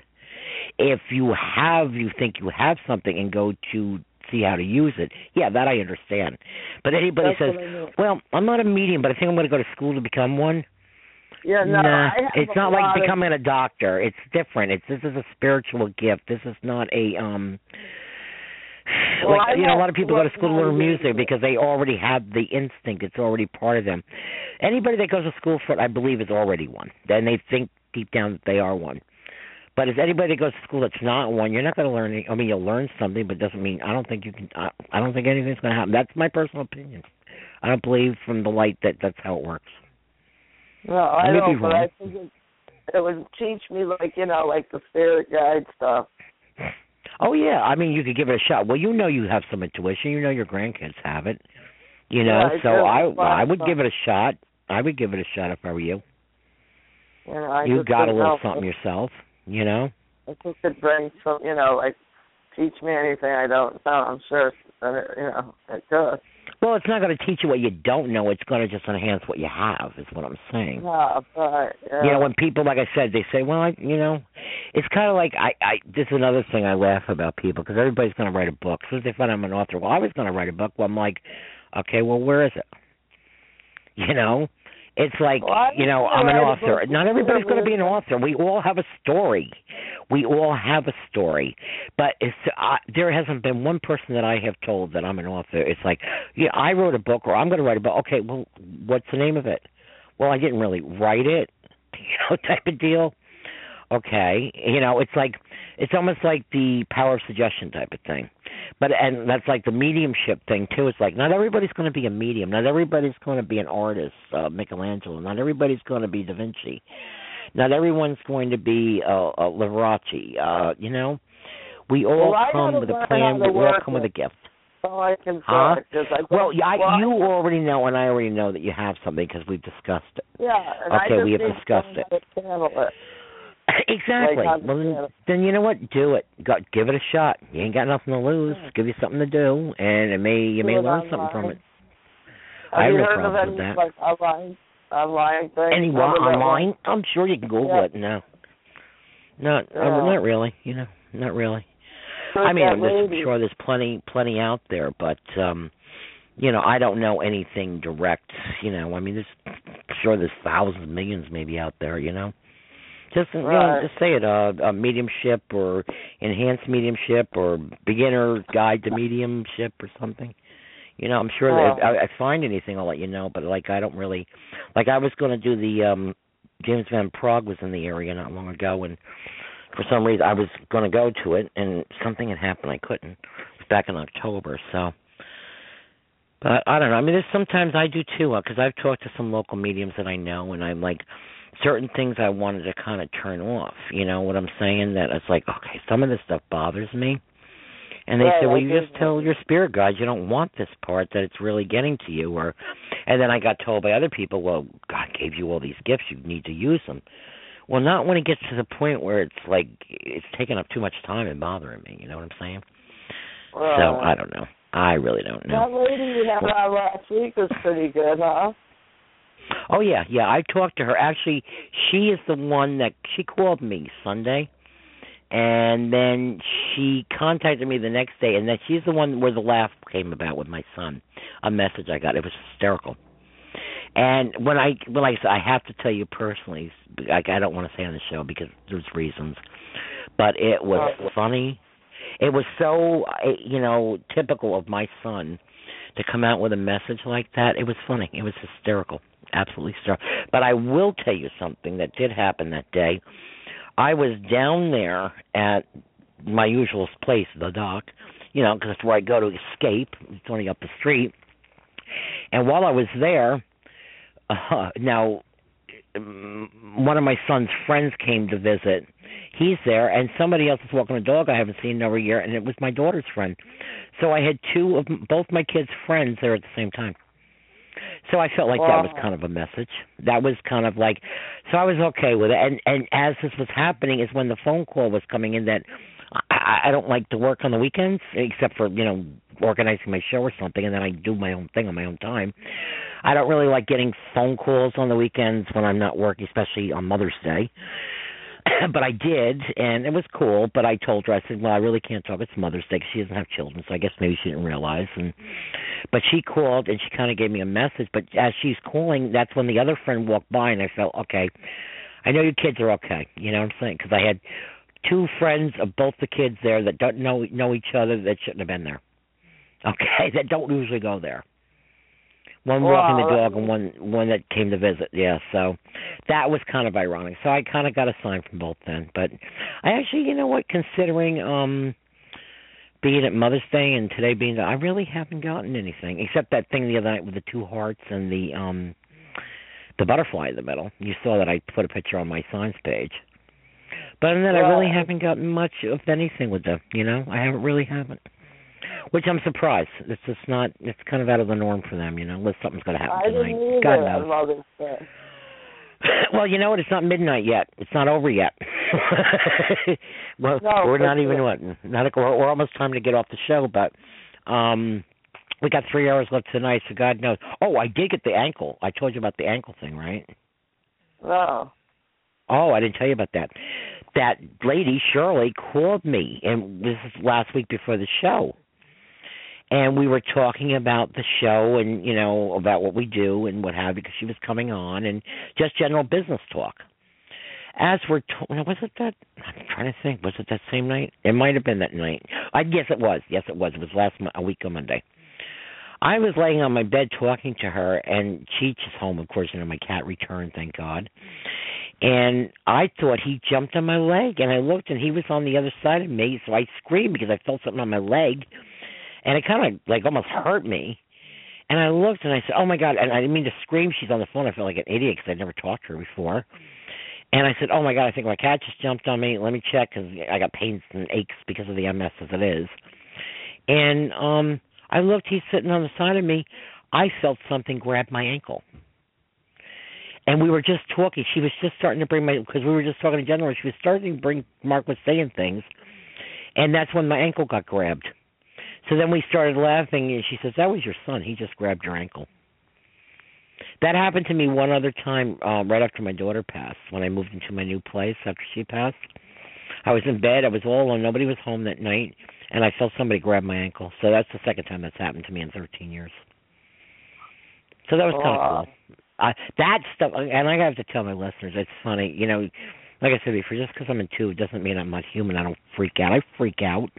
If you have, you think you have something and go to see how to use it, yeah, that I understand. But anybody That's says, I mean. "Well, I'm not a medium, but I think I'm going to go to school to become one." Yeah, no, nah, it's not like of- becoming a doctor. It's different. It's this is a spiritual gift. This is not a um Well, like I you know a lot of people go to school to learn music because they already have the instinct. It's already part of them. Anybody that goes to school for it, I believe, is already one. Then they think deep down that they are one. But if anybody that goes to school that's not one, you're not going to learn. Any, I mean, you'll learn something, but it doesn't mean I don't think you can. I, I don't think anything's going to happen. That's my personal opinion. I don't believe from the light that that's how it works. No, I don't, but. I think it, it would teach me like you know, like the spirit guide stuff. Oh yeah, I mean you could give it a shot. Well, you know you have some intuition. You know your grandkids have it. You know, Yeah, so. I I would give it a shot. I would give it a shot if I were you. You know, I you got a little something yourself. You know. If it could bring some, you know, like teach me anything I don't know. I'm sure, that it, you know, it does. Well, it's not going to teach you what you don't know. It's going to just enhance what you have. Is what I'm saying. Yeah, but yeah. You know, when people, like I said, they say, "Well, I, you know," it's kind of like I, I. This is another thing I laugh about people because everybody's going to write a book. As soon as they find I'm an author, well, I was going to write a book. Well, I'm like, okay, well, where is it? You know, it's like, Well, you know, I'm an gonna write a author. Not everybody's going to be an author. We all have a story. We all have a story, but it's uh, there hasn't been one person that I have told that I'm an author. It's like, yeah, I wrote a book, or I'm going to write a book. Okay, well, what's the name of it? Well, I didn't really write it, you know, type of deal. Okay, you know, it's like it's almost like the power of suggestion type of thing. But and that's like the mediumship thing too. It's like not everybody's going to be a medium. Not everybody's going to be an artist, uh, Michelangelo. Not everybody's going to be Da Vinci. Not everyone's going to be uh, uh, Liberace. Uh, you know, we all Well, come with a plan. We all come with a gift. So I can Huh? say I Well, yeah, I, you already know, and I already know that you have something because we've discussed it. yeah, Okay, we have discussed learn how to channel it. Exactly. Like, well, then, then you know what? Do it. Go, give it a shot. You ain't got nothing to lose. Give you something to do, and it may you Do may learn something from it. Have I have no heard of problems any with that. like online online thing? Than online? I'm sure you can Google Yeah. it. No, not uh, not really. You know, not really. I mean, I'm just sure there's plenty plenty out there, but um you know, I don't know anything direct. You know, I mean, there's I'm sure there's thousands, millions maybe out there. You know, just you know, just say it, uh, a mediumship or enhanced mediumship or beginner guide to mediumship or something. You know, I'm sure that if Oh. I, I find anything, I'll let you know. But like, I don't really, like, I was going to do the um James Van Praagh was in the area not long ago, and for some reason I was going to go to it, and something had happened. I couldn't. It was back in October, so. But I don't know. I mean, there's sometimes I do too, because I've talked to some local mediums that I know, and I'm like, certain things I wanted to kind of turn off. You know what I'm saying? That it's like, okay, some of this stuff bothers me. And they Right, said, well, I you just tell your spirit guides you don't want this part that it's really getting to you, or, and then I got told by other people, well, God gave you all these gifts, you need to use them. Well, not when it gets to the point where it's like it's taking up too much time and bothering me. You know what I'm saying? So I don't know. I really don't know. That lady you had on last week was pretty good, huh? Oh yeah, yeah. I talked to her. Actually, she is the one that she called me Sunday, and then she contacted me the next day, and then she's the one where the laugh came about with my son. A message I got. It was hysterical. And when I when I said, I have to tell you personally, like I don't want to say on the show because there's reasons, but it was Right. funny. It was so uh, you know typical of my son to come out with a message like that. It was funny. It was hysterical, absolutely hysterical. But I will tell you something that did happen that day. I was down there at my usual place, the dock, you know, because it's where I go to escape. It's only up the street. And while I was there, uh, now um, one of my son's friends came to visit. He's there, and somebody else is walking a dog I haven't seen in over a year, and it was my daughter's friend. So I had two of both my kids' friends there at the same time. So I felt like that was oh. kind of a message. That was kind of like, so I was okay with it. And and as this was happening, is when the phone call was coming in that I, I don't like to work on the weekends except for you know organizing my show or something, and then I do my own thing on my own time. I don't really like getting phone calls on the weekends when I'm not working, especially on Mother's Day. but I did, and it was cool. But I told her, I said, "Well, I really can't talk. It's Mother's Day. she doesn't have children, so I guess maybe she didn't realize." And but she called and she kind of gave me a message. But as she's calling, that's when the other friend walked by, and I felt okay. I know your kids are okay. You know what I'm saying? Because I had two friends of both the kids there that don't know know each other that shouldn't have been there. Okay, that don't usually go there. One walking the dog and one one that came to visit. Yeah, so that was kind of ironic. So I kind of got a sign from both then. But I actually, you know what, considering um being at Mother's Day and today being I really haven't gotten anything except that thing the other night with the two hearts and the um the butterfly in the middle. You saw that I put a picture on my signs page. But other than that, I really haven't gotten much of anything with them. You know, I haven't really haven't. Which I'm surprised. It's just not. It's kind of out of the norm for them. You know, unless something's going to happen I didn't tonight. either God knows. Mother's Day. well, you know what? It's not midnight yet. It's not over yet. well, No, we're not even what? Not a, we're, we're almost time to get off the show, but um, we got three hours left tonight, so God knows. Oh, I did get the ankle. I told you about the ankle thing, right? No. Oh, I didn't tell you about that. That lady Shirley called me, and this is last week before the show, and we were talking about the show and you know about what we do and what have you, because she was coming on and just general business talk. As we're to- was it that I'm trying to think, was it that same night? It might have been that night. I guess it was. Yes, it was. It was last a week on Monday. I was laying on my bed talking to her, and Cheech is home. Of course, you know my cat returned, thank God. And I thought he jumped on my leg, and I looked, and he was on the other side of me. So I screamed because I felt something on my leg, and it kind of like almost hurt me. And I looked, and I said, "Oh my God!" And I didn't mean to scream. She's on the phone. I felt like an idiot because I'd never talked to her before. And I said, "Oh my God! I think my cat just jumped on me. Let me check because I got pains and aches because of the MS as it is." And um I looked. He's sitting on the side of me. I felt something grab my ankle. and we were just talking. She was just starting to bring my because we were just talking in general. She was starting to bring Mark was saying things, and that's when my ankle got grabbed. So then we started laughing, and she says, "That was your son. He just grabbed your ankle." That happened to me one other time, um, right after my daughter passed. When I moved into my new place after she passed, I was in bed. I was all alone. Nobody was home that night, and I felt somebody grab my ankle. So that's the second time that's happened to me in 13 years. So that was kind of Wow. cool. Uh, that stuff, and I have to tell my listeners, it's funny. You know, like I said before, just because I'm in two doesn't mean I'm not human. I don't freak out. I freak out.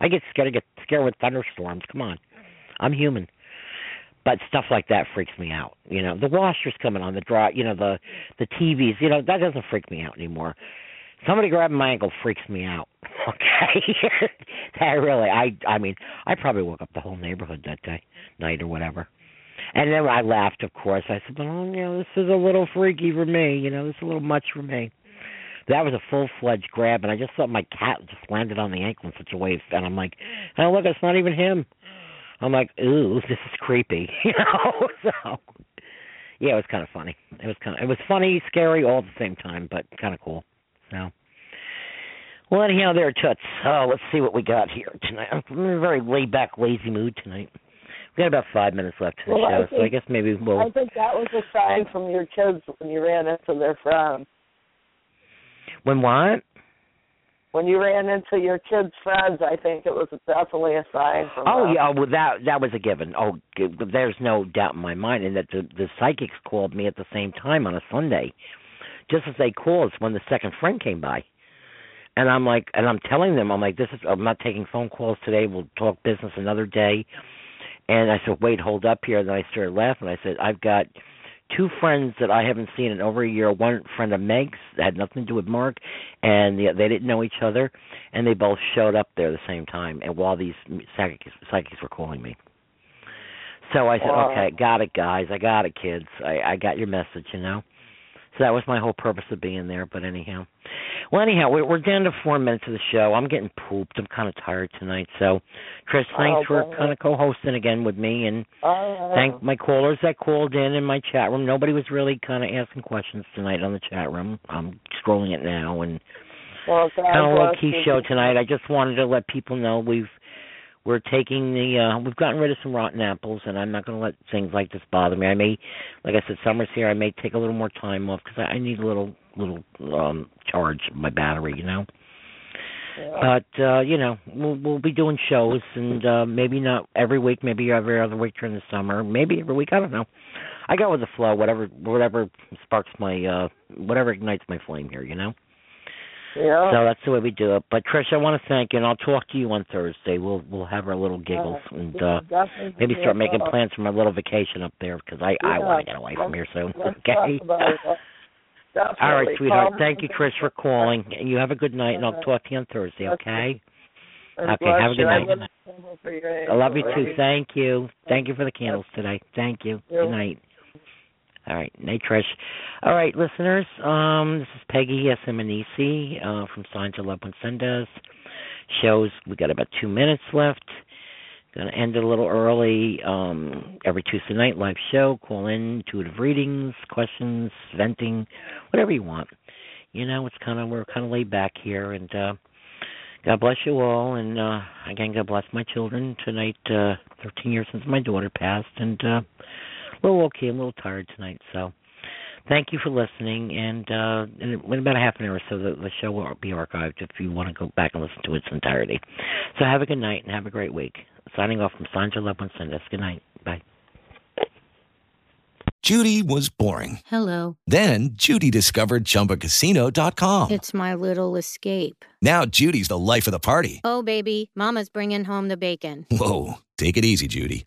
I get scared. I get scared with thunderstorms. Come on, I'm human. But stuff like that freaks me out. You know, the washer's coming on, the dry, you know, the the TVs. You know, that doesn't freak me out anymore. Somebody grabbing my ankle freaks me out. Okay, that really, I, I mean, I probably woke up the whole neighborhood that day, night or whatever. And then I laughed, of course. I said, "Well, you know, this is a little freaky for me. You know, this is a little much for me." That was a full fledged grab, and I just thought my cat just landed on the ankle in such a way, and I'm like, "Oh, look, it's not even him." I'm like, "Ooh, this is creepy," you know. so, yeah, it was kind of funny. It was kind of, it was funny, scary, all at the same time, but kind of cool. So, well, anyhow, there, Toots. Oh, let's see what we got here tonight. I'm in a very laid back, lazy mood tonight. We got about five minutes left to the Well, I show, so I guess maybe we'll. I think that was a sign from your kids when you ran into their friends. When what? When you ran into your kids' friends, I think it was definitely a sign from Oh them. yeah, well that that was a given. Oh, there's no doubt in my mind, and that the the psychics called me at the same time on a Sunday, just as they called when the second friend came by, and I'm like, and I'm telling them, I'm like, this is, I'm not taking phone calls today. We'll talk business another day. And I said, wait, hold up here. And then I started laughing. I said, I've got two friends that I haven't seen in over a year. One friend of Meg's that had nothing to do with Mark, and the, they didn't know each other, and they both showed up there the same time. And while these psychics, psychics were calling me, so I said, Wow. okay, got it, guys. I got it, kids. I, I got your message, you know. So that was my whole purpose of being there. But anyhow, well, anyhow, we're, we're down to four minutes of the show. I'm getting pooped. I'm kind of tired tonight. So, Chris, thanks Oh, for kind of co-hosting again with me, and Oh, thank my callers that called in in my chat room. Nobody was really kind of asking questions tonight on the chat room. I'm scrolling it now, and well, kind of a low key show tonight. I just wanted to let people know we've we're taking the uh we've gotten rid of some rotten apples, and I'm not going to let things like this bother me. I may, like I said, summer's here. I may take a little more time off because I, I need a little little um charge my battery, you know. Yeah. But uh, you know, we'll we'll be doing shows, and uh maybe not every week, maybe every other week during the summer, maybe every week. I don't know. I go with the flow, whatever whatever sparks my uh whatever ignites my flame here, you know. Yeah. So that's the way we do it. But Trish, I want to thank you, and I'll talk to you on Thursday. We'll we'll have our little giggles and uh maybe start making call. plans for my little vacation up there because I I want to get away from here soon. Let's Okay. All right, sweetheart. Thank you, Chris, for calling. And you have a good night, and I'll Uh-huh. talk to you on Thursday. Okay. Okay, have a good night. love you for your I love you too. Thank you. Thank you for the candles today. Thank you. Good night. All right, night, Trish. All right, listeners. Um, this is Peggy S. Emanisi, uh from Signs Our Loved Ones. Shows we got about two minutes left. Gonna end a little early. Um, every Tuesday night live show. Call in, intuitive readings, questions, venting, whatever you want. You know, it's kind of we're kind of laid back here, and uh God bless you all, and uh again, God bless my children tonight. Uh, 13 years since my daughter passed, and uh, a little okay, I'm a little tired tonight. So, thank you for listening, and uh, in, in about a half an hour or so, the, the show will be archived if you want to go back and listen to its entirety. So, have a good night and have a great week. Signing off from Signs Our Loved Ones Send Good night. Bye. Judy was boring. Hello. Then Judy discovered ChumbaCasino.com. It's my little escape. Now Judy's the life of the party. Oh, baby, Mama's bringing home the bacon. Whoa, take it easy, Judy.